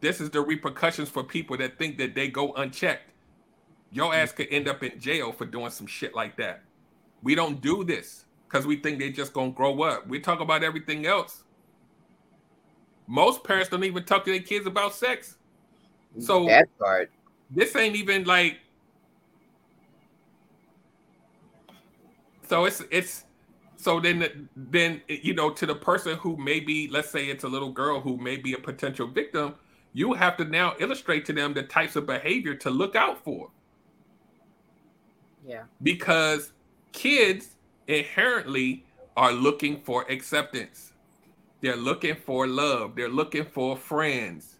This is the repercussions for people that think that they go unchecked. Your ass could end up in jail for doing some shit like that. We don't do this because we think they're just going to grow up. We talk about everything else. Most parents don't even talk to their kids about sex. So that part. This ain't even like. So it's it's so then then you know to the person who maybe let's say it's a little girl who may be a potential victim you have to now illustrate to them the types of behavior to look out for yeah because kids inherently are looking for acceptance they're looking for love they're looking for friends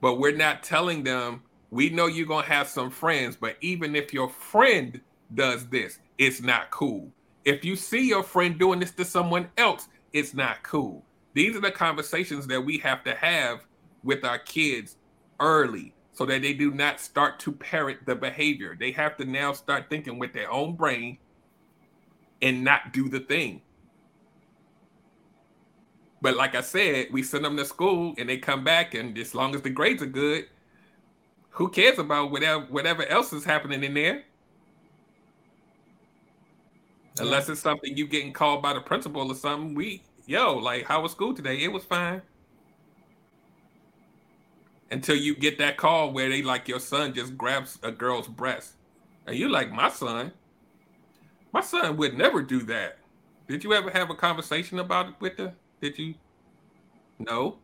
but we're not telling them we know you're going to have some friends but even if your friend does this it's not cool if you see your friend doing this to someone else, it's not cool. These are the conversations that we have to have with our kids early so that they do not start to parrot the behavior. They have to now start thinking with their own brain and not do the thing. But like I said, we send them to school and they come back, and as long as the grades are good, who cares about whatever whatever else is happening in there? Unless it's something you getting called by the principal or something. We yo, like how was school today? It was fine. Until you get that call where they like your son just grabs a girl's breast. And you like, my son? My son would never do that. Did you ever have a conversation about it with her? Did you? No.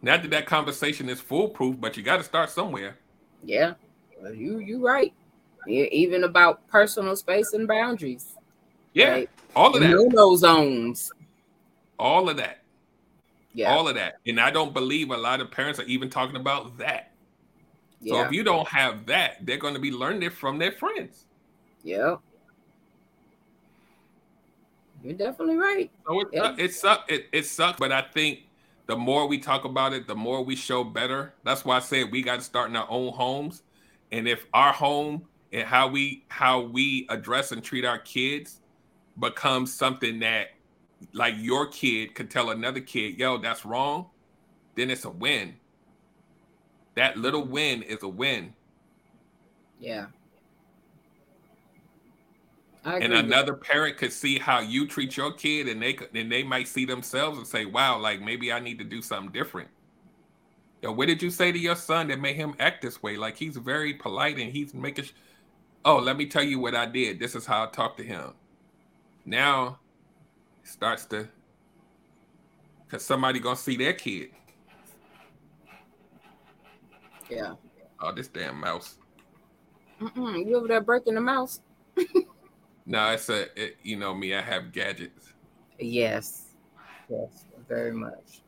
Not that that conversation is foolproof, but you got to start somewhere. Yeah you you right. Even about personal space and boundaries. Yeah, right? all of that. No no zones. All of that. Yeah. All of that. And I don't believe a lot of parents are even talking about that. Yeah. So if you don't have that, they're going to be learning it from their friends. Yeah. You're definitely right. So it, yeah. it, sucks. It, it sucks, but I think the more we talk about it, the more we show better. That's why I said we got to start in our own homes and if our home and how we how we address and treat our kids becomes something that like your kid could tell another kid, yo, that's wrong, then it's a win. That little win is a win. Yeah. And another parent could see how you treat your kid, and they and they might see themselves and say, "Wow, like maybe I need to do something different." Yo, what did you say to your son that made him act this way? Like he's very polite and he's making. Sh- oh, let me tell you what I did. This is how I talked to him. Now, starts to, cause somebody gonna see their kid. Yeah. Oh, this damn mouse. Mm-mm, you over there breaking the mouse? no, it's a. It, you know me. I have gadgets. Yes. Yes, very much.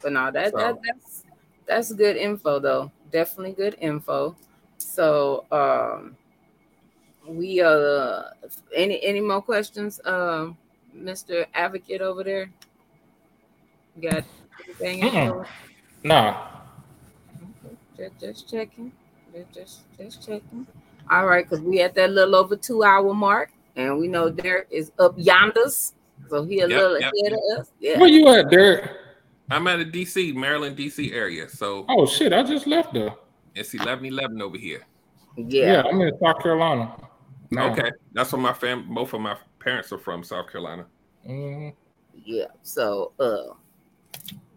But no, that, so, that that's that's good info though. Definitely good info. So um we uh any any more questions, uh, Mr. Advocate over there? You got anything? Nah. Just, just checking. Just, just, just checking. All right, because we at that little over two hour mark, and we know Derek is up yonders, so he a Yep, little yep. ahead of us. Yeah. Where you at, Derek? I'm at a DC, Maryland, DC area. So Oh shit, I just left there. it's 1111 over here. Yeah. Yeah, I'm in South Carolina. now. Okay. That's where my fam both of my parents are from, South Carolina. Mhm. Yeah. So uh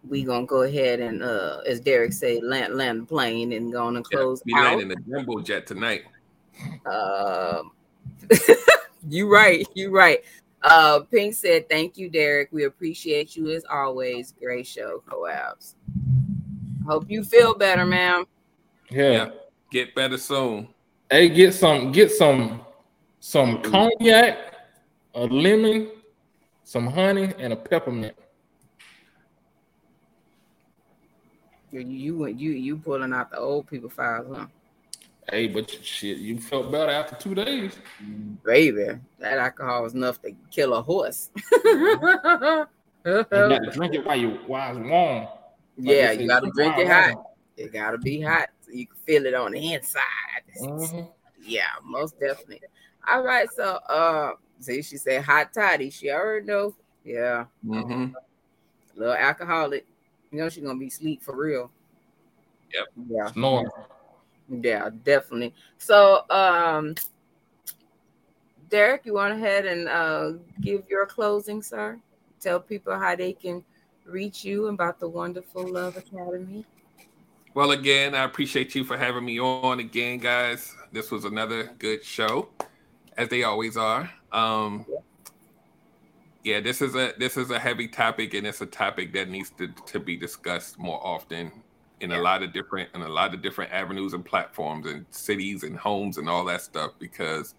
we gonna go ahead and uh as Derek said, land land the plane and gonna Yeah, close we out. landing the jumbo jet tonight. Um you right, you right. Uh Pink said, Thank you, Derek. We appreciate you as always. Great show, co-ops. Hope you feel better, ma'am. Yeah. Yeah. Get better soon. Hey, get some, get some, some cognac, a lemon, some honey, and a peppermint. You you you you pulling out the old people files, huh? Hey, but shit, you felt better after two days. Baby, that alcohol was enough to kill a horse. You got to drink it while you while it's warm. Like yeah, you gotta drink it hot. It gotta be hot so you can feel it on the inside. warm. Mhm. Yeah, most definitely. All right, so uh see she said hot toddy. She already know. Yeah, hmm little alcoholic. You know she gonna be sleep for real. Yep. Yeah, Snoring. yeah, definitely. So um Derek, you went ahead and uh give your closing, sir. Tell people how they can reach you about the wonderful Love Academy. Well, again, I appreciate you for having me on again, guys. This was another good show, as they always are. Um, yeah, this is a this is a heavy topic, and it's a topic that needs to, to be discussed more often in a lot of different in a lot of different avenues and platforms and cities and homes and all that stuff because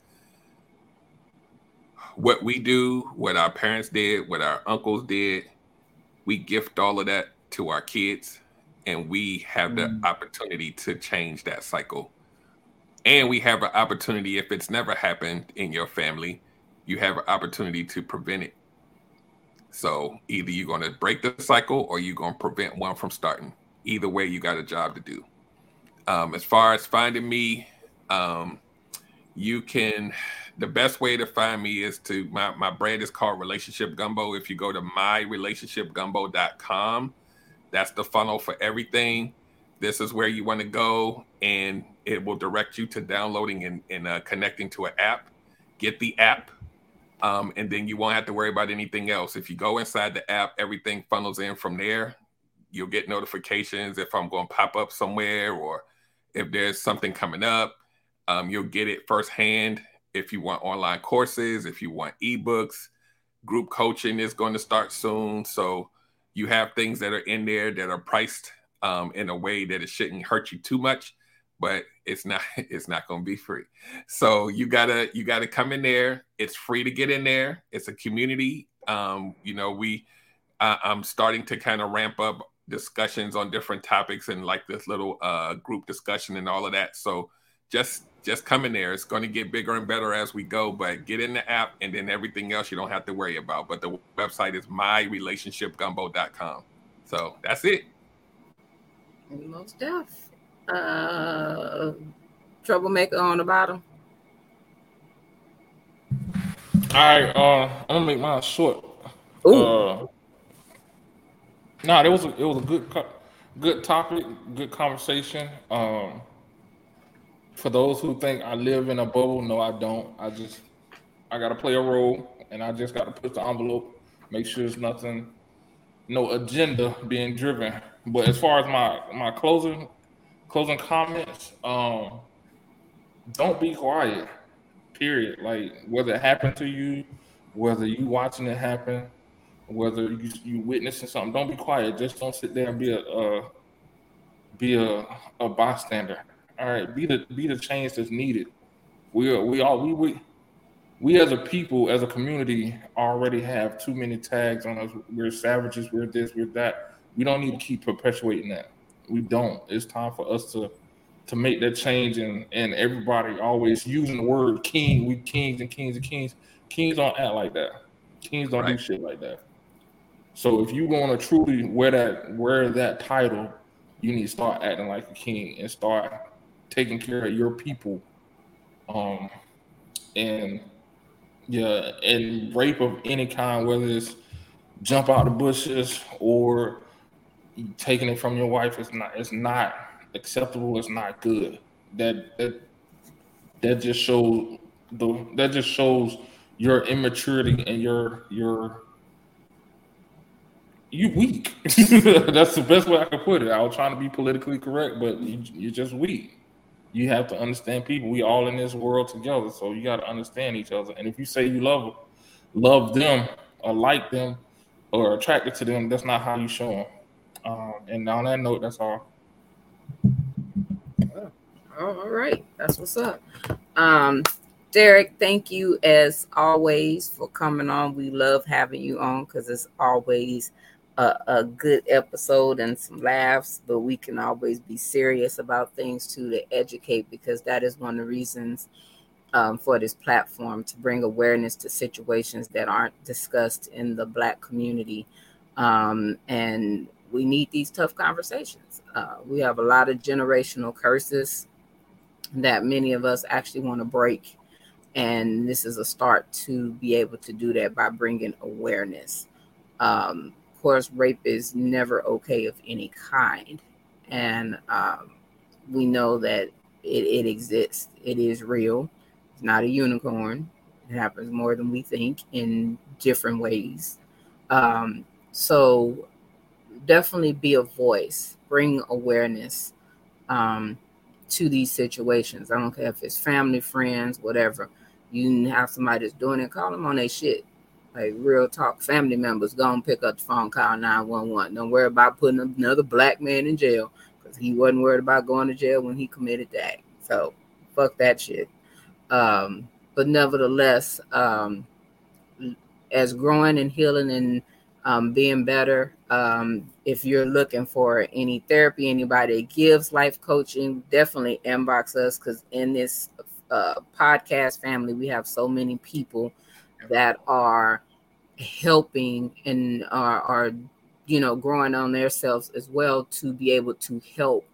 what we do, what our parents did, what our uncles did, we gift all of that to our kids and we have the mm. opportunity to change that cycle. And we have an opportunity, if it's never happened in your family, you have an opportunity to prevent it. So either you're going to break the cycle or you're going to prevent one from starting. Either way, you got a job to do. Um, as far as finding me, um, you can the best way to find me is to my, my brand is called relationship gumbo if you go to myrelationshipgumbo.com that's the funnel for everything this is where you want to go and it will direct you to downloading and, and uh, connecting to an app get the app um, and then you won't have to worry about anything else if you go inside the app everything funnels in from there you'll get notifications if i'm going to pop up somewhere or if there's something coming up um, you'll get it firsthand if you want online courses, if you want ebooks. Group coaching is going to start soon. So you have things that are in there that are priced um, in a way that it shouldn't hurt you too much, but it's not it's not going to be free. So you gotta you gotta come in there. It's free to get in there. It's a community. Um, you know, we I, I'm starting to kind of ramp up discussions on different topics and like this little uh, group discussion and all of that. So just just come in there. It's going to get bigger and better as we go, but get in the app and then everything else you don't have to worry about. But the website is myrelationshipgumbo.com. So that's it. Most deaf. Uh, troublemaker on the bottom. All right, uh, I'm gonna make mine short. Ooh, Uh, no, it was a, it was a good good topic, good conversation. Um, for those who think I live in a bubble, no, I don't. I just I gotta play a role, and I just gotta push the envelope, make sure there's nothing, no agenda being driven. But as far as my my closing closing comments, um, don't be quiet. Period. Like whether it happened to you, whether you watching it happen, whether you you witnessing something, don't be quiet. Just don't sit there and be a be a, a bystander. All right, be the be the change that's needed. We are we all we we we as a people, as a community, already have too many tags on us. We're savages. We're this. We're that. We don't need to keep perpetuating that. We don't. It's time for us to to make that change and and everybody always using the word king. We kings and kings and kings. Kings don't act like that. Kings don't right. do shit like that. So if you want to truly wear that wear that title, you need to start acting like a king and start taking care of your people. Um and yeah, and rape of any kind, whether it's jump out the bushes or taking it from your wife, is not it's not acceptable. It's not good. That that that just shows the that just shows your immaturity and your your you weak. That's the best way I can put it. I was trying to be politically correct, but you, you're just weak. You have to understand people. We all in this world together, so you got to understand each other. And if you say you love love them or like them or attracted to them, that's not how you show them. Um, and on that note, that's all. All right, that's what's up. Um, Derek, thank you as always for coming on. We love having you on because it's always a, a, good episode and some laughs, but we can always be serious about things too to educate because that is one of the reasons um, for this platform to bring awareness to situations that aren't discussed in the Black community. Um, and we need these tough conversations. Uh, we have a lot of generational curses that many of us actually want to break. And this is a start to be able to do that by bringing awareness. Um, of course, rape is never okay of any kind. And um, we know that it, it exists, it is real, it's not a unicorn. It happens more than we think in different ways. Um, so definitely be a voice, bring awareness um, to these situations. I don't care if it's family, friends, whatever. You have somebody that's doing it, call them on their shit. Like real talk, family members, go and pick up the phone, call 911. Don't worry about putting another black man in jail because he wasn't worried about going to jail when he committed the act. So fuck that shit. Um, but nevertheless, um, as growing and healing and um, being better. Um, if you're looking for any therapy, anybody that gives life coaching, definitely inbox us because in this uh, podcast family, we have so many people that are helping and are, are you know growing on themselves as well to be able to help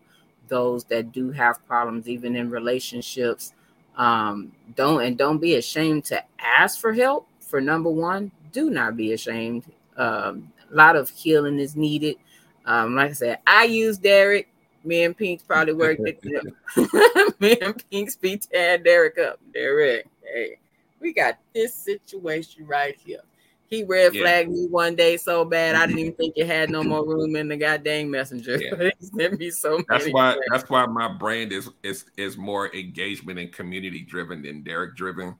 those that do have problems even in relationships um don't and don't be ashamed to ask for help for number one do not be ashamed um, a lot of healing is needed. Um, like I said, I use Derek. Me and Pinks probably worked it. Me and Pinks be tearing Derek up. Derek, hey, we got this situation right here. He red flagged yeah. me one day so bad I didn't even think it had no more room in the goddamn messenger. Yeah. sent me so That's why that's why my brand is is is more engagement and community driven than Derek driven.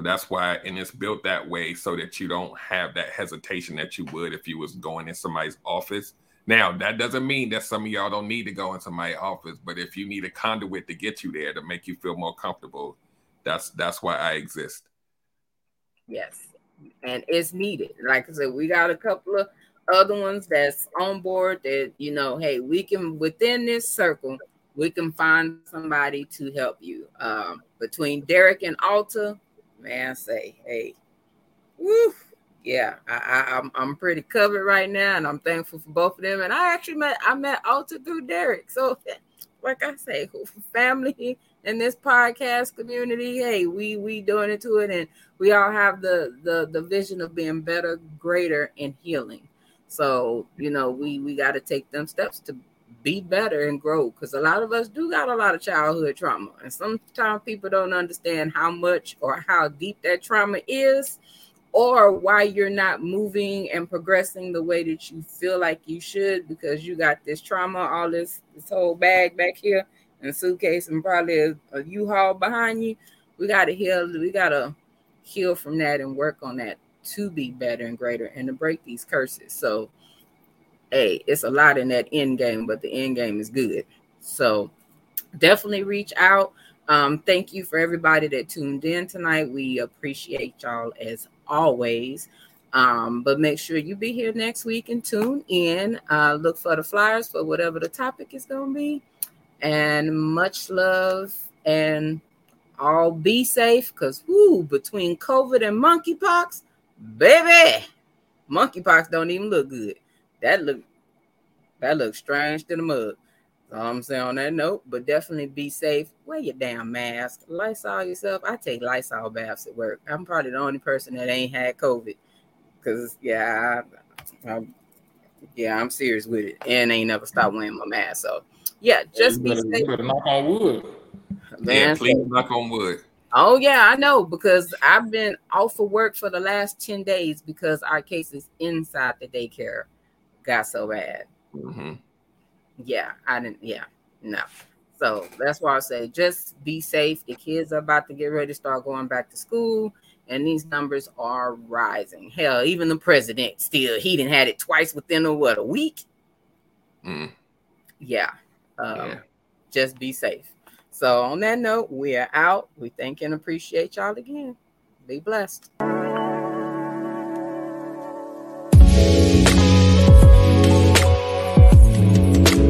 So that's why, and it's built that way so that you don't have that hesitation that you would if you was going in somebody's office. Now, that doesn't mean that some of y'all don't need to go into my office, but if you need a conduit to get you there to make you feel more comfortable, that's that's why I exist. Yes, and it's needed. Like I said, we got a couple of other ones that's on board that you know, hey, we can within this circle, we can find somebody to help you. Um, between Derek and Alta, man, say, hey, woo, yeah, I, I, am I'm, I'm pretty covered right now, and I'm thankful for both of them. And I actually met I met Alta through Derek, so like I say, family in this podcast community, hey, we we doing it to it, and we all have the the the vision of being better, greater, and healing. So you know, we we got to take them steps to be better and grow because a lot of us do got a lot of childhood trauma and sometimes people don't understand how much or how deep that trauma is or why you're not moving and progressing the way that you feel like you should because you got this trauma all this this whole bag back here and suitcase and probably a a u-haul behind you. We got to heal we got to heal from that and work on that to be better and greater and to break these curses. So hey, it's a lot in that end game, but the end game is good. So definitely reach out. Um, thank you for everybody that tuned in tonight. We appreciate y'all as always. Um, but make sure you be here next week and tune in. Uh, look for the flyers for whatever the topic is going to be. And much love and all be safe because whoo, between COVID and monkeypox, baby, monkeypox don't even look good. That look that looks strange to the mud. So I'm saying on that note, but definitely be safe. Wear your damn mask. Lysol yourself. I take Lysol baths at work. I'm probably the only person that ain't had COVID. Cause yeah, I, I, yeah, I'm serious with it, and ain't never stopped wearing my mask. So yeah, just be safe. knock on wood. Man, yeah, please knock on wood. Oh yeah, I know because I've been off of work for the last 10 days because our case is inside the daycare got so bad. Mm-hmm. Yeah, I didn't, yeah, no. So that's why I say just be safe. The kids are about to get ready to start going back to school, and these numbers are rising. Hell, even the president still he didn't had it twice within a what a week. Mm. Yeah. Um, yeah. Just be safe. So on that note, we are out. We thank and appreciate y'all again. Be blessed.